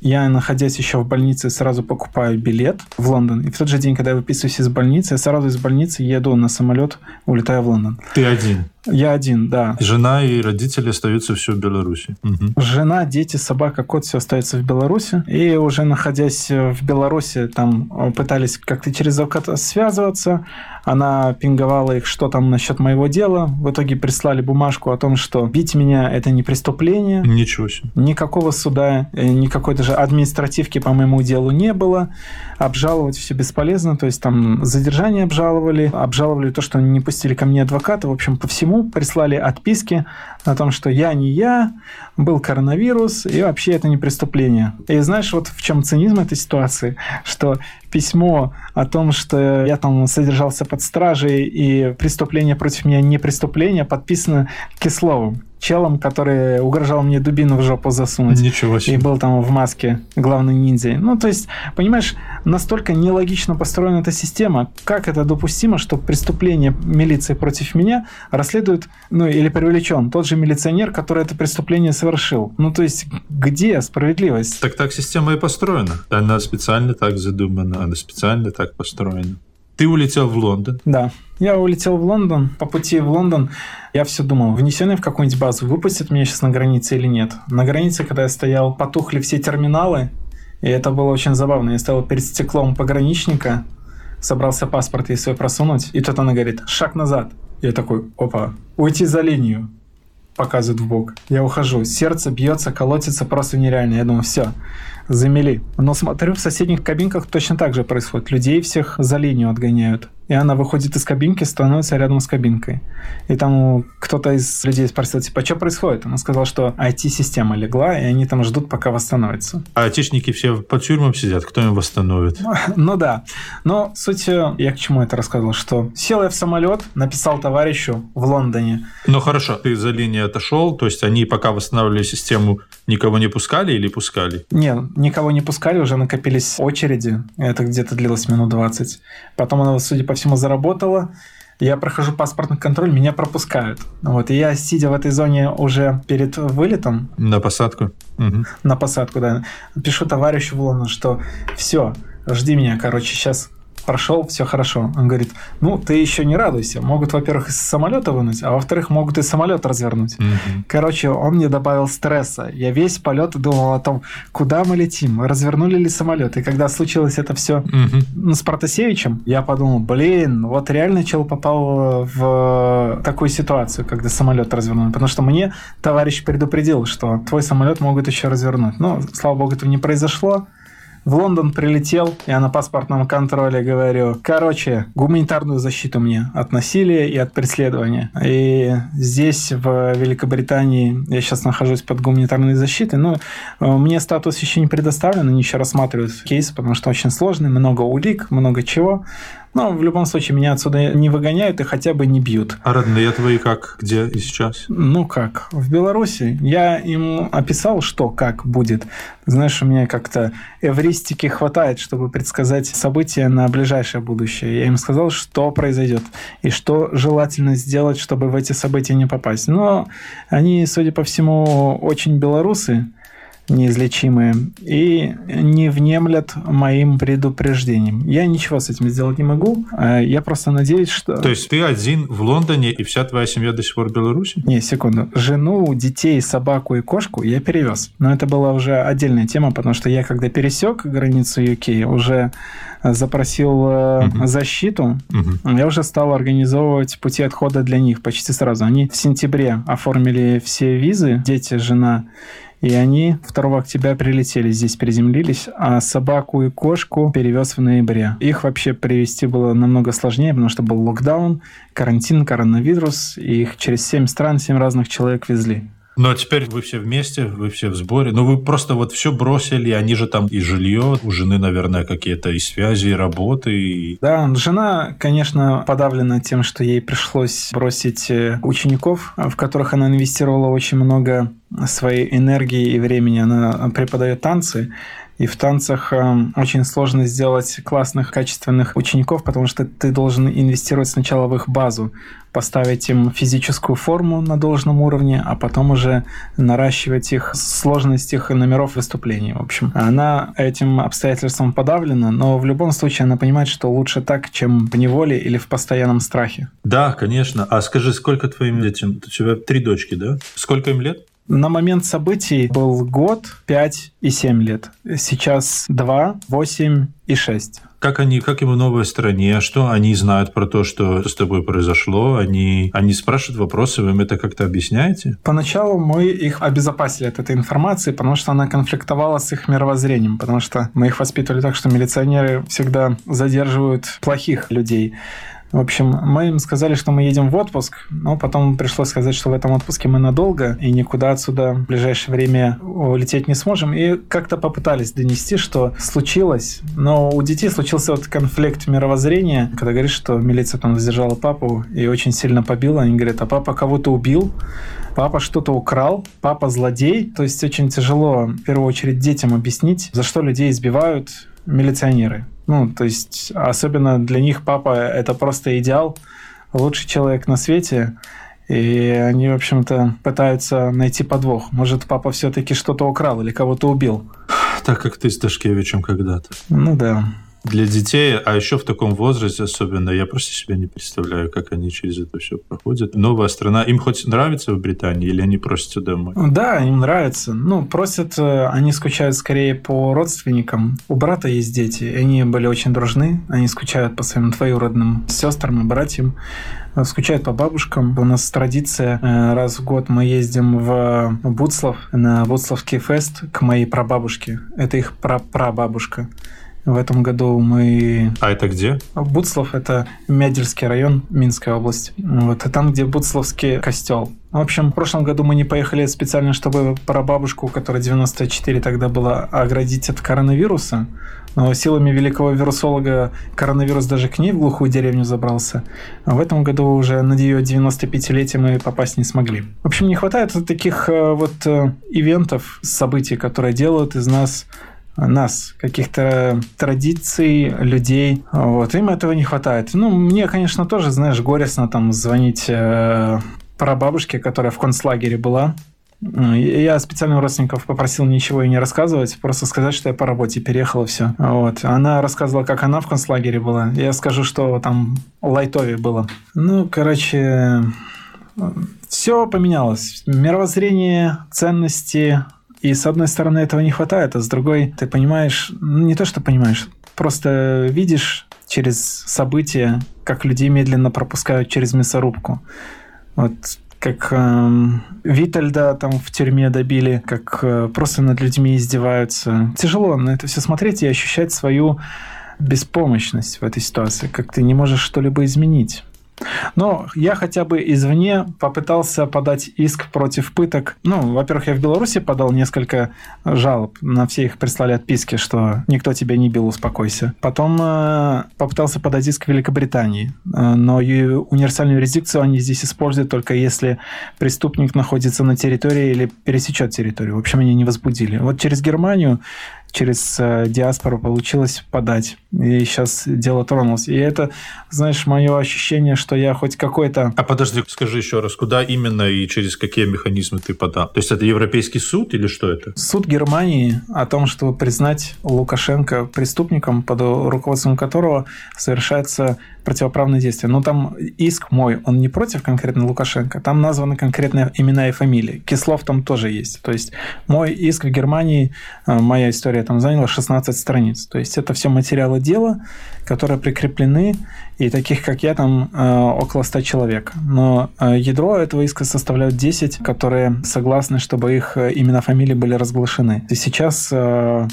Я, находясь еще в больнице, сразу покупаю билет в Лондон. И в тот же день, когда я выписываюсь из больницы, я сразу из больницы еду на самолет, улетаю в Лондон. Ты один? Я один, да. Жена и родители остаются все в Беларуси. Угу. Жена, дети, собака, кот, все остается в Беларуси. И уже находясь в Беларуси, там пытались как-то через адвоката связываться. Она пинговала их, что там насчет моего дела. В итоге прислали бумажку о том, что бить меня – это не преступление. Ничего себе. Никакого суда, э, никакой даже административки по моему делу не было. Обжаловать все бесполезно. То есть там задержание обжаловали, обжаловали то, что не пустили ко мне адвоката. В общем, по всему прислали отписки о том, что я не я, был коронавирус, и вообще это не преступление. И знаешь, вот в чем цинизм этой ситуации, что письмо о том, что я там содержался под стражей, и преступление против меня не преступление, подписано Кисловым челом, который угрожал мне дубину в жопу засунуть. Ничего себе. И был там в маске главный ниндзя. Ну, то есть, понимаешь, настолько нелогично построена эта система. Как это допустимо, что преступление милиции против меня расследует, ну, или привлечен тот же милиционер, который это преступление совершил? Ну, то есть, где справедливость? Так так система и построена. Она специально так задумана, она специально так построена. Ты улетел в Лондон? Да. Я улетел в Лондон. По пути в Лондон я все думал, внесенный в какую-нибудь базу, выпустят меня сейчас на границе или нет. На границе, когда я стоял, потухли все терминалы, и это было очень забавно. Я стоял перед стеклом пограничника, собрался паспорт ей свой просунуть, и тут она говорит, шаг назад. Я такой, опа, уйти за линию показывает в бок. Я ухожу. Сердце бьется, колотится просто нереально. Я думаю, все, замели. Но смотрю, в соседних кабинках точно так же происходит. Людей всех за линию отгоняют. И она выходит из кабинки, становится рядом с кабинкой. И там кто-то из людей спросил, типа, «А что происходит? Она сказала, что IT-система легла, и они там ждут, пока восстановится. А айтишники все по тюрьмам сидят, кто им восстановит? Ну да. Но суть, э, я к чему это рассказывал, что сел я в самолет, написал товарищу в Лондоне. Ну хорошо, ты за линии отошел, то есть они пока восстанавливали систему, никого не пускали или пускали? Нет, никого не пускали, уже накопились очереди, это где-то длилось минут 20. Потом она, судя по всему, заработала, я прохожу паспортный контроль, меня пропускают. Вот, и я, сидя в этой зоне уже перед вылетом... На посадку? Угу. На посадку, да. Пишу товарищу в Лондон, что все, жди меня, короче, сейчас прошел, все хорошо. Он говорит, ну, ты еще не радуйся. Могут, во-первых, из самолета вынуть, а во-вторых, могут и самолет развернуть. Mm-hmm. Короче, он мне добавил стресса. Я весь полет думал о том, куда мы летим, развернули ли самолет. И когда случилось это все mm-hmm. ну, с Протасевичем, я подумал, блин, вот реально чел попал в такую ситуацию, когда самолет развернули. Потому что мне товарищ предупредил, что твой самолет могут еще развернуть. Но, слава богу, этого не произошло в Лондон прилетел, я на паспортном контроле говорю, короче, гуманитарную защиту мне от насилия и от преследования. И здесь, в Великобритании, я сейчас нахожусь под гуманитарной защитой, но э, мне статус еще не предоставлен, они еще рассматривают кейс, потому что очень сложный, много улик, много чего. Но в любом случае меня отсюда не выгоняют и хотя бы не бьют. А родные твои как? Где и сейчас? Ну как? В Беларуси. Я им описал, что как будет. Знаешь, у меня как-то эвристики хватает, чтобы предсказать события на ближайшее будущее. Я им сказал, что произойдет и что желательно сделать, чтобы в эти события не попасть. Но они, судя по всему, очень белорусы неизлечимые и не внемлят моим предупреждениям. Я ничего с этим сделать не могу. А я просто надеюсь, что... То есть ты один в Лондоне, и вся твоя семья до сих пор в Беларуси? Не, секунду. Жену, детей, собаку и кошку я перевез. Но это была уже отдельная тема, потому что я, когда пересек границу UK, уже запросил угу. защиту, угу. я уже стал организовывать пути отхода для них почти сразу. Они в сентябре оформили все визы, дети, жена и они 2 октября прилетели, здесь приземлились, а собаку и кошку перевез в ноябре. Их вообще привезти было намного сложнее, потому что был локдаун, карантин, коронавирус, и их через 7 стран, 7 разных человек везли. Ну, а теперь вы все вместе, вы все в сборе. Ну, вы просто вот все бросили, они же там и жилье, у жены, наверное, какие-то и связи, и работы. И... Да, жена, конечно, подавлена тем, что ей пришлось бросить э, учеников, в которых она инвестировала очень много своей энергии и времени. Она преподает танцы, И в танцах э, очень сложно сделать классных, качественных учеников, потому что ты должен инвестировать сначала в их базу, поставить им физическую форму на должном уровне, а потом уже наращивать их сложность их номеров выступлений. В общем, она этим обстоятельством подавлена, но в любом случае она понимает, что лучше так, чем в неволе или в постоянном страхе. Да, конечно. А скажи, сколько твоим детям? У тебя три дочки, да? Сколько им лет? На момент событий был год, 5 и 7 лет. Сейчас 2, 8 и 6. Как они, как им в новой стране, что они знают про то, что с тобой произошло? Они, они спрашивают вопросы, вы им это как-то объясняете? Поначалу мы их обезопасили от этой информации, потому что она конфликтовала с их мировоззрением, потому что мы их воспитывали так, что милиционеры всегда задерживают плохих людей. В общем, мы им сказали, что мы едем в отпуск, но потом пришлось сказать, что в этом отпуске мы надолго и никуда отсюда в ближайшее время улететь не сможем. И как-то попытались донести, что случилось. Но у детей случился вот конфликт мировоззрения, когда говоришь, что милиция там задержала папу и очень сильно побила. Они говорят, а папа кого-то убил папа что-то украл, папа злодей. То есть очень тяжело, в первую очередь, детям объяснить, за что людей избивают милиционеры. Ну, то есть, особенно для них папа – это просто идеал, лучший человек на свете. И они, в общем-то, пытаются найти подвох. Может, папа все-таки что-то украл или кого-то убил. Так как ты с Дашкевичем когда-то. Ну да для детей, а еще в таком возрасте особенно, я просто себе не представляю, как они через это все проходят. Новая страна, им хоть нравится в Британии или они просятся домой? Да, им нравится. Ну, просят, э, они скучают скорее по родственникам. У брата есть дети, они были очень дружны, они скучают по своим двоюродным сестрам и братьям э, скучают по бабушкам. У нас традиция, э, раз в год мы ездим в Буцлав, на Буцлавский фест к моей прабабушке. Это их прапрабабушка. В этом году мы... А это где? Буцлав – это Мядельский район, Минская область. Вот, и там, где Буцлавский костел. В общем, в прошлом году мы не поехали специально, чтобы прабабушку, которая 94 тогда была, оградить от коронавируса. Но силами великого вирусолога коронавирус даже к ней в глухую деревню забрался. А в этом году уже на ее 95-летие мы попасть не смогли. В общем, не хватает таких э, вот э, ивентов, событий, которые делают из нас нас, каких-то традиций, людей. Вот, им этого не хватает. Ну, мне, конечно, тоже, знаешь, горестно там звонить э, прабабушке, которая в концлагере была. Я специально у родственников попросил ничего и не рассказывать, просто сказать, что я по работе переехала, все. Вот. Она рассказывала, как она в концлагере была. Я скажу, что там лайтове было. Ну, короче, все поменялось. Мировоззрение, ценности, и с одной стороны этого не хватает, а с другой ты понимаешь, ну, не то что понимаешь, просто видишь через события, как людей медленно пропускают через мясорубку. Вот как э, Витальда там в тюрьме добили, как э, просто над людьми издеваются. Тяжело на это все смотреть и ощущать свою беспомощность в этой ситуации, как ты не можешь что-либо изменить. Но я хотя бы извне попытался подать иск против пыток. Ну, во-первых, я в Беларуси подал несколько жалоб. На все их прислали отписки, что никто тебя не бил, успокойся. Потом э, попытался подать иск в Великобритании. Э, но универсальную юрисдикцию они здесь используют только если преступник находится на территории или пересечет территорию. В общем, они не возбудили. Вот через Германию через э, диаспору получилось подать. И сейчас дело тронулось. И это, знаешь, мое ощущение, что я хоть какой-то... А подожди, скажи еще раз, куда именно и через какие механизмы ты подал? То есть это Европейский суд или что это? Суд Германии о том, чтобы признать Лукашенко преступником, под руководством которого совершается противоправные действия. Но там иск мой, он не против конкретно Лукашенко, там названы конкретные имена и фамилии. Кислов там тоже есть. То есть мой иск в Германии, э, моя история там заняла 16 страниц. То есть это все материалы дела, которые прикреплены и таких, как я, там э, около 100 человек. Но э, ядро этого иска составляют 10, которые согласны, чтобы их э, имена, фамилии были разглашены. И сейчас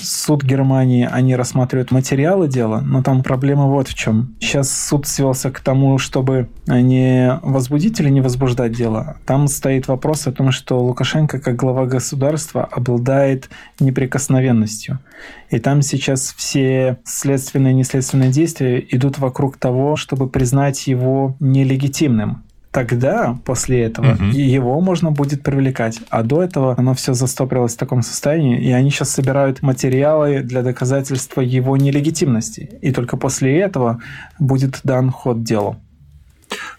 суд Германии, они рассматривают материалы дела, но там проблема вот в чем. Сейчас суд свелся к тому, чтобы не возбудить или не возбуждать дело. Там стоит вопрос о том, что Лукашенко, как глава государства, обладает неприкосновенностью. И там сейчас все следственные и неследственные действия идут вокруг того, чтобы признать его нелегитимным. тогда, после этого, угу. его можно будет привлекать. А до этого оно все застопорилось в таком состоянии, и они сейчас собирают материалы для доказательства его нелегитимности. И только после этого будет дан ход делу.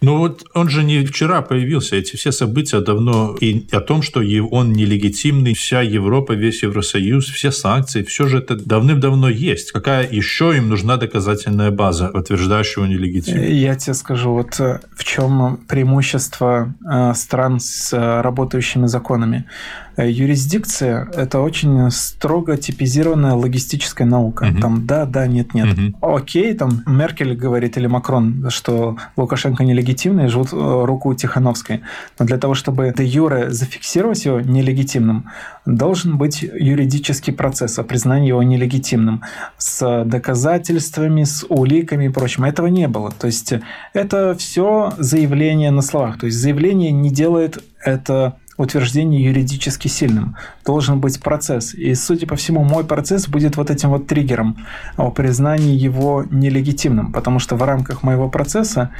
Ну вот он же не вчера появился. Эти все события давно и о том, что он нелегитимный, вся Европа, весь Евросоюз, все санкции, все же это давным-давно есть. Какая еще им нужна доказательная база, подтверждающая нелегитимность? Я тебе скажу, вот э, в чем преимущество э, стран с э, работающими законами. Юрисдикция – это очень строго типизированная логистическая наука. Угу. Там да, да, нет, нет. Угу. Окей, там Меркель говорит или Макрон, что Лукашенко нелегитимный, живут э, руку Тихановской. Но для того, чтобы де юре зафиксировать его нелегитимным, должен быть юридический процесс о признании его нелегитимным с доказательствами, с уликами и прочим. Этого не было. То есть это все заявление на словах. То есть заявление не делает это утверждение юридически сильным. Должен быть процесс. И, судя по всему, мой процесс будет вот этим вот триггером о признании его нелегитимным. Потому что в рамках моего процесса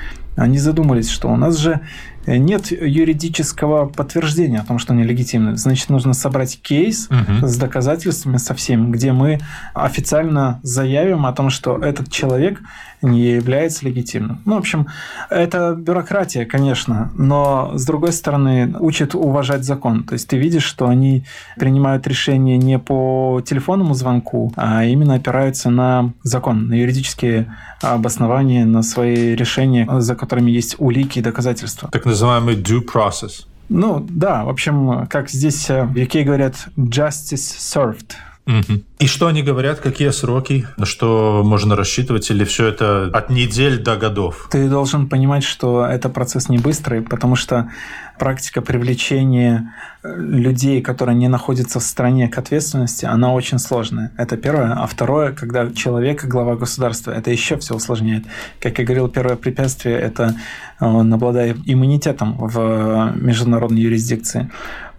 они задумались, что у нас же нет юридического подтверждения о том, что нелегитимно. Значит, нужно собрать кейс угу. с доказательствами со всеми, где мы официально заявим о том, что этот человек не является легитимным. Ну, в общем, это бюрократия, конечно, но, с другой стороны, учит уважать закон. То есть ты видишь, что они принимают решение не по телефонному звонку, а именно опираются на закон, на юридические обоснования, на свои решения, за которыми есть улики и доказательства. Так называемый due process. Ну, да, в общем, как здесь э, в UK говорят, justice served. Угу. И что они говорят, какие сроки, на что можно рассчитывать, или все это от недель до годов? Ты должен понимать, что это процесс не быстрый, потому что практика привлечения э, людей, которые не находятся в стране к ответственности, она очень сложная. Это первое. А второе, когда человек глава государства, это еще все усложняет. Как я говорил, первое препятствие – это э, он обладает иммунитетом в международной юрисдикции.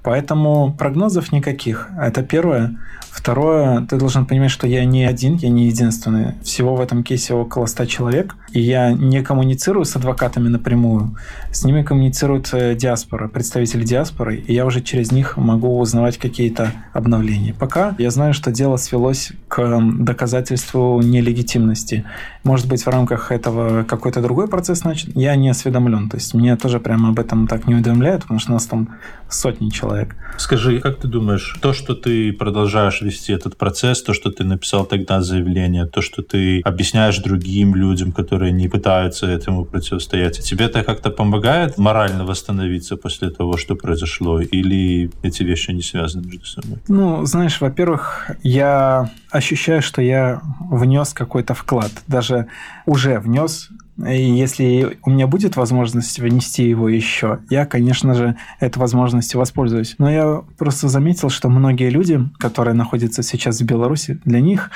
Поэтому прогнозов никаких. Это первое. Второе, ты должен понимать, что я не один, я не единственный. Всего в этом кейсе около 100 человек. И я не коммуницирую с адвокатами напрямую. С ними коммуницируют э, диаспора, представители диаспоры. И я уже через них могу узнавать какие-то обновления. Пока я знаю, что дело свелось к доказательству нелегитимности. Может быть, в рамках этого какой-то другой процесс начат. Я не осведомлен. То есть меня тоже прямо об этом так не уведомляют, потому что у нас там сотни человек. Скажи, как ты думаешь, то, что ты продолжаешь вести этот процесс, то, что ты написал тогда заявление, то, что ты объясняешь другим людям, которые не пытаются этому противостоять, тебе это как-то помогает морально восстановиться после того, что произошло, или эти вещи не связаны между собой? Ну, знаешь, во-первых, я ощущаю, что я внес какой-то вклад, даже уже внес и если у меня будет возможность внести его еще, я, конечно же, этой возможностью воспользуюсь. Но я просто заметил, что многие люди, которые находятся сейчас в Беларуси, для них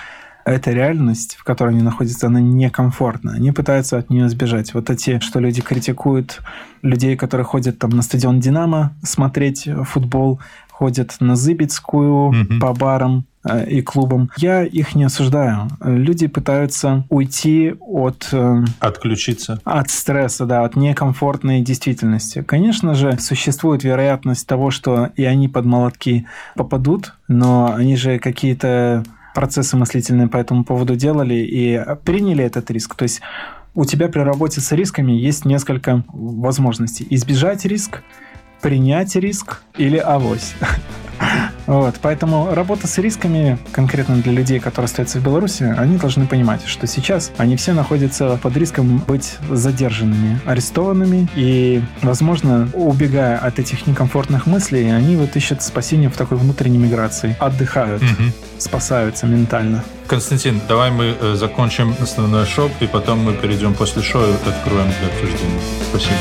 эта реальность, в которой они находятся, она некомфортна. Они пытаются от нее сбежать. Вот эти, что люди критикуют людей, которые ходят там на стадион «Динамо» смотреть футбол, ходят на Зыбецкую mm-hmm. по барам, э, и клубам. Я их не осуждаю. Люди пытаются уйти от... Э, Отключиться. От стресса, да, от некомфортной действительности. Конечно же, существует вероятность того, что и они под молотки попадут, но они же какие-то процессы мыслительные по этому поводу делали и приняли этот риск. То есть у тебя при работе с рисками есть несколько возможностей. Избежать риск, принять риск или авось. Вот, поэтому работа с рисками, конкретно для людей, которые остаются в Беларуси, они должны понимать, что сейчас они все находятся под риском быть задержанными, арестованными, и, возможно, убегая от этих некомфортных мыслей, они вот ищут спасение в такой внутренней миграции, отдыхают, угу. спасаются ментально. Константин, давай мы э, закончим основной шоу, и потом мы перейдем после шоу и откроем для обсуждения. Спасибо.